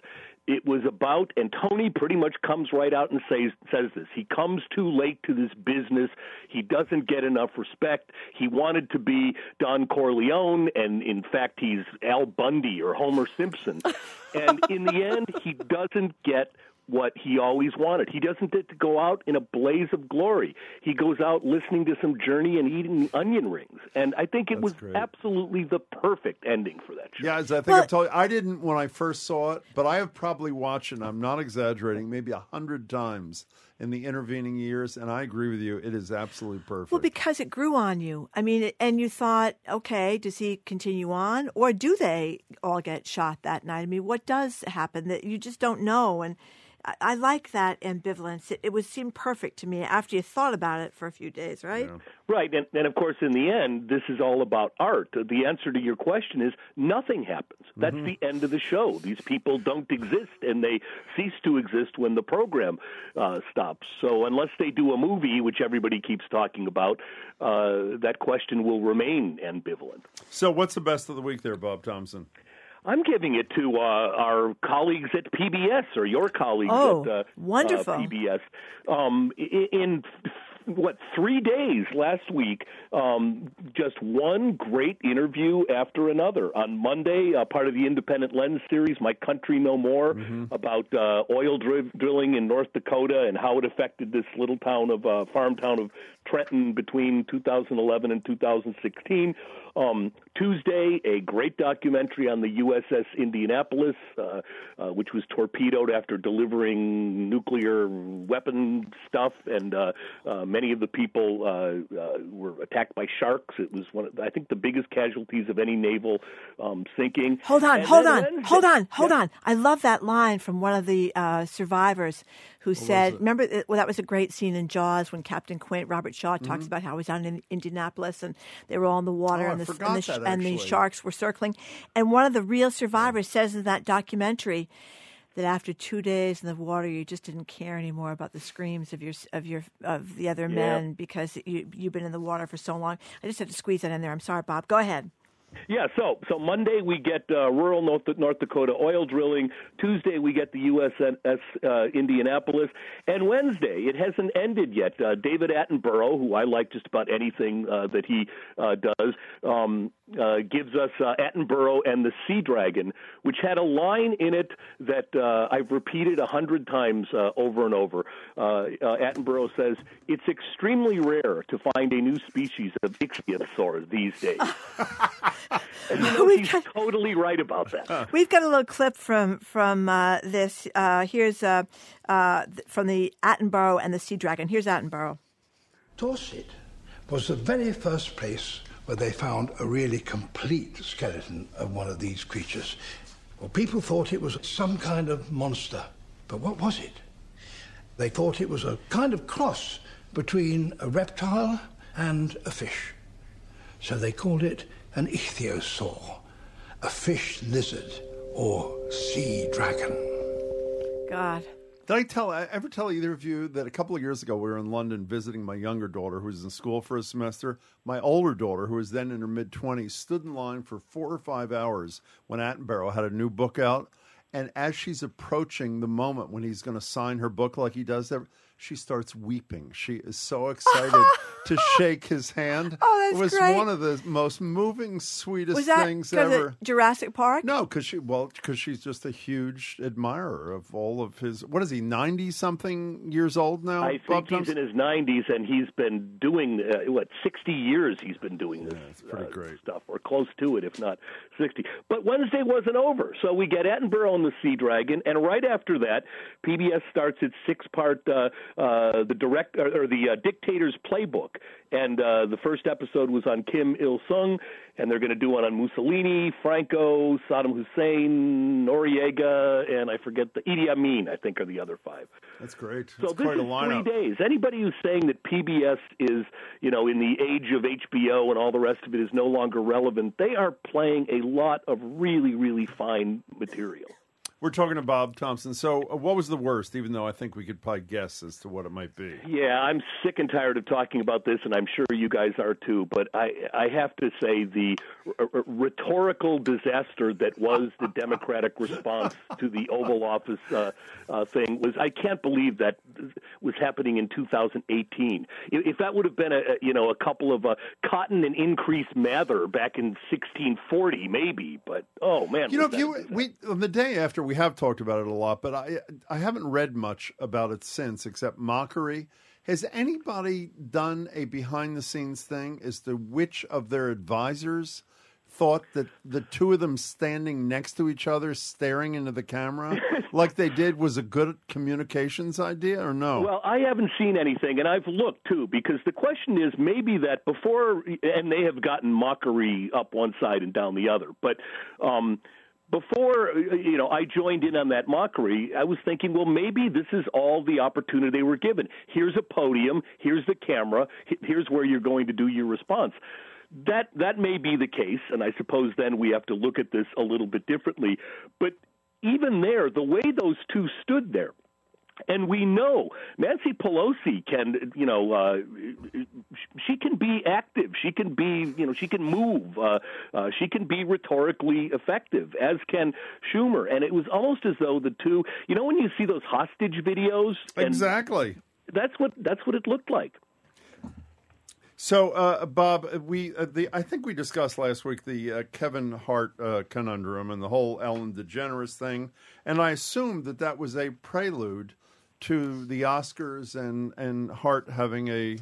it was about, and Tony pretty much comes right out and says says this. He comes too late to this business. He doesn't get enough respect. He wanted to be Don Corleone, and in fact, he's Al Bundy or Homer Simpson. [laughs] and in the end, he doesn't get what he always wanted. He doesn't get to go out in a blaze of glory. He goes out listening to some Journey and eating onion rings. And I think it was absolutely the perfect ending for that show. Yeah, as I think I've told you, I didn't when I first saw it, but I have probably watched it. and I'm not exaggerating, maybe a hundred times in the intervening years, and I agree with you. It is absolutely perfect. Well, because it grew on you. I mean, and you thought, okay, does he continue on, or do they all get shot that night? I mean, what does happen that you just don't know? And I, I like that ambivalence. It, it would seem perfect to me after you thought about it for a few days, right? Right, and, and of course, in the end, this is all about art. The answer to your question is nothing happens. That's Mm-hmm. the end of the show. These people don't exist, and they cease to exist when the program uh, stops. So, unless they do a movie, which everybody keeps talking about, uh, that question will remain ambivalent. So, what's the best of the week there, Bob Thompson? I'm giving it to uh, our colleagues at PBS or your colleagues Oh, at uh, wonderful. uh, PBS. Um, i- in what three days last week, um, just one great interview after another. On Monday, uh, part of the Independent Lens series, "My Country No More," about uh, oil dri- drilling in North Dakota and how it affected this little town of uh, farm town of Trenton between 2011 and 2016. Um, Tuesday, a great documentary on the USS Indianapolis, uh, uh, which was torpedoed after delivering nuclear weapon stuff, and uh, uh, many of the people uh, uh, were attacked by sharks. It was one, of, I think, the biggest casualties of any naval um, sinking. Hold on, And hold on, Wednesday- hold on, hold Yeah. on. I love that line from one of the uh, survivors who said, "Remember, well, that was a great scene in Jaws when Captain Quint Robert Shaw talks Mhm. about how he was out in Indianapolis and they were all in the water Oh, and, the, and, the, and the sharks were circling." And one of the real survivors says in that documentary that after two days in the water, you just didn't care anymore about the screams of your of your of the other Yeah. men because you you've been in the water for so long. I just had to squeeze that in there. I'm sorry, Bob. Go ahead. Yeah, so so Monday we get uh, rural North, North Dakota oil drilling. Tuesday we get the USS uh, Indianapolis, and Wednesday it hasn't ended yet. Uh, David Attenborough, who I like just about anything uh, that he uh, does, um, uh, gives us uh, Attenborough and the Sea Dragon, which had a line in it that uh, I've repeated a hundred times uh, over and over. Uh, uh, Attenborough says it's extremely rare to find a new species of ichthyosaur these days. [laughs] [laughs] And you [laughs] know, he's totally right about that. We've got a little clip from from uh, this. Uh, here's uh, uh, from the Attenborough and the Sea Dragon. Here's Attenborough. Dorset was the very first place where they found a really complete skeleton of one of these creatures. Well, people thought it was some kind of monster, but what was it? They thought it was a kind of cross between a reptile and a fish. So they called it an ichthyosaur, a fish lizard or sea dragon. God. Did I tell I ever tell either of you that a couple of years ago we were in London visiting my younger daughter who was in school for a semester. My older daughter, who was then in her mid twenties, stood in line for four or five hours when Attenborough had a new book out. And as she's approaching the moment when he's going to sign her book, like he does, there, she starts weeping. She is so excited [laughs] to shake his hand. Oh, that's it was great. one of the most moving, sweetest Was that things 'cause of ever. Jurassic Park? No, because she well, because she's just a huge admirer of all of his. What is he? Ninety something years old now. I Bob think he's Thompson? in his 90s, and he's been doing uh, what 60 years. He's been doing this uh, stuff, or close to it, if not 60. But Wednesday wasn't over, so we get Attenborough and the Sea Dragon, and right after that, PBS starts its six-part uh, uh, the direct or, or the uh, Dictator's Playbook, and uh, the first episode was on Kim Il Sung, and they're going to do one on Mussolini, Franco, Saddam Hussein, Noriega, and I forget the Idi Amin. I think are the other five. That's great. So That's this quite is a lineup. three days. Anybody who's saying that PBS is, you know, in the age of HBO and all the rest of it is no longer relevant, they are playing a lot of really, really fine material. We're talking to Bob Thompson. So, uh, what was the worst? Even though I think we could probably guess as to what it might be. Yeah, I'm sick and tired of talking about this, and I'm sure you guys are too. But I, I have to say the rhetorical disaster that was the Democratic response to the Oval Office uh, uh, thing was I can't believe that was happening in 2018. If if that would have been a, a you know a couple of uh, Cotton and Increase Mather back in 1640, maybe. But oh man, You know, if you we on the day after we have talked about it a lot, but I I haven't read much about it since, except mockery. Has anybody done a behind the scenes thing as to which of their advisors thought that the two of them standing next to each other, staring into the camera, [laughs] like they did, was a good communications idea, or no? Well, I haven't seen anything, and I've looked too, because the question is maybe that before, and they have gotten mockery up one side and down the other, but. um before you know I joined in on that mockery, I was thinking, well, maybe this is all the opportunity they were given. Here's a podium, here's the camera, here's where you're going to do your response. That that may be the case, and I suppose then we have to look at this a little bit differently. But even there, the way those two stood there, and we know Nancy Pelosi can, you know, uh, she can be active. She can be, you know, she can move. Uh, uh, she can be rhetorically effective, as can Schumer. And it was almost as though the two, you know, when you see those hostage videos, exactly. That's what that's what it looked like. So, uh, Bob, we uh, the I think we discussed last week the uh, Kevin Hart uh, conundrum and the whole Ellen DeGeneres thing, and I assumed that that was a prelude to the Oscars and and Hart having a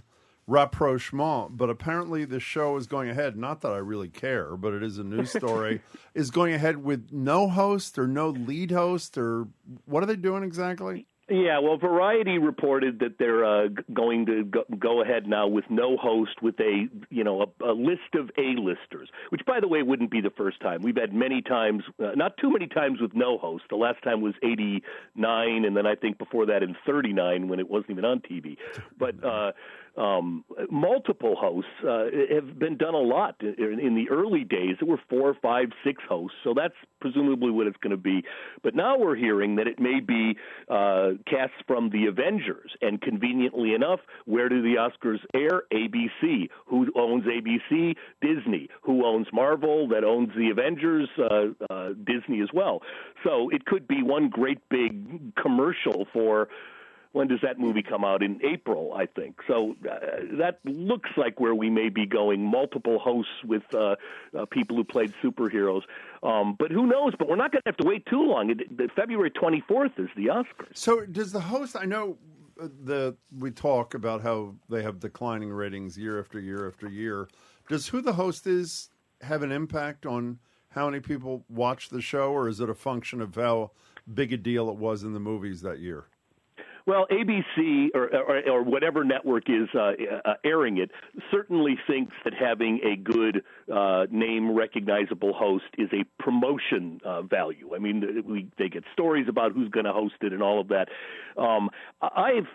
rapprochement. But apparently, the show is going ahead. Not that I really care, but it is a news story. [laughs] is going ahead with no host or no lead host or what are they doing exactly? Yeah, well, Variety reported that they're uh, going to go, go ahead now with no host, with a you know a, a list of A-listers, which by the way wouldn't be the first time. We've had many times, uh, not too many times with no host. The last time was '89, and then I think before that in '39 when it wasn't even on TV. But uh, um, multiple hosts uh, have been done a lot. In, in the early days, there were four, five, six hosts, so that's presumably what it's going to be. But now we're hearing that it may be uh, casts from the Avengers, and conveniently enough, where do the Oscars air? ABC. Who owns ABC? Disney. Who owns Marvel? That owns the Avengers? Uh, uh, Disney as well. So it could be one great big commercial for when does that movie come out? In April, I think. So uh, that looks like where we may be going. Multiple hosts with uh, uh, people who played superheroes. Um, but who knows? But we're not going to have to wait too long. It, the February 24th is the Oscars. So does the host? I know uh, the we talk about how they have declining ratings year after year after year. Does who the host is have an impact on how many people watch the show, or is it a function of how big a deal it was in the movies that year? Well, ABC or, or, or whatever network is uh, uh, airing it certainly thinks that having a good uh, name recognizable host is a promotion uh, value. I mean, we, they get stories about who's going to host it and all of that. Um, I've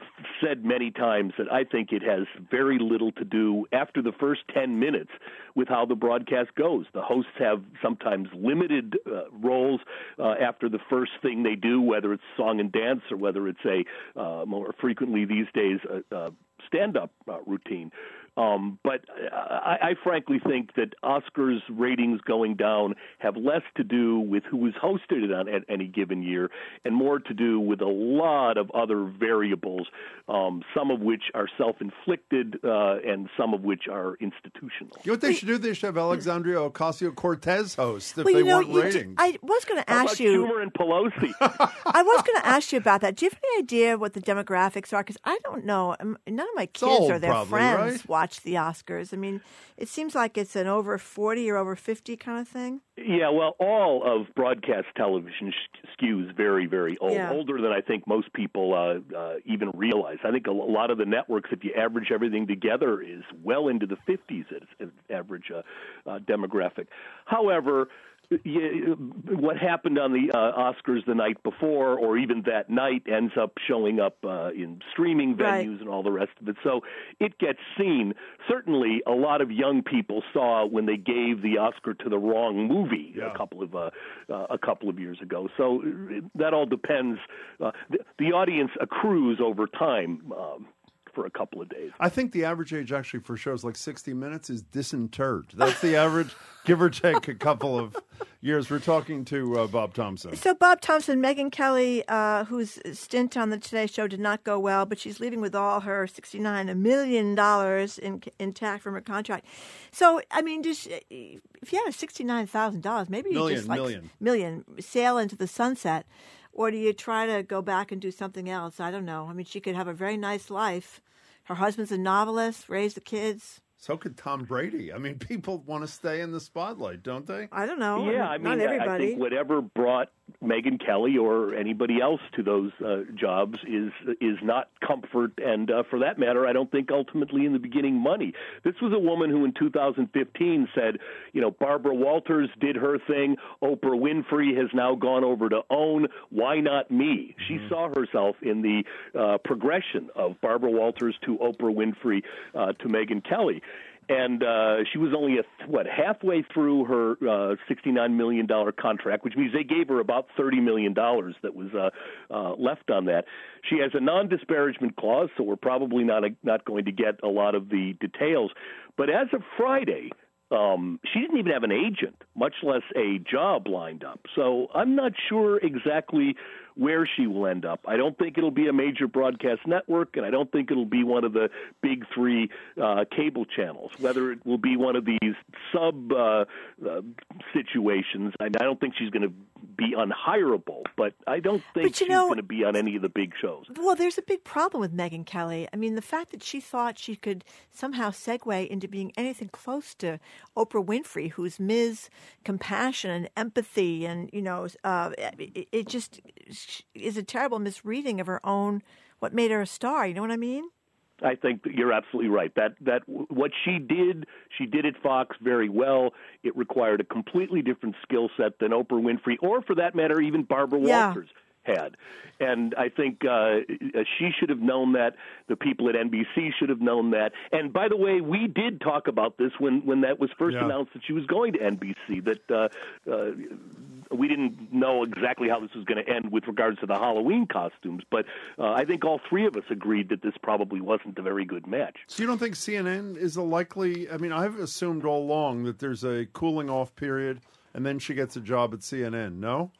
said many times that I think it has very little to do after the first 10 minutes with how the broadcast goes. The hosts have sometimes limited uh, roles uh, after the first thing they do, whether it's song and dance or whether it's a uh, more frequently these days a, a stand-up uh, routine. Um, but I, I frankly think that Oscars ratings going down have less to do with who is hosted it on at any given year, and more to do with a lot of other variables, um, some of which are self-inflicted uh, and some of which are institutional. You know what they should do? They should have Alexandria Ocasio Cortez host if well, they know, weren't you rating. d- I was going to How ask about you. Schumer and Pelosi. [laughs] I was going to ask you about that. Do you have any idea what the demographics are? Because I don't know. Um, None of my kids old, or their probably, friends right? watch the Oscars. I mean, it seems like it's an over 40 or over 50 kind of thing. Yeah, well, all of broadcast television skews very, very old, Yeah. older than I think most people uh, uh, even realize. I think a, lot of the networks, if you average everything together, is well into the 50s as, as average uh, uh, demographic. However, what happened on the uh, Oscars the night before, or even that night, ends up showing up uh, in streaming venues Right. and all the rest of it. So it gets seen. Certainly, a lot of young people saw when they gave the Oscar to the wrong movie a couple of uh, uh, a couple of years ago. So that all depends. Uh, the, the audience accrues over time. Um, for a couple of days. I think the average age actually for shows like 60 Minutes is disinterred. That's the average, [laughs] give or take a couple of years. We're talking to uh, Bob Thompson. So, Bob Thompson, Megyn Kelly, uh, whose stint on the Today Show did not go well, but she's leaving with all her $69 million in, intact from her contract. So, I mean, just if you had $69,000, maybe you just like million. million sail into the sunset. Or do you try to go back and do something else? I don't know. I mean, she could have a very nice life. Her husband's a novelist, raise the kids. So could Tom Brady. I mean, [laughs] people want to stay in the spotlight, don't they? I don't know. Yeah, I mean, I- everybody. I think whatever brought Megyn Kelly or anybody else to those uh, jobs is is not comfort, and uh, for that matter, I don't think ultimately in the beginning money. This was a woman who in 2015 said, you know, Barbara Walters did her thing. Oprah Winfrey has now gone over to OWN. Why not me? She saw herself in the uh, progression of Barbara Walters to Oprah Winfrey uh, to Megyn Kelly and uh, she was only a what halfway through her uh, sixty-nine million dollar contract, which means they gave her about thirty million dollars that was uh, uh, left on that. She has a non-disparagement clause, so we're probably not not going to get a lot of the details. But as of Friday. Um, she didn't even have an agent, much less a job lined up. So I'm not sure exactly where she will end up. I don't think it'll be a major broadcast network, and I don't think it'll be one of the big three uh, cable channels. Whether it will be one of these sub uh, uh, situations, I, I don't think she's going to be unhireable. But I don't think she's know- going to be on any of the big shows. Well, there's a big problem with Megyn Kelly. I mean, the fact that she thought she could somehow segue into being anything close to Oprah Winfrey, who's Ms. Compassion and Empathy, and you know, uh, it, it just is a terrible misreading of her own what made her a star. You know what I mean? I think that you're absolutely right. That that what she did, she did at Fox very well. It required a completely different skill set than Oprah Winfrey, or for that matter, even Barbara Yeah. Walters had. And I think uh, she should have known that. The people at NBC should have known that. And by the way, we did talk about this when when that was first Yeah. announced that she was going to NBC. That uh, uh, we didn't know exactly how this was going to end with regards to the Halloween costumes, but uh, I think all three of us agreed that this probably wasn't a very good match. So you don't think CNN is a likely? I mean, I've assumed all along that there's a cooling off period, and then she gets a job at CNN. No.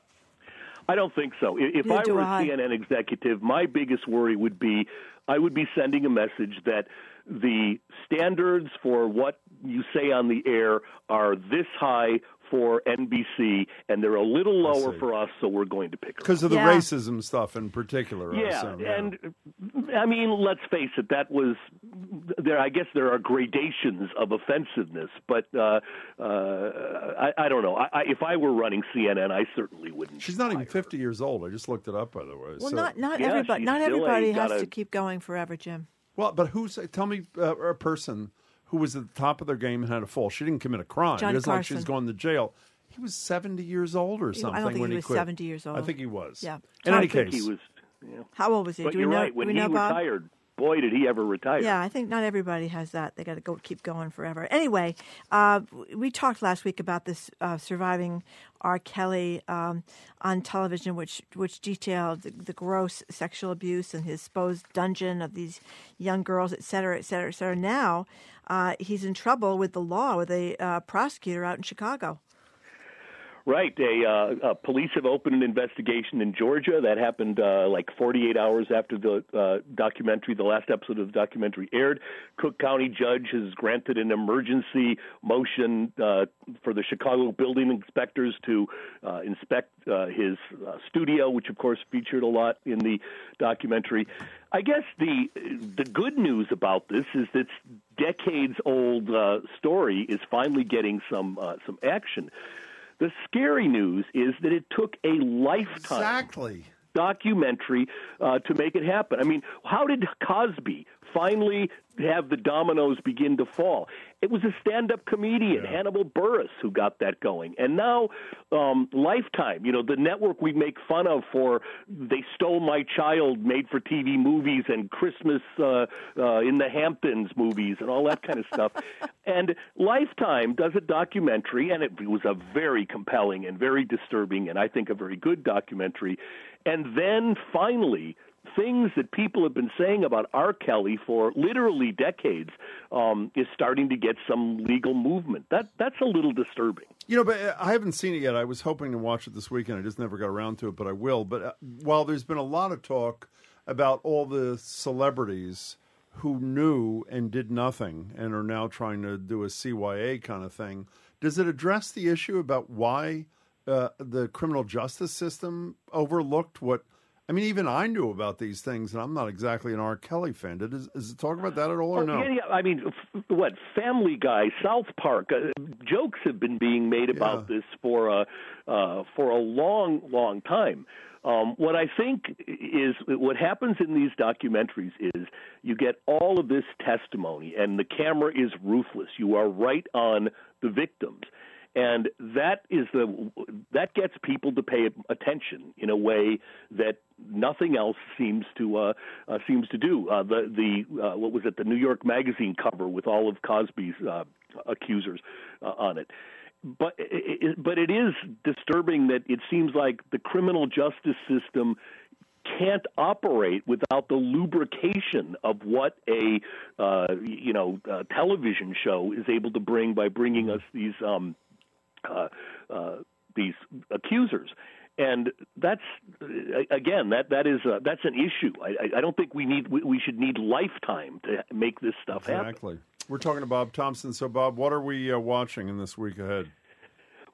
I don't think so. If Neither I were a. CNN executive, my biggest worry would be I would be sending a message that the standards for what you say on the air are this high for NBC, and they're a little lower for us, so we're going to pick her. Because of the Yeah. racism stuff in particular. I Yeah, assume, and I mean, let's face it. That was there. I guess there are gradations of offensiveness, but uh, uh, I, I don't know. I, I, if I were running CNN, I certainly wouldn't. She's not even 50 years old. I just looked it up, by the way. Well, so. not not Yeah, everybody. Not everybody has got a- to keep going forever, Jim. Well, but who's? Tell me uh, a person who was at the top of their game and had a fall. She didn't commit a crime. John it isn't like she's Carson. going to jail. He was 70 years old or He- I don't think when he he, was quit. 70 years old. I think he was. Yeah. In I any case, he was. Yeah. How old was he? But Do we you're know? right. When do we he know, Bob? retired, boy, did he ever retire. Yeah, I think not everybody has that. They got to go keep going forever. Anyway, uh, we talked last week about this uh, surviving R. Kelly um, on television, which which detailed the, the gross sexual abuse and his supposed dungeon of these young girls, et cetera, et cetera, et cetera. Now uh, he's in trouble with the law with a uh, prosecutor out in Chicago. Right. A, uh, uh, police have opened an investigation in Georgia. That happened uh, like 48 hours after the uh, documentary, the last episode of the documentary aired. Cook County judge has granted an emergency motion uh, for the Chicago building inspectors to uh, inspect uh, his studio, which of course featured a lot in the documentary. I guess the the good news about this is that decades old uh, story is finally getting some uh, some action. The scary news is that it took a lifetime exactly documentary uh, to make it happen. I mean, how did Cosby finally have the dominoes begin to fall? It was a stand-up comedian, Hannibal Buress, who got that going, and now um, Lifetime. You know, the network we make fun of for they stole my child, made-for-TV movies, and Christmas uh, uh, in the Hamptons movies, and all that kind of stuff. [laughs] And Lifetime does a documentary, and it was a very compelling and very disturbing, and I think a very good documentary. And then finally, things that people have been saying about R. Kelly for literally decades um, is starting to get some legal movement. That that's a little disturbing. You know, but uh, I haven't seen it yet. I was hoping to watch it this weekend. I just never got around to it, but I will. But uh, while there's been a lot of talk about all the celebrities who knew and did nothing and are now trying to do a CYA kind of thing, does it address the issue about why uh, the criminal justice system overlooked what I mean, even I knew about these things, and I'm not exactly an R. Kelly fan. Did is, is it talk about that at all, or Oh, no? yeah, yeah. I mean, f- what Family Guy, South Park, uh, jokes have been being made about this for a uh, for a long, long time. Um, what I think is what happens in these documentaries is you get all of this testimony, and the camera is ruthless. You are right on the victims, and that is the that gets people to pay attention in a way that nothing else seems to uh, uh, seems to do. Uh, the the uh, what was it? The New York Magazine cover with all of Cosby's uh, accusers uh, on it. But it, but it is disturbing that it seems like the criminal justice system can't operate without the lubrication of what a uh, you know uh, television show is able to bring by bringing us these um, uh, uh, these accusers. And that's uh, again that that is uh, that's an issue. I, I- don't think we need we, we should need lifetime to make this stuff happen. Exactly. We're talking to Bob Thompson. So, Bob, what are we uh, watching in this week ahead?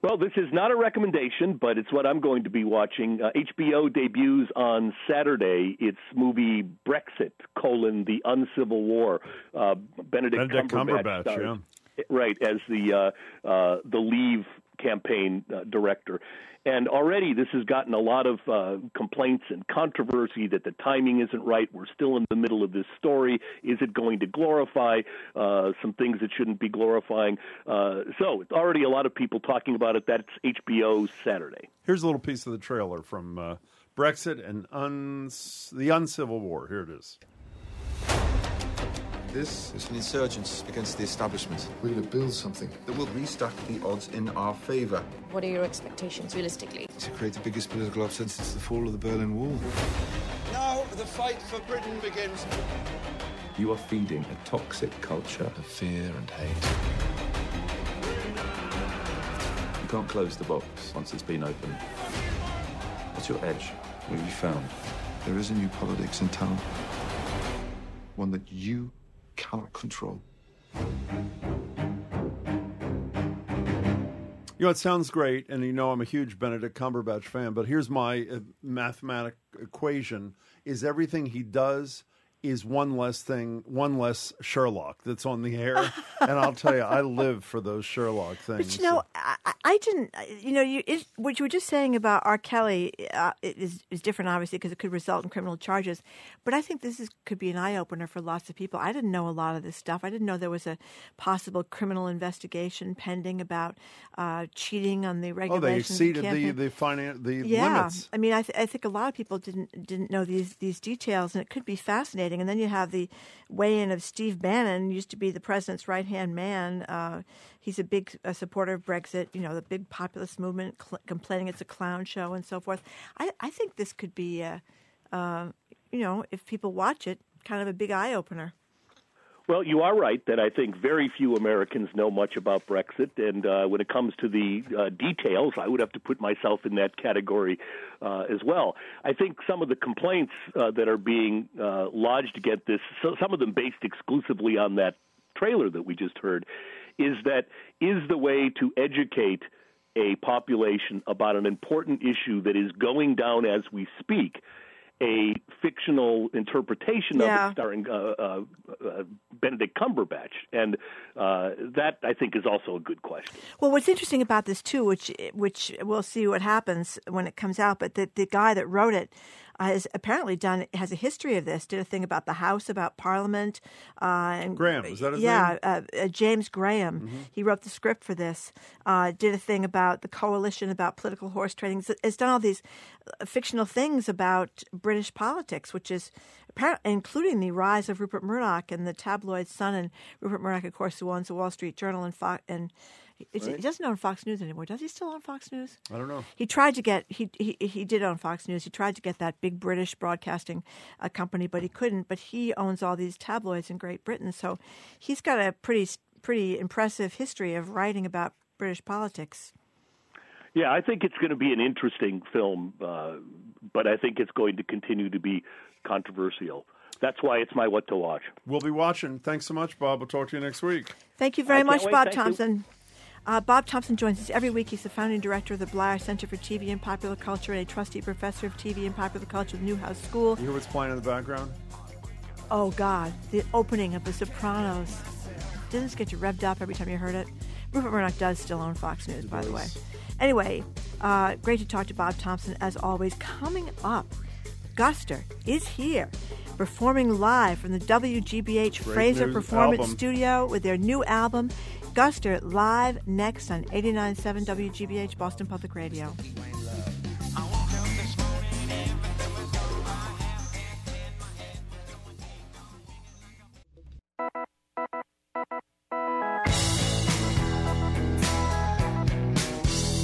Well, this is not a recommendation, but it's what I'm going to be watching. Uh, HBO debuts on Saturday its movie Brexit: colon the Uncivil War. Uh, Benedict, Benedict Cumberbatch, Cumberbatch, stars- right as the uh, uh, the Leave campaign uh, director. And already this has gotten a lot of uh, complaints and controversy that the timing isn't right. We're still in the middle of this story. Is it going to glorify uh, some things it shouldn't be glorifying? Uh, so it's already a lot of people talking about it. That's HBO Saturday. Here's a little piece of the trailer from uh, Brexit and uns- the Uncivil War. Here it is. This is an insurgence against the establishment. We're going to build something that will restack the odds in our favour. What are your expectations realistically? To create the biggest political upset since the fall of the Berlin Wall. Now the fight for Britain begins. You are feeding a toxic culture of fear and hate. You can't close the box once it's been opened. What's your edge? What have you found? There is a new politics in town. One that you cannot control. You know, it sounds great, and you know I'm a huge Benedict Cumberbatch fan, but here's my uh, mathematic equation: is everything he does is one less thing, one less Sherlock that's on the air. [laughs] and I'll tell you, I live for those Sherlock things. But you know, I, I- I didn't. You know, you it, what you were just saying about R. Kelly uh, is is different, obviously, because it could result in criminal charges. But I think this is could be an eye opener for lots of people. I didn't know a lot of this stuff. I didn't know there was a possible criminal investigation pending about uh, cheating on the regulations. oh, they exceeded the the finan- the yeah, limits. I mean, I, th- I think a lot of people didn't didn't know these these details, and it could be fascinating. And then you have the weigh-in of Steve Bannon, used to be the president's right-hand man. Uh, he's a big uh, supporter of Brexit. You know, the big populist movement, cl- complaining it's a clown show and so forth. I, I think this could be, uh, you know, if people watch it, kind of a big eye opener. Well, you are right that I think very few Americans know much about Brexit, and uh, when it comes to the uh, details, I would have to put myself in that category uh, as well. I think some of the complaints uh, that are being uh, lodged against this, so some of them based exclusively on that trailer that we just heard, is that is the way to educate a population about an important issue that is going down as we speak a fictional interpretation Yeah. of it starring uh, uh, uh, Benedict Cumberbatch, and uh, that I think is also a good question. Well, what's interesting about this too, which which we'll see what happens when it comes out, but the the guy that wrote it has apparently done has a history of this. Did a thing about the House, about Parliament, uh, and Graham, is that his yeah, name? Uh, uh, James Graham. Mm-hmm. He wrote the script for this. Uh, did a thing about the coalition, about political horse trading. Has- done all these uh, fictional things about British politics, which is apparently including the rise of Rupert Murdoch and the tabloid Sun, and Rupert Murdoch, of course, who owns the Wall Street Journal and Fox, and Right. he doesn't own Fox News anymore. Does he still own Fox News? I don't know. He tried to get he he he did own Fox News. He tried to get that big British broadcasting uh, company, but he couldn't. But he owns all these tabloids in Great Britain, so he's got a pretty pretty impressive history of writing about British politics. Yeah, I think it's going to be an interesting film, uh, but I think it's going to continue to be controversial. That's why it's my what to watch. We'll be watching. Thanks so much, Bob. We'll talk to you next week. Thank you very much, wait. Bob Thank you. Uh, Bob Thompson joins us every week. He's the founding director of the Bleier Center for TV and Popular Culture and a trustee professor of TV and Popular Culture at Newhouse School. You hear what's playing in the background? Oh, God, the opening of The Sopranos. Didn't this get you revved up every time you heard it? Rupert Murdoch does still own Fox News, by the way. Anyway, uh, great to talk to Bob Thompson as always. Coming up, Guster is here, performing live from the WGBH Fraser Performance album. Studio with their new album, Guster, live next on 89.7 WGBH Boston Public Radio.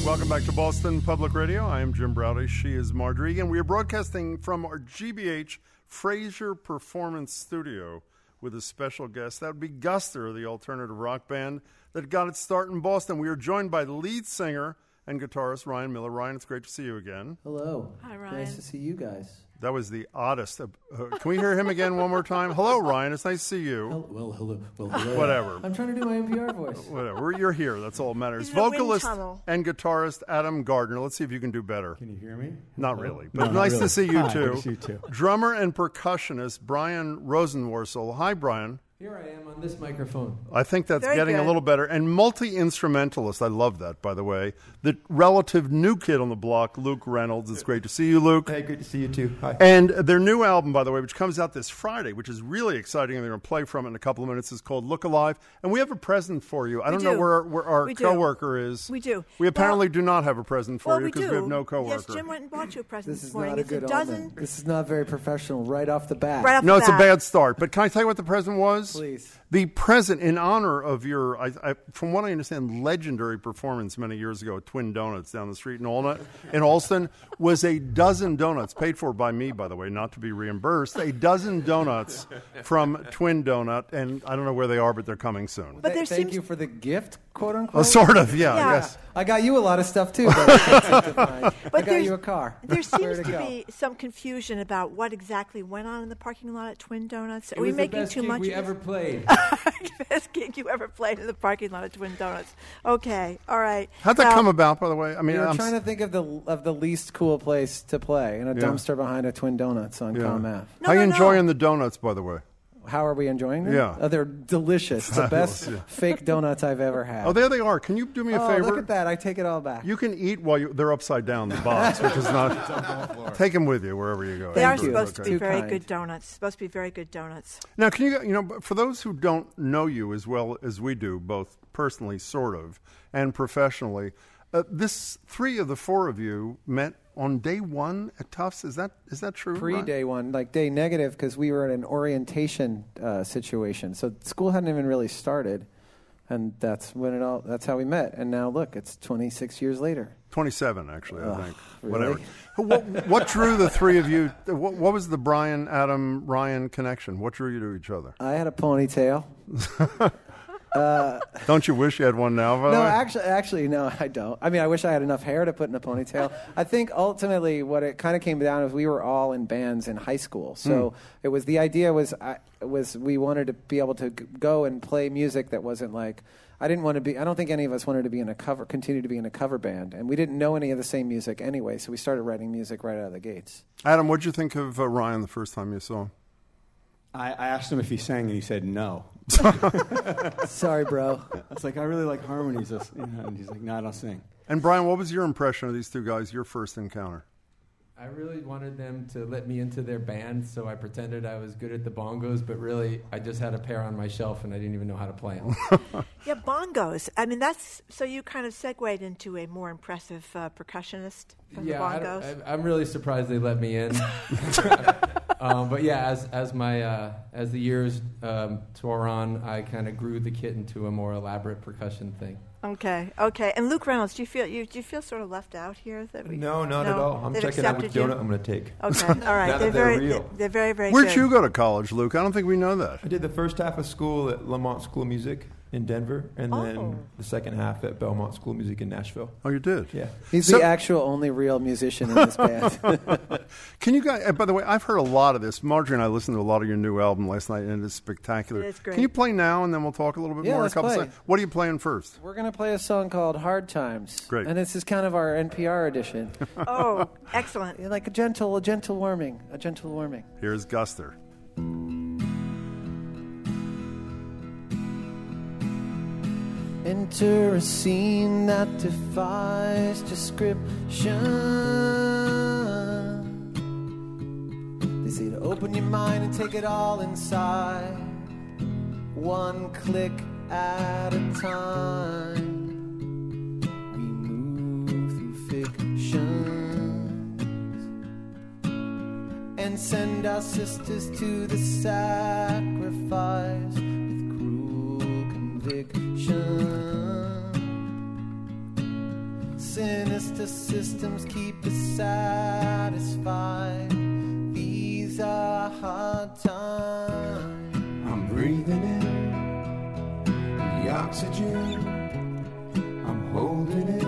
Welcome back to Boston Public Radio. I am Jim Braude. She is Margery. And we are broadcasting from our GBH Fraser Performance Studio with a special guest. That would be Guster, the alternative rock band that got its start in Boston. We are joined by the lead singer and guitarist Ryan Miller. Ryan, it's great to see you again. Hello. Hi, Ryan. Nice to see you guys. That was the oddest. Of, uh, can we hear him again one more time? Hello, Ryan. It's nice to see you. Well, hello. Well, hello. Whatever. I'm trying to do my NPR voice. [laughs] Whatever. You're here. That's all that matters. He's in a wind Vocalist and guitarist Adam Gardner. Let's see if you can do better. Can you hear me? Not Hello? really, but not nice really. to see you Hi, too. good to see you too. Drummer and percussionist Brian Rosenworcel. Hi, Brian. Here I am on this microphone. I think that's Very getting a little better. And multi instrumentalist. I love that, by the way. The relative new kid on the block, Luke Reynolds. It's great to see you, Luke. Hey, great to see you too. Hi. And their new album, by the way, which comes out this Friday, which is really exciting, and they're going to play from it in a couple of minutes, is called Look Alive. And we have a present for you. I don't know where, where our We do. coworker is. We do. We apparently do not have a present for well, you because do. we have no coworker. Yes, Jim went and bought you a present This this, is morning. not a it's good a dozen. omen. This is not very professional right off the bat. Right off no, the it's a bad start. But can I tell you what the present was? Please. The present in honor of your, I, I, from what I understand, legendary performance many years ago at Twin Donuts down the street in Alna, in Allston was a dozen donuts paid for by me, by the way, not to be reimbursed. A dozen donuts from Twin Donut, and I don't know where they are, but they're coming soon. But thank you for the gift, quote unquote. Well, uh, sort of, yeah, Yeah. yes. I got you a lot of stuff too. But [laughs] I, can't seem to find. I got you a car. There [laughs] seems to to go? be some confusion about what exactly went on in the parking lot at Twin Donuts. Are It we was the making best too much we ever played. [laughs] [laughs] best gig you ever played in the parking lot of Twin Donuts. Okay, all right. How'd that Now- come about, by the way? I mean, we were I'm trying to think of the of the least cool place to play in a Yeah. dumpster behind a Twin Donuts on Yeah. Comm Ave. How you enjoying the donuts, by the way? How are we enjoying them? Yeah. Oh, they're delicious. It's the best yeah. fake donuts I've ever had. Oh, there they are. Can you do me a Oh, favor? Look at that. I take it all back. You can eat while you, they're upside down, the box, which is not. [laughs] Take them with you wherever you go. They are That's good. supposed to be very good donuts. Supposed to be very good donuts. Now, can you, you know, for those who don't know you as well as we do, both personally, sort of, and professionally, uh, this three of the four of you met on day one at Tufts. Is that is that true? Pre day one, like day negative, because we were in an orientation uh, situation. So school hadn't even really started, and that's when it all. That's how we met. And now look, it's 26 years later. 27, actually, I Ugh, think. really? Whatever. what, what drew the three of you? What, what was the Brian, Adam, Ryan connection? What drew you to each other? I had a ponytail. [laughs] uh, Don't you wish you had one now? No, actually, actually, no, I don't. I mean, I wish I had enough hair to put in a ponytail. I think ultimately, what it kind of came down to is we were all in bands in high school, so Hmm. it was the idea was I, was we wanted to be able to go and play music that wasn't like. I didn't want to be. I don't think any of us wanted to be in a cover, continue to be in a cover band, and we didn't know any of the same music anyway. So we started writing music right out of the gates. Adam, what did you think of uh, Ryan the first time you saw him? I, I asked him if he sang, and he said no. [laughs] Sorry, bro. I was like, I really like harmonies, you know, and he's like, No, I don't sing. And Brian, what was your impression of these two guys? Your first encounter? I really wanted them to let me into their band, so I pretended I was good at the bongos, but really I just had a pair on my shelf and I didn't even know how to play them. [laughs] Yeah, bongos. I mean, that's so you kind of segued into a more impressive uh, percussionist from yeah, the bongos. I, I'm really surprised they let me in. [laughs] [laughs] um, but yeah, as as my uh, as the years um, tore on, I kind of grew the kit into a more elaborate percussion thing. Okay, okay. And Luke Reynolds, do you feel you do you feel sort of left out here? That we, No, not at all. I'm They've checking out which accepted you? donut I'm going to take. Okay, [laughs] all right. they're that they're very real. they're very very Where'd good. you go to college, Luke? I don't think we know that. I did the first half of school at Lamont School of Music. In Denver, and Oh. then the second half at Belmont School of Music in Nashville. Oh, you did? Yeah. He's So- the actual only real musician in this band. [laughs] Can you guys? and By the way, I've heard a lot of this. Margery and I listened to a lot of your new album last night, and it's spectacular. It is great. Can you play now, and then we'll talk a little bit Yeah, more? in let's a couple play. seconds? What are you playing first? We're going to play a song called Hard Times. Great. And this is kind of our NPR edition. [laughs] Oh, excellent. like a gentle, a gentle warming, a gentle warming. Here's Guster. Enter a scene that defies description. They say to open your mind and take it all inside, one click at a time. We move through fictions and send our sisters to the sacrifice conviction. Sinister systems keep us satisfied. These are hard times. I'm breathing in the oxygen. I'm holding it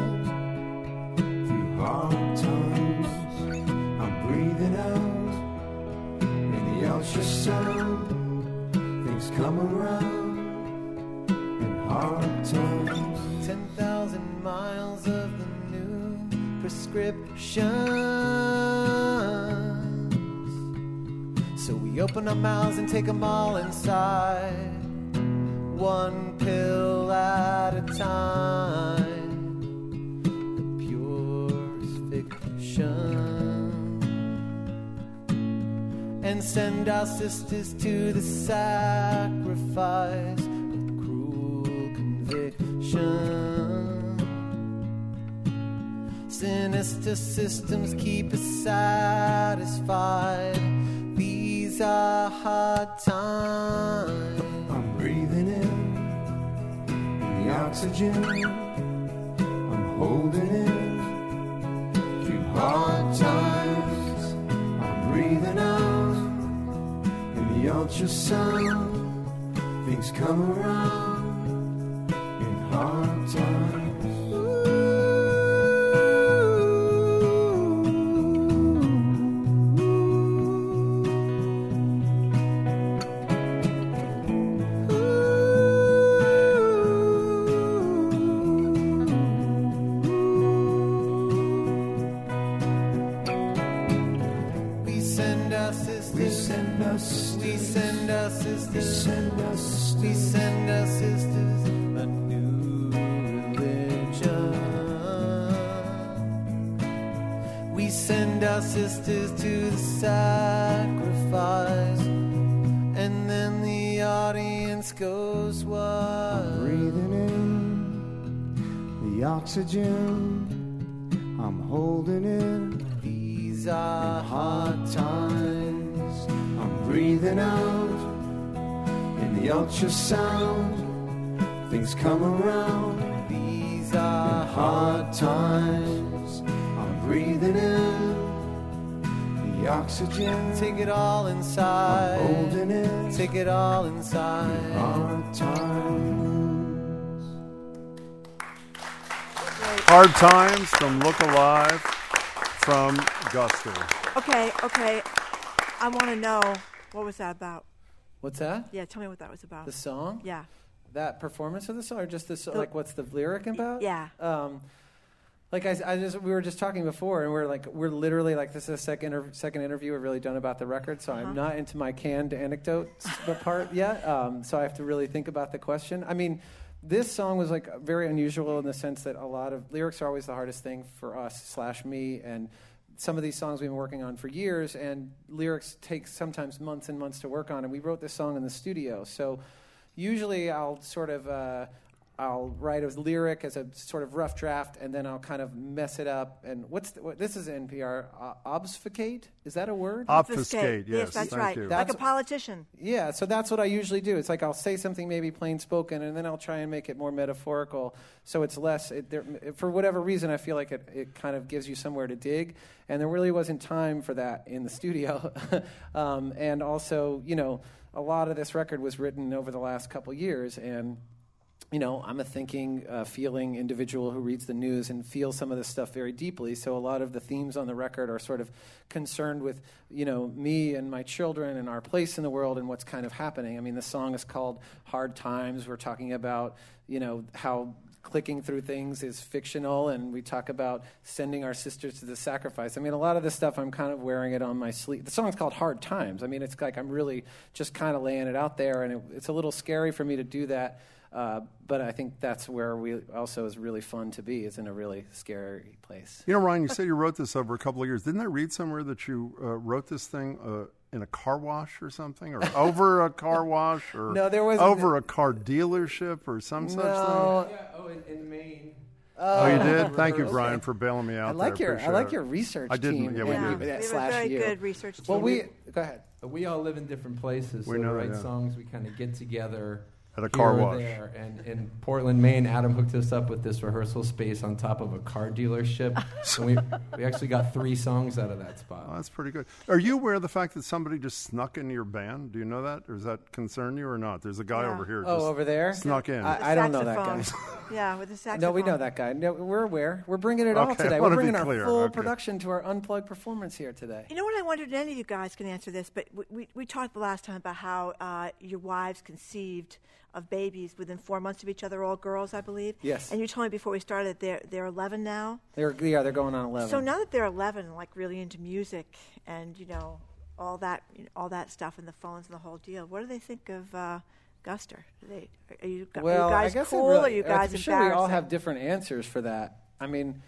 through hard times. I'm breathing out in the ultrasound. Things come around hard times. 10,000 miles of the new prescriptions. So we open our mouths and take them all inside, one pill at a time. The purest fiction. And send our sisters to the sacrifice conviction. Sinister systems keep us satisfied. These are hard times. I'm breathing in the oxygen. I'm holding it through hard times. I'm breathing out in the ultrasound. Things come around in hard oxygen. I'm holding it. These are hard times. I'm breathing out in the ultrasound. Things come around. These are hard times. I'm breathing in the oxygen. Take it all inside. I'm holding it. Take it all inside. Hard times. Hard Times from Look Alive from Guster. Okay, okay. I want to know what was that about? What's that? Yeah, tell me what that was about. The song? Yeah. That performance of the song, or just the song? The- Like, what's the lyric about? Yeah. Um, like I, I just, we were just talking before, and we're like, we're literally like, this is the second inter- second interview we've really done about the record, so Uh-huh. I'm not into my canned anecdotes part yet. Um, so I have to really think about the question. I mean, this song was like very unusual in the sense that a lot of lyrics are always the hardest thing for us slash me, and some of these songs we've been working on for years, and lyrics take sometimes months and months to work on. And we wrote this song in the studio, so usually I'll sort of uh, I'll write a lyric as a sort of rough draft, and then I'll kind of mess it up. And what's the, what, this is NPR uh, obfuscate? Is that a word? Obfuscate, yes, Yes, that's thank right. you. Like a politician. Yeah, so that's what I usually do. It's like I'll say something maybe plain spoken, and then I'll try and make it more metaphorical, so it's less. It, there, for whatever reason, I feel like it, it kind of gives you somewhere to dig, and there really wasn't time for that in the studio. [laughs] um, and also, you know, a lot of this record was written over the last couple years, and you know, I'm a thinking, uh, feeling individual who reads the news and feels some of this stuff very deeply. So a lot of the themes on the record are sort of concerned with, you know, me and my children and our place in the world and what's kind of happening. I mean, the song is called Hard Times. We're talking about, you know, how clicking through things is fictional and we talk about sending our sisters to the sacrifice i mean a lot of this stuff i'm kind of wearing it on my sleeve the song's called hard times i mean it's like i'm really just kind of laying it out there and it, it's a little scary for me to do that uh, but I think that's where we also is really fun to be. Is in a really scary place. You know, Ryan, you said you wrote this over a couple of years. Didn't I read somewhere that you uh, wrote this thing uh, in a car wash or something, or [laughs] over a car wash, or No, there was- over a car dealership or some such thing? Yeah, oh, in, in Maine. Oh, you did. Uh, Thank you, rehearsal. Brian, for bailing me out. I like there. your I Appreciate like your research I didn't. team. Yeah, we and did. that We have a slash very you. good research Well, team. we go ahead. We all live in different places. We so know to that, write yeah. songs, we kind of get together At a car wash. There. And in Portland, Maine, Adam hooked us up with this rehearsal space on top of a car dealership. [laughs] and we, we actually got three songs out of that spot. Oh, that's pretty good. Are you aware of the fact that somebody just snuck into your band? Do you know that, or does that concern you or not? There's a guy Yeah. over here. Oh, just over there? Snuck in. I, I don't know that guy. Yeah, with the saxophone. [laughs] No, we know that guy. No, we're aware. We're bringing it all Okay, I today. We're be bringing our full Okay. production to our unplugged performance here today. You know what I wondered, and any of you guys can answer this, but we, we, we talked the last time about how uh, your wives conceived of babies within four months of each other, all girls, I believe. Yes. And you told me before we started they're, they're 11 now. They're yeah, they're going on eleven. So now that they're 11 like really into music and, you know, all that, you know, all that stuff and the phones and the whole deal, what do they think of uh, Guster? Do they, are, you, well, are you guys I guess it cool? really- are you guys I'm sure we all have different answers for that. I mean,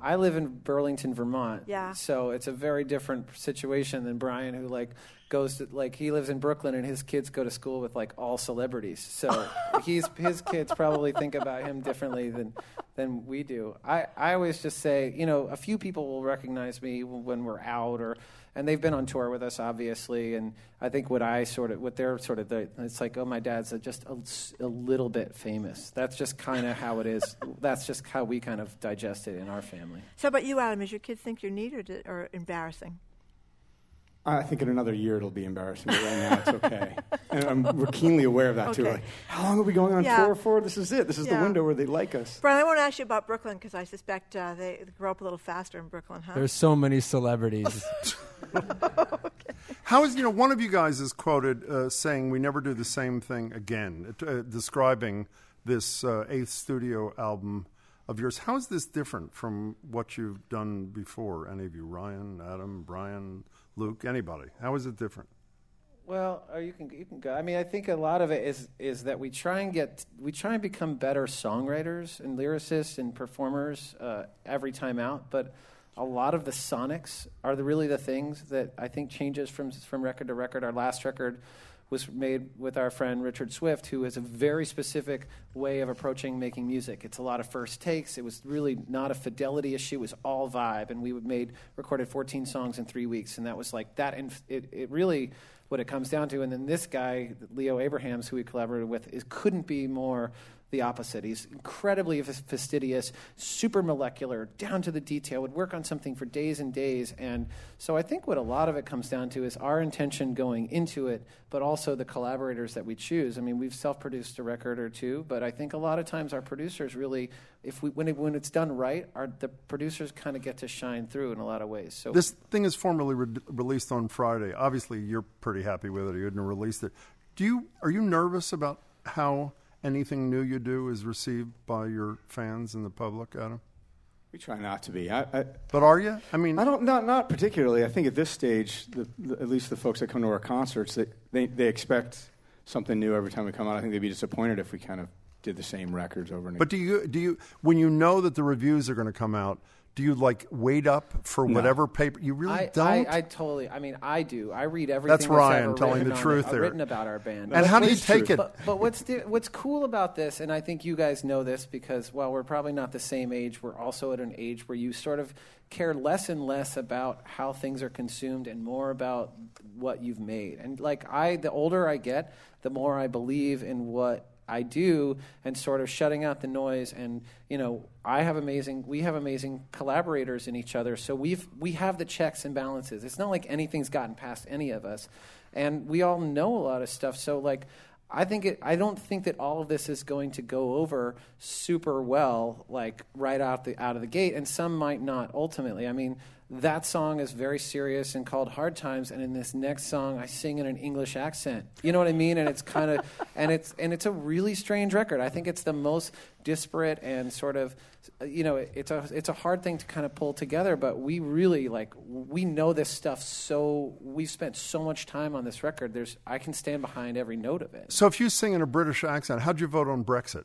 I live in Burlington, Vermont. Yeah. So it's a very different situation than Brian, who like goes to like he lives in Brooklyn and his kids go to school with like all celebrities. So [laughs] he's his kids probably think about him differently than than we do. I I always just say, you know, a few people will recognize me when we're out or and they've been on tour with us obviously and I think what I sort of what they're sort of the, it's like oh my dad's just a, a little bit famous. That's just kind of how it is. [laughs] That's just how we kind of digest it in our family. So, about you, Adam, is your kids think you're neat or, or embarrassing? I think in another year it'll be embarrassing, but right now it's okay. [laughs] and I'm, we're keenly aware of that too. Like, how long are we going on Yeah. tour for? This is it. This is Yeah. the window where they like us. Brian, I want to ask you about Brooklyn because I suspect uh, they grow up a little faster in Brooklyn, huh? There's so many celebrities. [laughs] [laughs] How is you know one of you guys is quoted uh, saying we never do the same thing again, uh, describing this uh, eighth studio album of yours. How is this different from what you've done before? Any of you, Ryan, Adam, Brian, Luke, anybody? How is it different? Well, you can you can go. I mean, I think a lot of it is is that we try and get we try and become better songwriters and lyricists and performers uh, every time out. But a lot of the sonics are the, really the things that I think changes from from record to record. Our last record was made with our friend Richard Swift, who has a very specific way of approaching making music. It's a lot of first takes. It was really not a fidelity issue. It was all vibe, and we made recorded 14 songs in three weeks, and that was like that. And it, it really what it comes down to. And then this guy, Leo Abrahams, who we collaborated with, is couldn't be more the opposite. He's incredibly fastidious, super molecular, down to the detail, would work on something for days and days. And so I think what a lot of it comes down to is our intention going into it, but also the collaborators that we choose. I mean, we've self produced a record or two, but I think a lot of times our producers really, if we, when, it, when it's done right, our, the producers kind of get to shine through in a lot of ways. So This thing is formally re- released on Friday. Obviously, you're pretty happy with it. You hadn't released it. Do you are you nervous about how anything new you do is received by your fans and the public, Adam? We try not to be. I, I, But are you? I mean, I don't not not particularly. I think at this stage, the, the, at least the folks that come to our concerts, they, they they expect something new every time we come out. I think they'd be disappointed if we kind of did the same records over and again. But do you do you when you know that the reviews are going to come out? Do you like wait up for No. whatever paper? You really I, don't. I, I totally. I mean, I do. I read everything. That's Ryan ever telling the truth uh, there. Written about our band. And how do you take it? But, but what's di- what's cool about this, and I think you guys know this because while we're probably not the same age, we're also at an age where you sort of care less and less about how things are consumed and more about what you've made. And like I, the older I get, the more I believe in what I do and sort of shutting out the noise. And you know I have amazing we have amazing collaborators in each other. So we've we have the checks and balances. It's not like anything's gotten past any of us. And we all know a lot of stuff. So like I think it. I don't think that all of this is going to go over super well, like right out the out of the gate, and some might not ultimately. I mean, that song is very serious and called Hard Times, and in this next song, I sing in an English accent. You know what I mean? And it's kind of, [laughs] and it's and it's a really strange record. I think it's the most disparate and sort of, you know, it's a it's a hard thing to kind of pull together. But we really like we know this stuff so we've spent so much time on this record. There's I can stand behind every note of it. So if you sing in a British accent, how'd you vote on Brexit?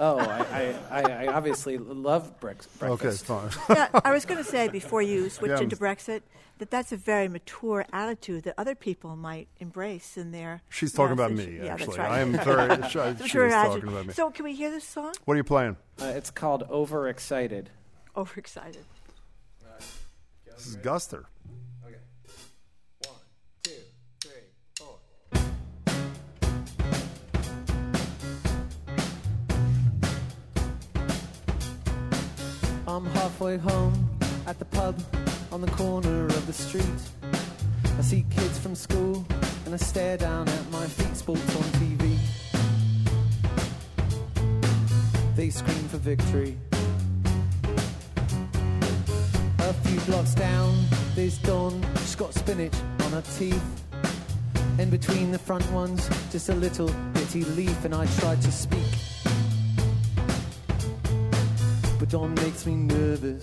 Oh, I, I, I, I obviously love brex- breakfast. Okay, fine. [laughs] yeah, I was going to say before you [laughs] switch Yeah. into Brexit that that's a very mature attitude that other people might embrace in their. She's talking Yes, about me, she- yeah, that's actually. right. I am very- she- It's a she mature talking about me. So, can we hear this song? What are you playing? Uh, it's called Overexcited. Overexcited. This is Guster. I'm halfway home at the pub on the corner of the street. I see kids from school and I stare down at my feet, sports on TV. They scream for victory. A few blocks down, there's Dawn. She's got spinach on her teeth. In between the front ones, just a little bitty leaf, and I tried to speak. But makes me nervous.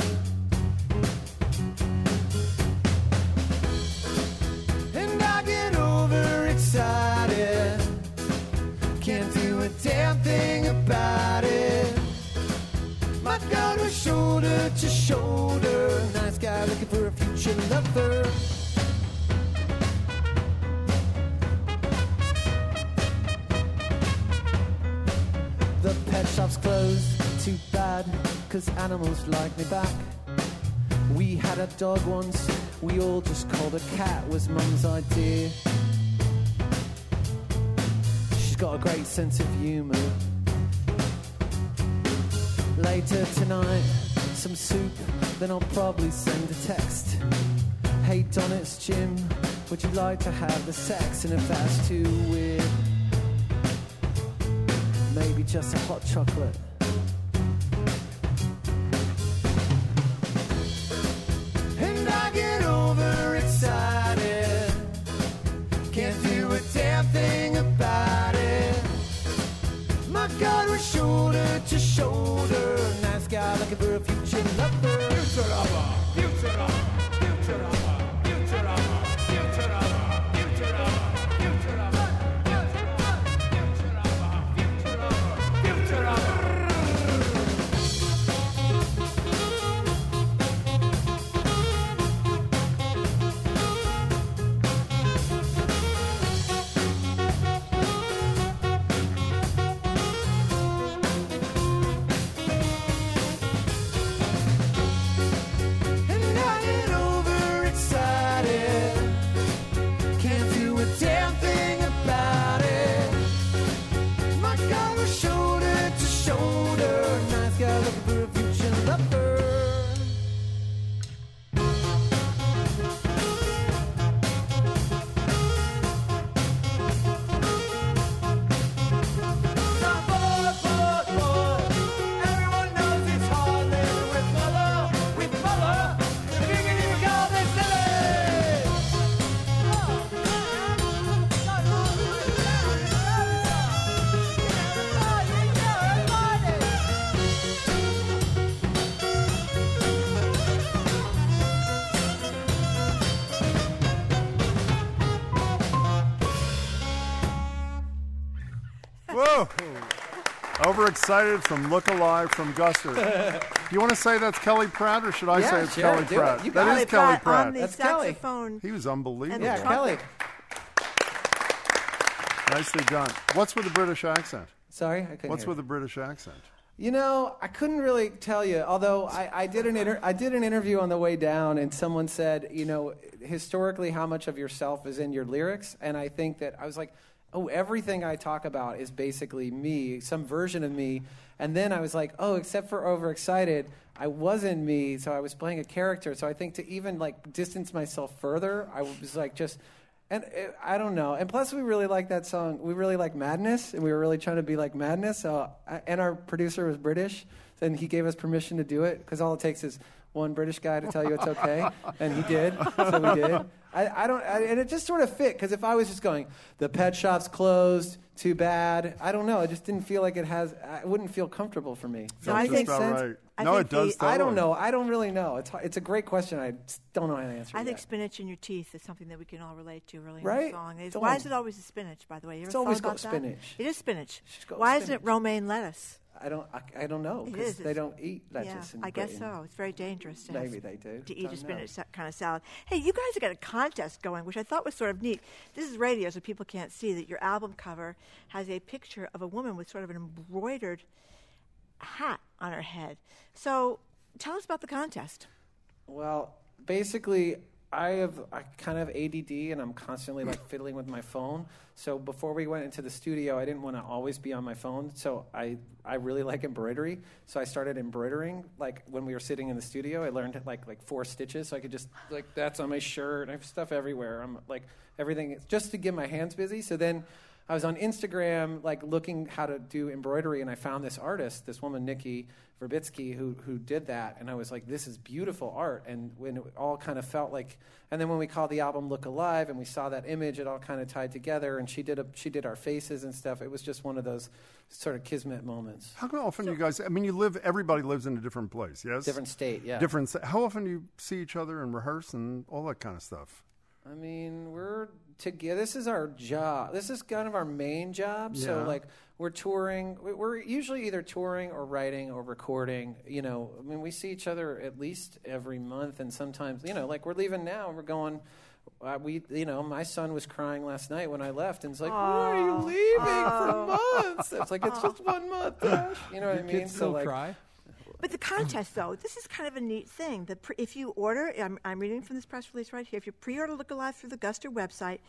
And I get overexcited. Can't do a damn thing about it. My girl was shoulder to shoulder. Nice guy looking for a future lover. The pet shop's closed, too bad, cause animals like me back. We had a dog once, we all just called a cat, was mum's idea. She's got a great sense of humour. Later tonight, some soup, then I'll probably send a text. Hey Don, it's Jim, would you like to have the sex? And if that's too weird, maybe just a hot chocolate. Interrupt. Overexcited from Look Alive from Guster. Do [laughs] you want to say that's Kelly Pratt, or should I Yeah, say it's sure, Kelly do it. Pratt? You That got is it. Kelly on Pratt. the That's Kelly. saxophone. He was unbelievable. Yeah, Kelly. Nicely done. What's with the British accent? Sorry, I couldn't What's hear. with the British accent? You know, I couldn't really tell you. Although I, I did an inter- I did an interview on the way down, and someone said, you know, historically, how much of yourself is in your lyrics? And I think that I was like, oh, everything I talk about is basically me, some version of me. And then I was like, oh, except for overexcited, I wasn't me, so I was playing a character. So I think to even like distance myself further, I was like just. And uh, I don't know. And plus, we really like that song. We really like Madness, and we were really trying to be like Madness. So, and our producer was British, and he gave us permission to do it because all it takes is one British guy to tell you it's okay, [laughs] and he did. So we did. I, I don't, I, and it just sort of fit because if I was just going, the pet shop's closed, too bad. I don't know. It just didn't feel like it has. It wouldn't feel comfortable for me. Sounds I think- Makes sense? right. I No, think it does I don't know. I don't really know. It's it's a great question. I don't know how to answer. It. I it think spinach in your teeth is something that we can all relate to early in Right? the song. Is- Why is it always a spinach, by the way? You ever It's thought always about got that? spinach. It is spinach. got Why isn't it romaine lettuce? I don't. I, I don't know because they don't eat lettuce. Yeah, in I guess so. It's very dangerous to Maybe they do. to eat a spinach kind of salad. Hey, you guys have got a contest going, which I thought was sort of neat. This is radio, so people can't see that your album cover has a picture of a woman with sort of an embroidered hat on her head. So, tell us about the contest. Well, basically, I have I kind of ADD, and I'm constantly like [laughs] fiddling with my phone. So before we went into the studio, I didn't want to always be on my phone. So I I really like embroidery. So I started embroidering. Like when we were sitting in the studio, I learned like like four stitches. So I could just like that's on my shirt. I have stuff everywhere. I'm like everything just to get my hands busy. So then. I was on Instagram, like looking how to do embroidery, and I found this artist, this woman Nikki Verbitsky, who who did that, and I was like, "This is beautiful art." And when it all kind of felt like, and then when we called the album "Look Alive" and we saw that image, it all kind of tied together. And she did a she did our faces and stuff. It was just one of those sort of kismet moments. How often you guys? I mean, you live. Everybody lives in a different place. Yes. Different state, yeah. Different. How often do you see each other and rehearse and all that kind of stuff? I mean, we're together. This is our job. This is kind of our main job. So, Yeah. like, we're touring. We- We're usually either touring or writing or recording. You know, I mean, we see each other at least every month, and sometimes, you know, like we're leaving now and we're going. Uh, we, you know, my son was crying last night when I left, and it's like, "Why are you leaving for months?" It's like it's just [laughs] one month, Dash. You know what I mean? kids still like, cry? But the contest, though, this is kind of a neat thing. The pre- if you order, I'm, I'm reading from this press release right here. If you pre-order Look Alive through the Guster website,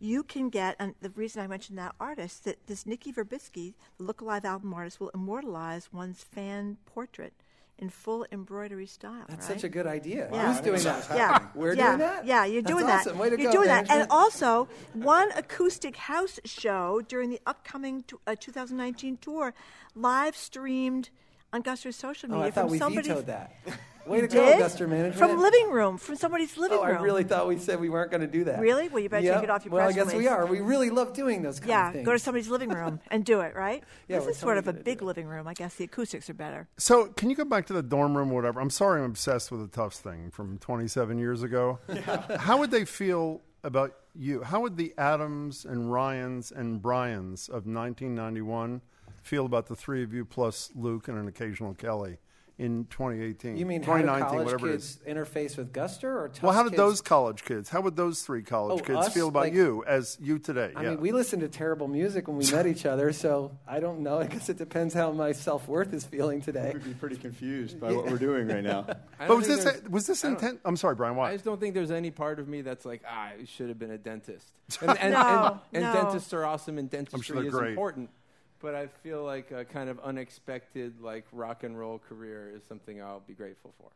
you can get. And the reason I mentioned that artist, that this Nikki Verbitsky, the Look Alive album artist, will immortalize one's fan portrait in full embroidery style. That's right? such a good idea. Yeah. Who's doing that? Yeah, We're yeah, doing that. Yeah, you're doing That's doing awesome. that. Way to you're go, doing that, and also one acoustic house show during the upcoming t- uh, 2019 tour, live streamed on Guster's social Oh, media I thought from we somebody's. vetoed that. [laughs] Way to You go, did? Guster Management. From living room, from somebody's living Oh, room. I really thought we said we weren't going to do that. Really? Well, you better Yep. take it off your Well, press I guess we are. We really love doing those kind yeah, of things. Yeah, go to somebody's living room [laughs] and do it, right? Yeah, this is sort of a big living room. I guess the acoustics are better. So, can you go back to the dorm room or whatever? I'm sorry, I'm obsessed with the Tufts thing from 27 years ago. How would they feel about you? How would the Adams and Ryans and Bryans of 1991 feel about the three of you plus Luke and an occasional Kelly in 2018? You mean how do 2019, college whatever it is. kids interface with Guster or Tufts Well, how did kids? those college kids? How would those three college Oh, kids us? feel about Like- you as you today? I yeah. mean, we listened to terrible music when we met each other, so I don't know. I guess it depends how my self worth is feeling today. We'd be pretty confused by what we're doing right now. [laughs] But was this there's- was this intent? I'm sorry, Brian. Why? I just don't think there's any part of me that's like, ah, I should have been a dentist. [laughs] And, and, No, and, and no. dentists are awesome, and dentistry they're is great. important. But I feel like a kind of unexpected, like rock and roll career is something I'll be grateful for.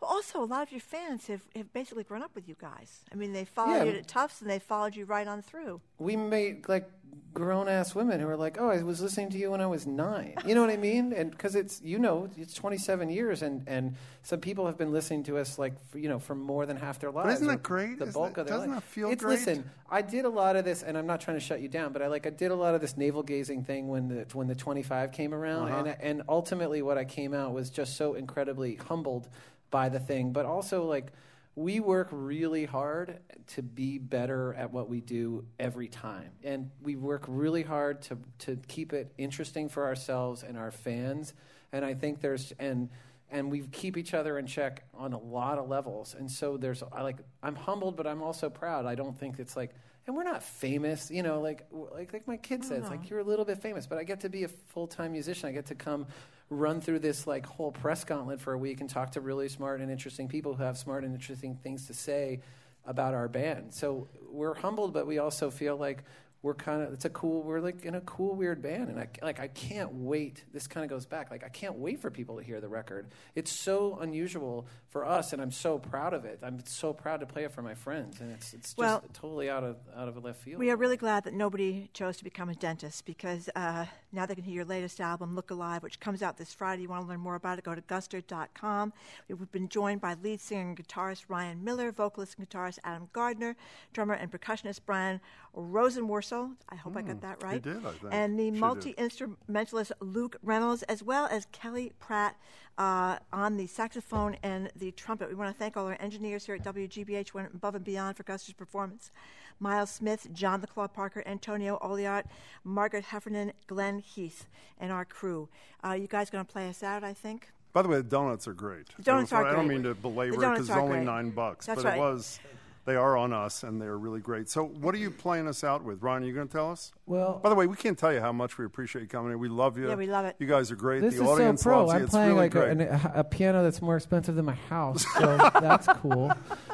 Well, also, a lot of your fans have, have basically grown up with you guys. I mean, they followed Yeah. you at Tufts and they followed you right on through. We made like grown ass women who are like, "Oh, I was listening to you when I was nine. You know what I [laughs] mean? And because it's you know it's 27 years, and and some people have been listening to us like for, you know for more than half their lives. isn't that great? The Isn't bulk of their doesn't life. that feel it's, great? Listen, I did a lot of this, and I'm not trying to shut you down, but I like I did a lot of this navel gazing thing when the when the 25 came around, Uh-huh. and and ultimately what I came out was just so incredibly humbled by the thing, but also like we work really hard to be better at what we do every time. And we work really hard to, to keep it interesting for ourselves and our fans. And I think there's, and, and we keep each other in check on a lot of levels. And so there's, I like, I'm humbled, but I'm also proud. I don't think it's like, and we're not famous, you know, like, like, like my kid says, like, you're a little bit famous, but I get to be a full time musician. I get to come run through this like whole press gauntlet for a week and talk to really smart and interesting people who have smart and interesting things to say about our band. So we're humbled, but we also feel like we're kind of it's a cool we're like in a cool weird band and I like I can't wait this kind of goes back like I can't wait for people to hear the record it's so unusual for us and I'm so proud of it I'm so proud to play it for my friends and it's it's just Well- totally out of out of left field We are really glad that nobody chose to become a dentist because uh, now they can hear your latest album, Look Alive, which comes out this Friday. You want to learn more about it, go to guster.com. We've been joined by lead singer and guitarist Ryan Miller, vocalist and guitarist Adam Gardner, drummer and percussionist Brian Rosenworcel. I hope I got Hmm, that you right. did, I think. And the multi instrumentalist Luke Reynolds, as well as Kelly Pratt uh, on the saxophone and the trumpet. We want to thank all our engineers here at WGBH went above and beyond for Guster's performance. Miles Smith, John the Claw Parker, Antonio Oliart, Margaret Heffernan, Glenn Heath, and our crew. Uh, you guys going to play us out, I think? By the way, the donuts are great. The donuts are I don't mean to belabor it because it's only great. nine bucks, That's but right. it was. They are on us, and they're really great. So, what are you playing us out with, Ron? Are you going to tell us? Well- by the way, we can't tell you how much we appreciate you coming here. We love you. Yeah, we love it. You guys are great. This the is audience so pro. loves you. I'm It's playing really like great. a, a, a piano that's more expensive than my house, so [laughs] that's cool.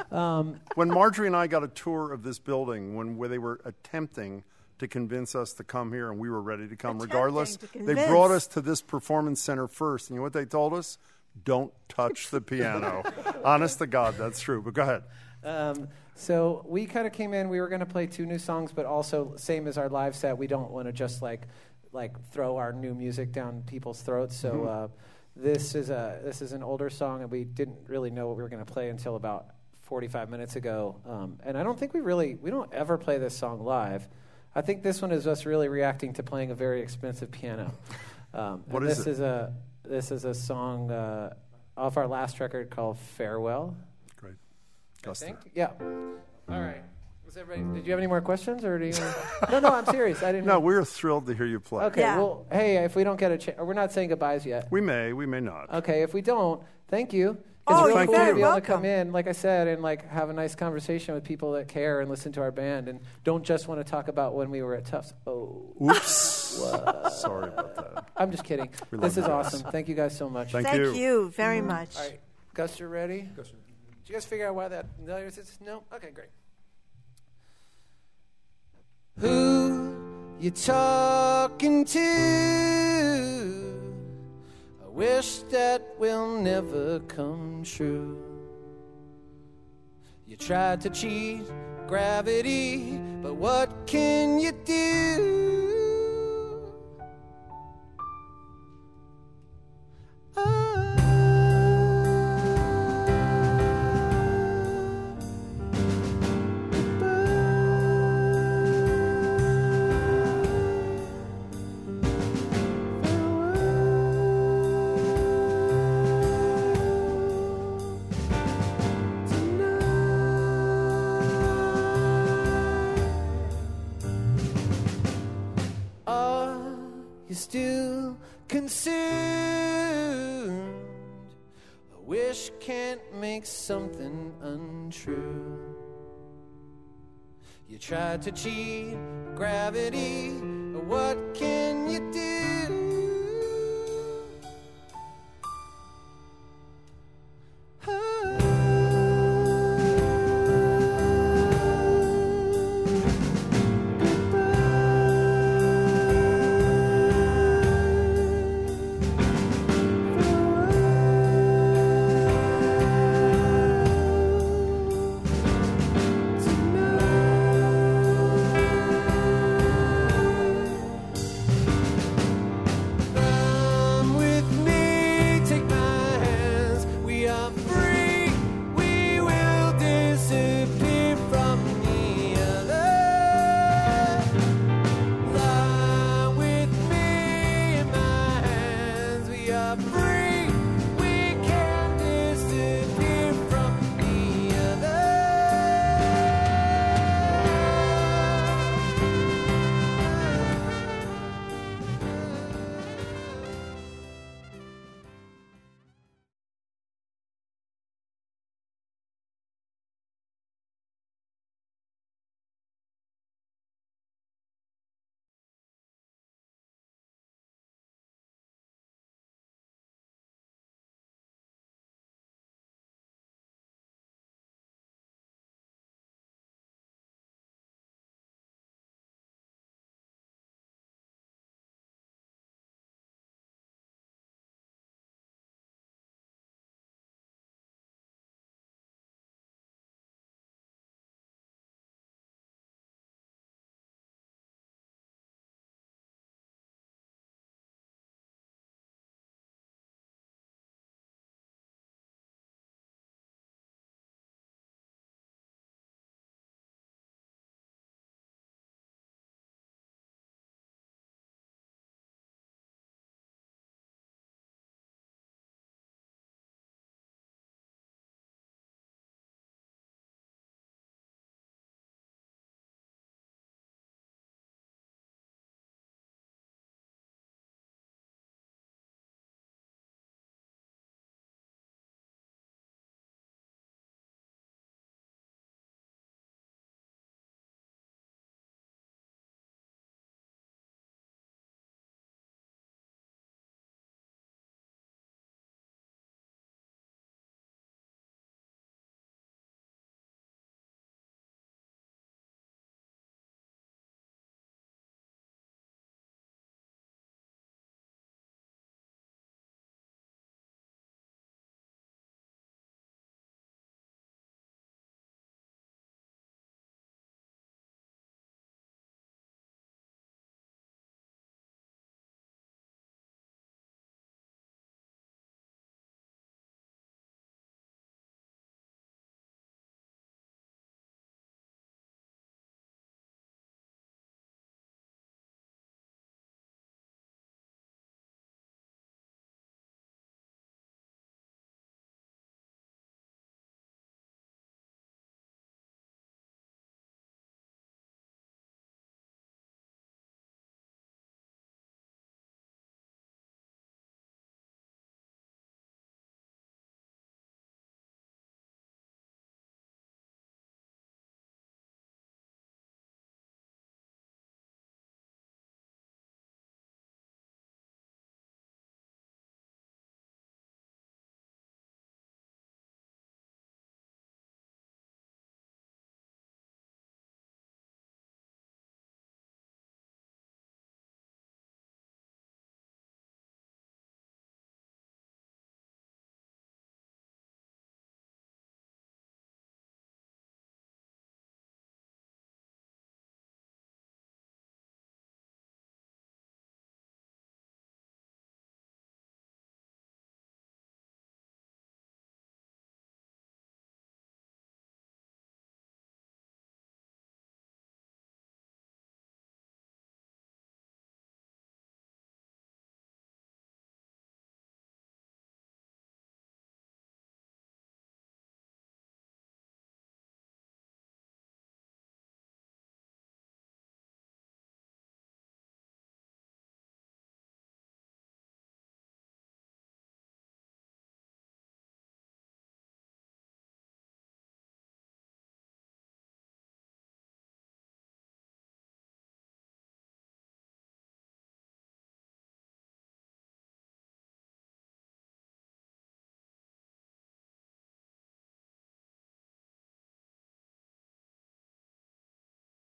Um, when Margery and I got a tour of this building, when where they were attempting to convince us to come here, and we were ready to come regardless, to they brought us to this performance center first. And you know what they told us? Don't touch the piano. [laughs] Honest to God, that's true. But go ahead. Um, so we kind of came in. We were going to play two new songs, but also same as our live set. We don't want to just like like throw our new music down people's throats. So Mhm. uh, this is a this is an older song, and we didn't really know what we were going to play until about 45 minutes ago. Um, and I don't think we really we don't ever play this song live. I think this one is us really reacting to playing a very expensive piano. [laughs] Um, What and is this it? is a this is a song uh, off our last record called Farewell. Great. I Guster. think. Yeah. All right. Was everybody, did you have any more questions, or do you? [laughs] no, no. I'm serious. I didn't. No, we're thrilled to hear you play. Okay. Well, hey, if we don't get a chance, we're not saying goodbyes yet. We may, we may not. Okay. If we don't, thank you. Oh, it's really cool to be able to come in, like I said, and like have a nice conversation with people that care and listen to our band, and don't just want to talk about when we were at Tufts. Oh. Oops. Sorry about that. I'm just kidding. We This is you awesome. Thank you guys so much. Thank Thank you. you very mm-hmm. much. All right, Gus, you're ready? Did you guys figure out why that no? Okay, great. Who you talking to? I wish that will never come true. You tried to cheat gravity, but what can you do? Untrue. You tried to cheat gravity, but what can